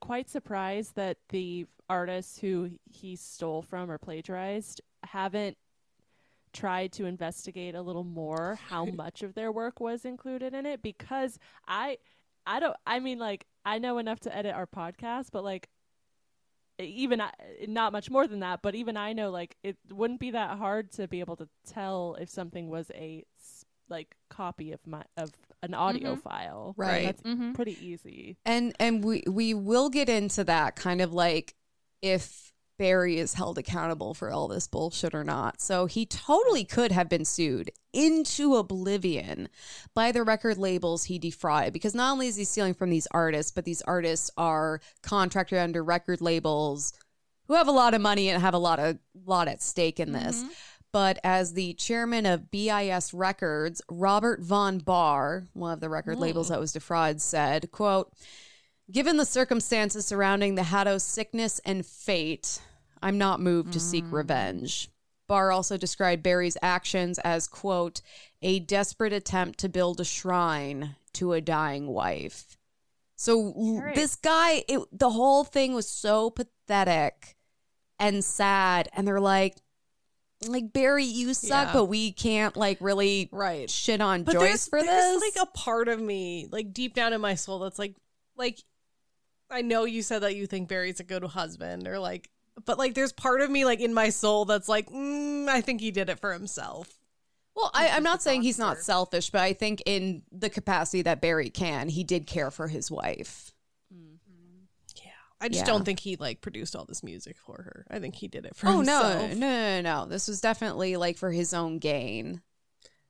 quite surprised that the artists who he stole from or plagiarized haven't tried to investigate a little more how much of their work was included in it because I I don't I mean like I know enough to edit our podcast but like even I, not much more than that but even I know like it wouldn't be that hard to be able to tell if something was a s- like copy of my of an audio file Right. that's Mhm. pretty easy And and we we will get into that kind of like if Barry is held accountable for all this bullshit or not. So he totally could have been sued into oblivion by the record labels he defrauded because not only is he stealing from these artists, but these artists are contracted under record labels who have a lot of money and have a lot of lot at stake in this. Mm-hmm. But as the chairman of BIS Records, Robert von Bahr, one of the record labels that was defrauded, said, quote, Given the circumstances surrounding the Hatto's sickness and fate, I'm not moved to seek mm. revenge. Bahr also described Barry's actions as, quote, a desperate attempt to build a shrine to a dying wife. So Right. this guy, it, the whole thing was so pathetic and sad. And they're like, like Barry, you suck, Yeah. but we can't like really Right. shit on But Joyce there's, for there's this. like a part of me, like deep down in my soul, that's like, like, I know you said that you think Barry's a good husband, or like, but like, there's part of me, like in my soul, that's like, mm, I think he did it for himself. Well, I, I'm not saying he's not selfish, but I think in the capacity that Barry can, he did care for his wife. Yeah, I just Yeah. don't think he like produced all this music for her. I think he did it for Oh no, himself. no, no, no, no! This was definitely like for his own gain.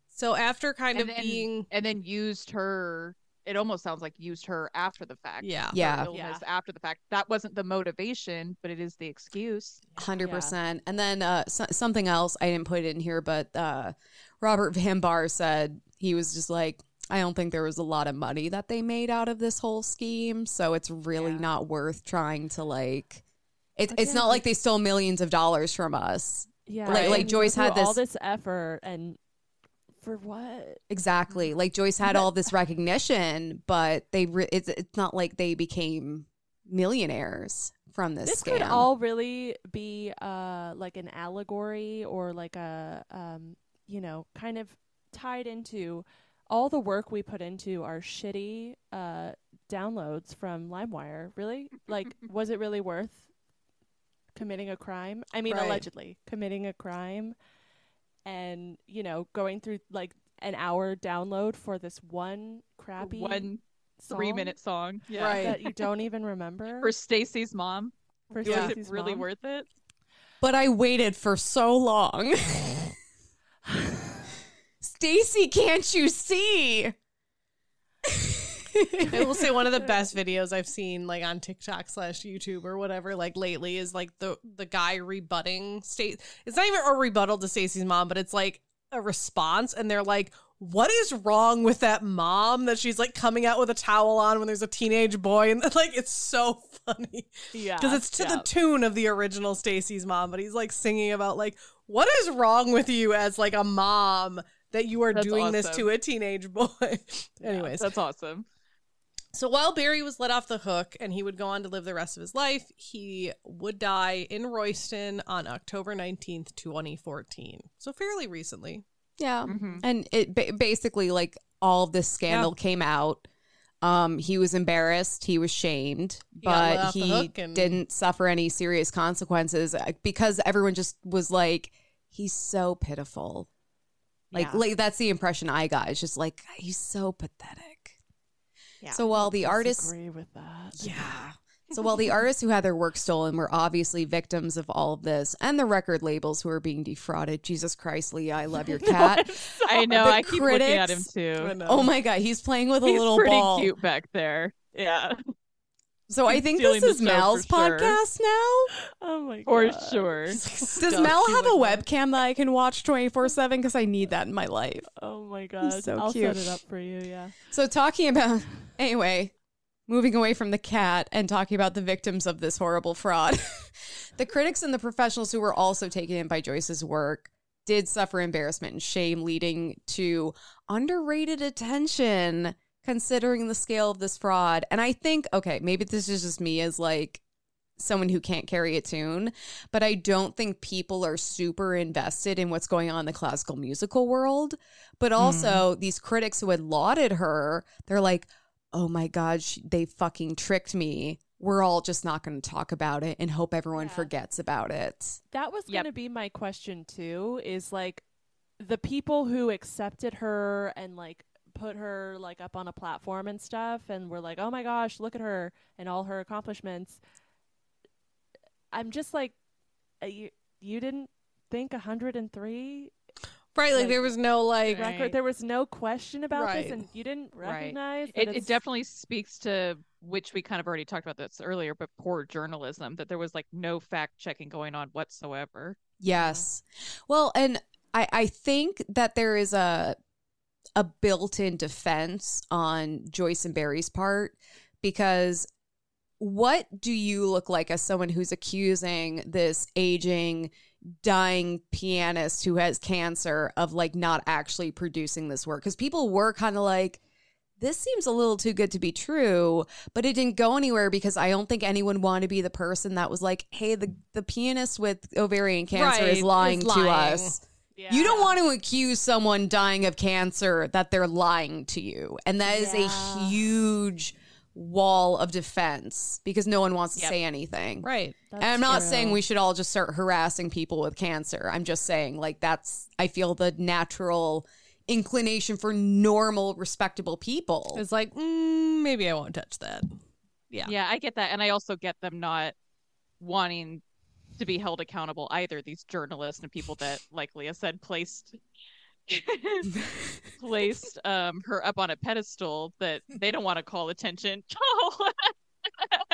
So after kind And of then, being, and then used her it almost sounds like used her after the fact. yeah, her Yeah. after the fact. That wasn't the motivation, but it is the excuse. Hundred percent. And then uh, so- something else I didn't put it in here, but uh, Robert Van Bahr said he was just like, I don't think there was a lot of money that they made out of this whole scheme, so it's really Yeah. not worth trying to like. It's it's not like they stole millions of dollars from us. Yeah, Like- like Joyce through had all this- this effort, and for what? Exactly. Like Joyce had all this recognition, but they re- it's it's not like they became millionaires from this, This scam. could all really be uh like an allegory or like a um you know kind of tied into all the work we put into our shitty uh downloads from LimeWire. Really, like, was it really worth committing a crime? I mean, Right. allegedly committing a crime, and you know going through like an hour download for this one crappy One three song minute song. Yeah. Right. that you don't even remember For Stacy's mom. for Was Stacy's it really mom? worth it? but I waited for so long. Stacy, can't you see? I will say one of the best videos I've seen like on TikTok slash YouTube or whatever like lately is like the the guy rebutting state. It's not even a rebuttal to Stacy's mom, but it's like a response, and they're like, what is wrong with that mom that she's like coming out with a towel on when there's a teenage boy and like it's so funny Yeah. because it's to yeah. the tune of the original Stacy's mom, but he's like singing about like what is wrong with you as like a mom that you are That's doing this to a teenage boy. Yeah, Anyways, that's awesome. So while Barry was let off the hook and he would go on to live the rest of his life, he would die in Royston on October 19th, 2014. So fairly recently. Yeah. Mhm. And it ba- basically like all of this scandal came out. Um, he was embarrassed, he was shamed, He but he and- didn't suffer any serious consequences uh, because everyone just was like, he's so pitiful. Like, Yeah. like that's the impression I got. It's just like he's so pathetic. Yeah. So while the artists disagree with that. yeah. So while the artists who had their work stolen were obviously victims of all of this, and the record labels who are being defrauded, Jesus Christ, Leah, I love your cat. I know. The I keep looking at him too. Oh my god, he's playing with a He's little pretty ball. cute back there. Yeah, So I think this is Mel's show Mal's for sure. podcast now. Oh my god. for sure. Does Mel have a webcam that I can watch twenty four seven? Because I need that in my life. Oh my god. so I'll cute. set it up for you. Yeah. So talking about anyway, moving away from the cat and talking about the victims of this horrible fraud. the critics and the professionals who were also taken in by Joyce's work did suffer embarrassment and shame leading to underrated attention considering the scale of this fraud. And I think okay, maybe this is just me as like someone who can't carry a tune, but I don't think people are super invested in what's going on in the classical musical world. But hmm. also, these critics who had lauded her, they're like, oh my God, she, they fucking tricked me. We're all just not going to talk about it and hope everyone Yeah. forgets about it. That was going to be my question too is like the people who accepted her and like put her like up on a platform and stuff and we're like, "Oh my gosh, look at her and all her accomplishments." I'm just like uh, you you didn't think 103 Right, like, Like- there was no like Right. record there was no question about Right. this and you didn't Right. recognize that It, it definitely speaks to which we kind of already talked about this earlier, but poor journalism that there was like no fact checking going on whatsoever. Yes. Well, and I, I think that there is a a built-in defense on Joyce and Barry's part because what do you look like as someone who's accusing this aging dying pianist who has cancer of like not actually producing this work? Because people were kind of like this seems a little too good to be true but it didn't go anywhere because i don't think anyone wanted to be the person that was like hey the, the pianist with ovarian cancer Right, is is lying. to us yeah. you don't want to accuse someone dying of cancer that they're lying to you and that is Yeah. a huge wall of defense because no one wants to Yep. say anything right. and I'm not That's saying we should all just start harassing people with cancer. I'm just saying, like, that's, I feel the natural inclination for normal, respectable people. It's like mm, maybe I won't touch that. Yeah. Yeah, I get that. And I also get them not wanting to be held accountable either, these journalists and people that, like Leah said, placed placed um her up on a pedestal that they don't want to call attention.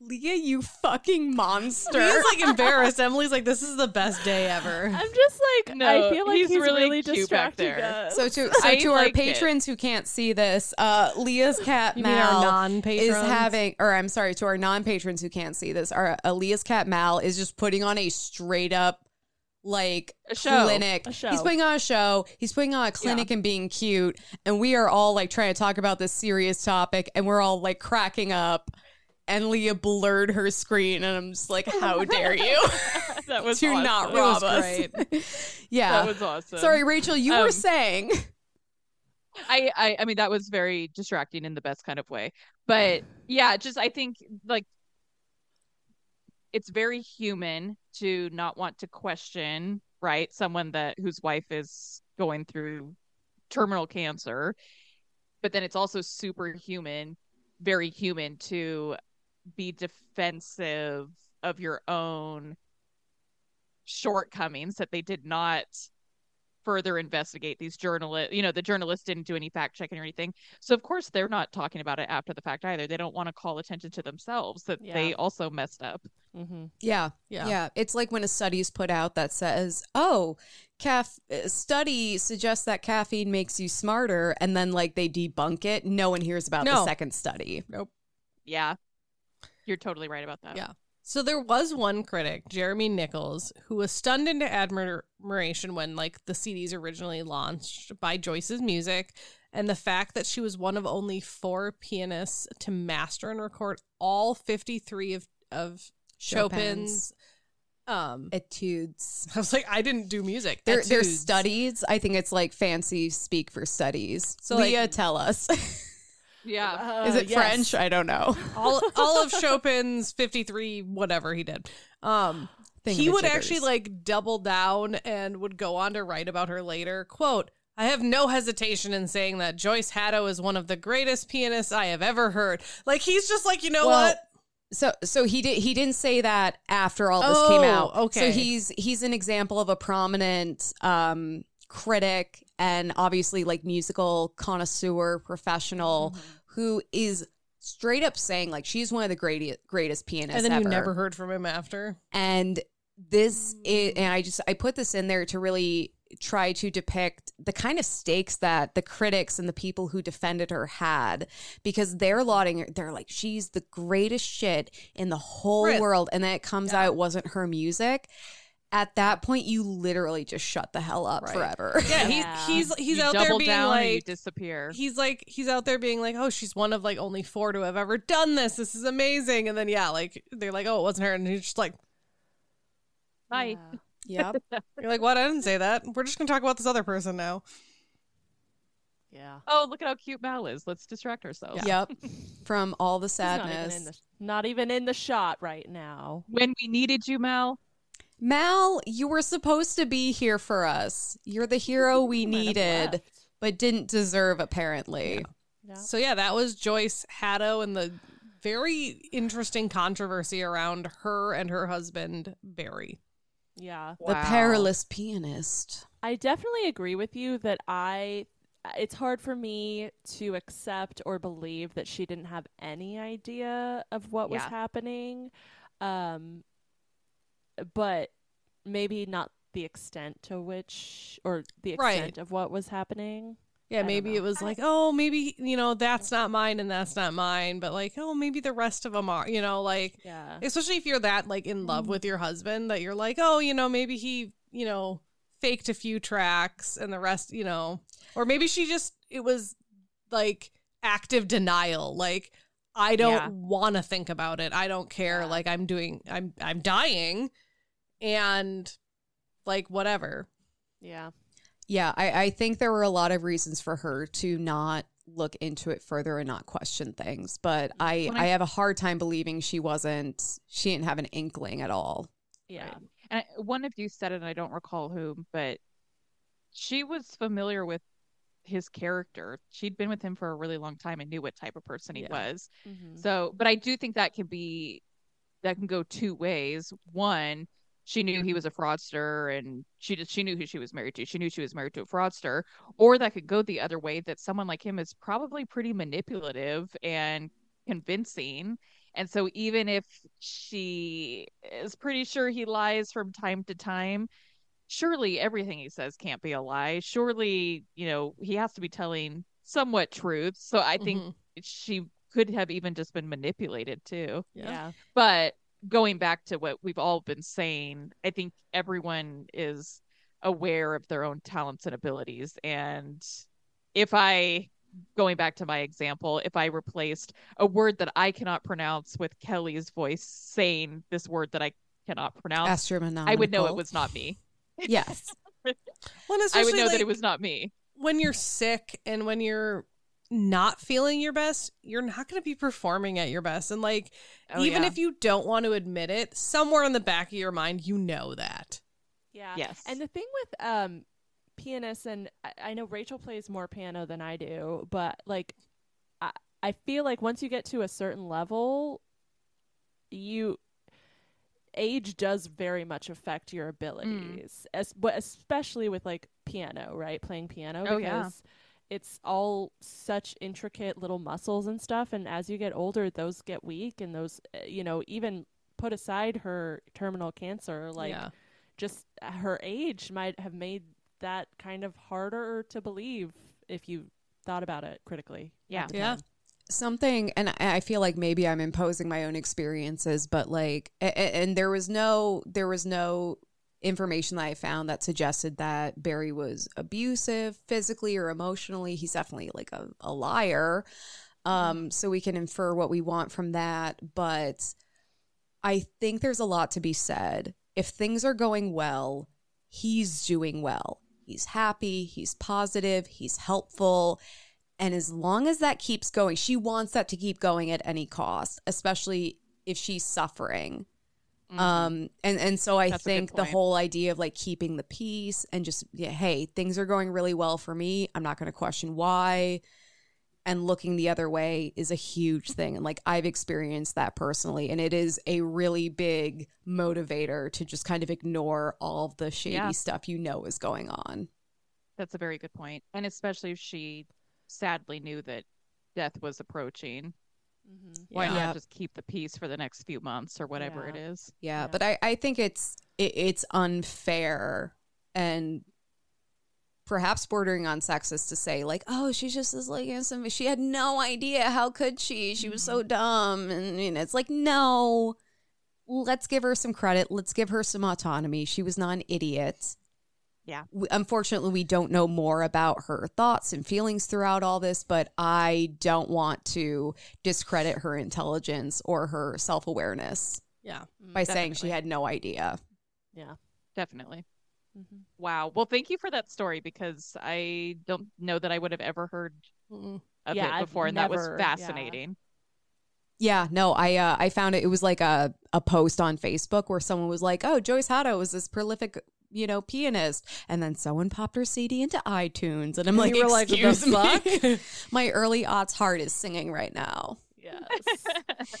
Leah, you fucking monster. He's like embarrassed. Emily's like, this is the best day ever. I'm just like No, I feel like he's he's, really really, cute back distracting there. us. so to, so I to our like it. patrons who can't see this, uh, Leah's cat You Mal is having, or I'm sorry, to our non-patrons who can't see this, our uh, Leah's cat Mal is just putting on a straight up like A show. clinic. A show. He's putting on a show. He's putting on a clinic and being cute. And we are all like trying to talk about this serious topic and we're all like cracking up. And Leah blurred her screen and I'm just like, how dare you that was to awesome. not It rob was us. yeah. That was awesome. Sorry, Rachel, you were Um, saying. I, I I mean that was very distracting in the best kind of way. But yeah, just I think like it's very human to not want to question, right? Someone that whose wife is going through terminal cancer. But then it's also super human very human to be defensive of your own shortcomings that they did not further investigate these journalists you know the journalists didn't do any fact checking or anything so of course they're not talking about it after the fact either they don't want to call attention to themselves that they also messed up hmm Yeah. Yeah. Yeah. It's like when a study's put out that says, oh, caf- uh, study suggests that caffeine makes you smarter, and then like they debunk it. No one hears about the second study. Nope. Yeah. You're totally right about that. Yeah. So there was one critic, Jeremy Nicholas, who was stunned into admiration when like the CDs originally launched by Joyce's music and the fact that she was one of only four pianists to master and record all 53 of of Chopin's, Chopin's. um Etudes. I was like I didn't do music. They're, they're studies. I think it's like fancy speak for studies. So, So like- Leah, tell us. Yeah. Is Uh, it yes. French? I don't know. all all of Chopin's 53 whatever he did. Um he would Thingamajiggers. actually like double down and would go on to write about her later. Quote, I have no hesitation in saying that Joyce Hatto is one of the greatest pianists I have ever heard. Like he's just like, you know Well, what? So so he did he didn't say that after all this came Oh, out. okay. So he's he's an example of a prominent um critic and obviously like musical connoisseur professional Mm-hmm. Who is straight up saying like she's one of the greatest greatest pianists And then ever. you never heard from him after. and this is, mm. and I just I put this in there to really try to depict the kind of stakes that the critics and the people who defended her had because they're lauding her they're like she's the greatest shit in the whole Right. world and then it comes out it wasn't her music at that point you literally just shut the hell up Right. forever Yeah, Yeah. he's he's he's you out double there being down and you like disappear. he's like he's out there being like, "Oh, she's one of like only four to have ever done this. This is amazing." And then yeah, like they're like, "Oh, it wasn't her." And he's just like, Bye. Yeah. yep "You're like, what? I didn't say that. We're just going to talk about this other person now." Yeah. Oh, look at how cute Mal is. Let's distract ourselves. yep from all the He's not even, sadness the, not even in the shot right now. When we needed you, Mal. Mal, you were supposed to be here for us. You're the hero we needed, but didn't deserve, apparently. Yeah. So yeah, that was Joyce Hatto and the very interesting controversy around her and her husband Barry. Yeah. The Wow. perilous pianist. I definitely agree with you that I it's hard for me to accept or believe that she didn't have any idea of what was happening. Um but maybe not the extent to which or the Right. extent of what was happening. Yeah, don't maybe it was like, oh, maybe you know that's not mine and that's not mine, but like, oh, maybe the rest of them are, you know, like Yeah. especially if you're that like in love mm-hmm. with your husband that you're like, oh, you know, maybe he, you know, faked a few tracks and the rest, you know, or maybe she just it was like active denial, like I don't Yeah. want to think about it. I don't care. Yeah. Like I'm doing I'm I'm dying and like whatever. Yeah. Yeah, I, I think there were a lot of reasons for her to not look into it further and not question things. But I, I, I- have a hard time believing she wasn't, she didn't have an inkling at all. Yeah. And I- one of you said it, and I don't recall whom, but she was familiar with his character. She'd been with him for a really long time and knew what type of person he Yeah. was. Mhm. So, but I do think that can be that can go two ways. One, she knew he was a fraudster and she just she knew who she was married to. She knew she was married to a fraudster. Or that could go the other way that someone like him is probably pretty manipulative and convincing. And so even if she is pretty sure he lies from time to time, surely everything he says can't be a lie. Surely, you know, he has to be telling somewhat truth. So I think Mhm. she could have even just been manipulated too. Yeah. But going back to what we've all been saying, I think everyone is aware of their own talents and abilities. And if I, going back to my example, if I replaced a word that I cannot pronounce with Kelley's voice saying this word that I cannot pronounce, I would know it was not me. Yes. Well, I would know that it was not me. when you're sick and when you're not feeling your best, you're not going to be performing at your best. And like, Oh, even yeah. if you don't want to admit it, somewhere in the back of your mind, you know that. Yeah. Yes. And the thing with um pianists and I, I know Rachel plays more piano than I do, but like I I feel like once you get to a certain level, you age does very much affect your abilities. As but especially with like piano, right? Playing piano Oh, because yeah. It's all such intricate little muscles and stuff and as you get older those get weak and those uh, you know even put aside her terminal cancer like yeah. just her age might have made that kind of harder to believe if you thought about it critically. Yeah. Yeah. something and I I feel like maybe I'm imposing my own experiences but like a- a- and there was no there was no information that I found that suggested that Barry was abusive physically or emotionally he's definitely like a, a liar. Um so we can infer what we want from that but I think there's a lot to be said. If things are going well he's doing well. He's happy he's positive he's helpful and as long as that keeps going, she wants that to keep going at any cost, especially if she's suffering. Um, and and so I Mm-hmm. That's think the whole idea of like keeping the peace and just yeah, hey, things are going really well for me. I'm not going to question why. And looking the other way is a huge thing. And like I've experienced that personally. And it is a really big motivator to just kind of ignore all of the shady Yeah. stuff you know is going on. That's a very good point. And especially if she sadly knew that death was approaching. Mhm. Why Yeah. not just keep the peace for the next few months or whatever Yeah. it is? Yeah, Yeah. but I, I think it's it, it's unfair and perhaps bordering on sexist to say like, oh, she's just this like innocent. She had no idea. How could she? She was so dumb. And you know, it's like no. Let's give her some credit. Let's give her some autonomy. She was not an idiot. Yeah. We, unfortunately, we don't know more about her thoughts and feelings throughout all this, but I don't want to discredit her intelligence or her self awareness Yeah. by saying she had no idea. Yeah. Definitely. Mm-hmm. Wow. Well, thank you for that story because I don't know that I would have ever heard Mm-mm. of Yeah, it I've before, and that was never- yeah. fascinating. Yeah, no, I uh, I found it. It was like a a post on Facebook where someone was like, "Oh, Joyce Hatto was this prolific, you know, pianist," and then someone popped her CD into iTunes, and I'm like, you were like, "Excuse me, my early aughts heart is singing right now." Yes.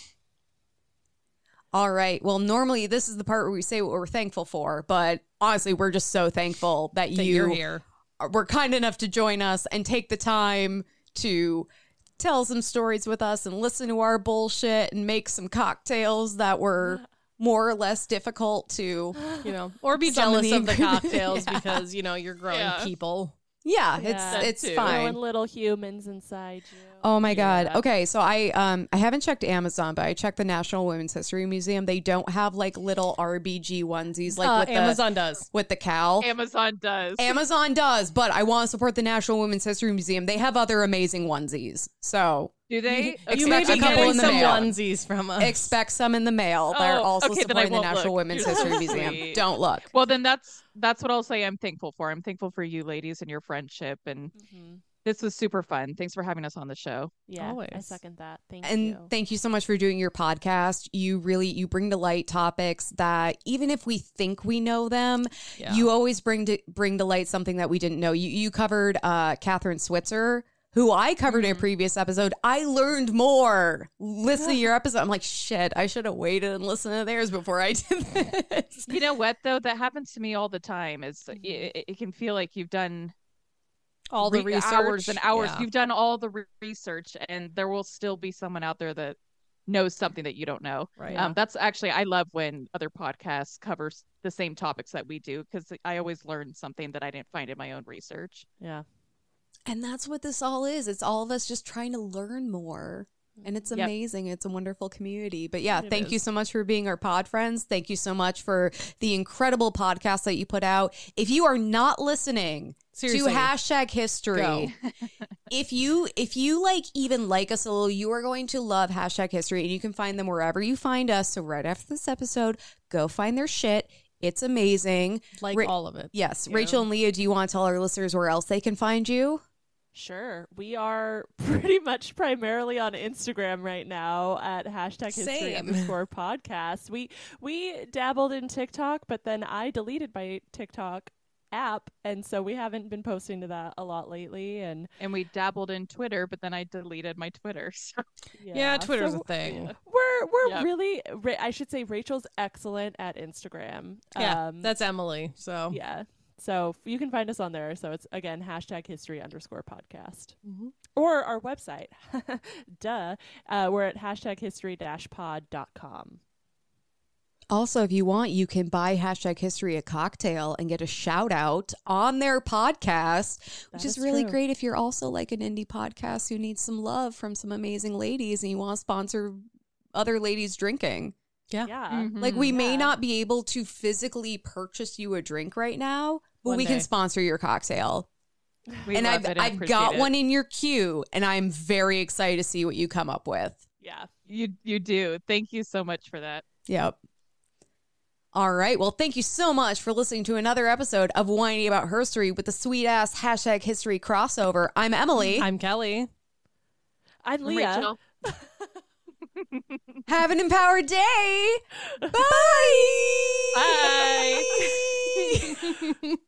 All right. Well, normally this is the part where we say what we're thankful for, but honestly, we're just so thankful that, that you you're here. were kind enough to join us and take the time to tell some stories with us and listen to our bullshit and make some cocktails that were more or less difficult to You know, or be jealous the of the cocktails Yeah. because you know you're grown Yeah. people. yeah, Yeah, it's it's too. fine Growing little humans inside you. Oh my god. Okay, so I um I haven't checked Amazon, but I checked the National Women's History Museum. They don't have like little RBG onesies like uh, with Amazon does. with the cow. Amazon does. Amazon does, but I want to support the National Women's History Museum. They have other amazing onesies. So Do they? You You may may Expect be a couple getting in the some mail. onesies from us. expect some in the mail. They're Oh, also okay, supporting the National look. Women's History Museum. Don't look. Well, then that's that's what I'll say. I'm thankful for. I'm thankful for you ladies and your friendship, and Mhm. this was super fun. Thanks for having us on the show. Yeah, I second that. Thank and you. thank you so much for doing your podcast you really you bring to light topics that even if we think we know them Yeah. you always bring to bring to light something that we didn't know you you covered uh Kathrine Switzer who I covered in a previous episode, I learned more. Listen to your episode. I'm like, shit, I should have waited and listened to theirs before I did this. You know what though? That happens to me all the time. Is Mm-hmm. it, it can feel like you've done all the re- research hours and hours. Yeah. You've done all the re- research, and there will still be someone out there that knows something that you don't know. right. Um, that's actually I love when other podcasts cover the same topics that we do because I always learn something that I didn't find in my own research. yeah. And that's what this all is. It's all of us just trying to learn more. And it's Yep. amazing. It's a wonderful community. But yeah, It thank you so much for being our pod friends. Thank you so much for the incredible podcast that you put out. If you are not listening Seriously. to hashtag history, if you if you like even like us a little, you are going to love hashtag history, and you can find them wherever you find us. So right after this episode, go find their shit. It's amazing. like Ra- all of it. Yes. Rachel and Leah, do you want to tell our listeners where else they can find you? Sure. We are pretty much primarily on Instagram right now at hashtag history Same. underscore podcast. We we dabbled in TikTok, but then I deleted my TikTok app and so we haven't been posting to that a lot lately and And we dabbled in Twitter, but then I deleted my Twitter. So yeah, Yeah, Twitter's so a thing. We're we're Yep. really I should say Rachel's excellent at Instagram. Yeah, Um, that's Emily. So yeah. So you can find us on there. So it's again hashtag history underscore podcast Mhm. or our website. Duh. Uh, we're at hashtag history dash pod dot com. Also, if you want, you can buy hashtag history a cocktail and get a shout out on their podcast, which That is is really true. great if you're also like an indie podcast who needs some love from some amazing ladies and you want to sponsor other ladies drinking. Yeah. Yeah. Mhm. Like, we may not be able to physically purchase you a drink right now, but One we can sponsor your cocktail. We and I've, I've got it. one in your queue, and I'm very excited to see what you come up with. Yeah. You you do. Thank you so much for that. Yep. All right. Well, thank you so much for listening to another episode of Whiny About Herstory with the sweet ass hashtag history crossover. I'm Emily. I'm Kelley. I'm I'm Leah. Have an empowered day. Bye. Bye. Bye.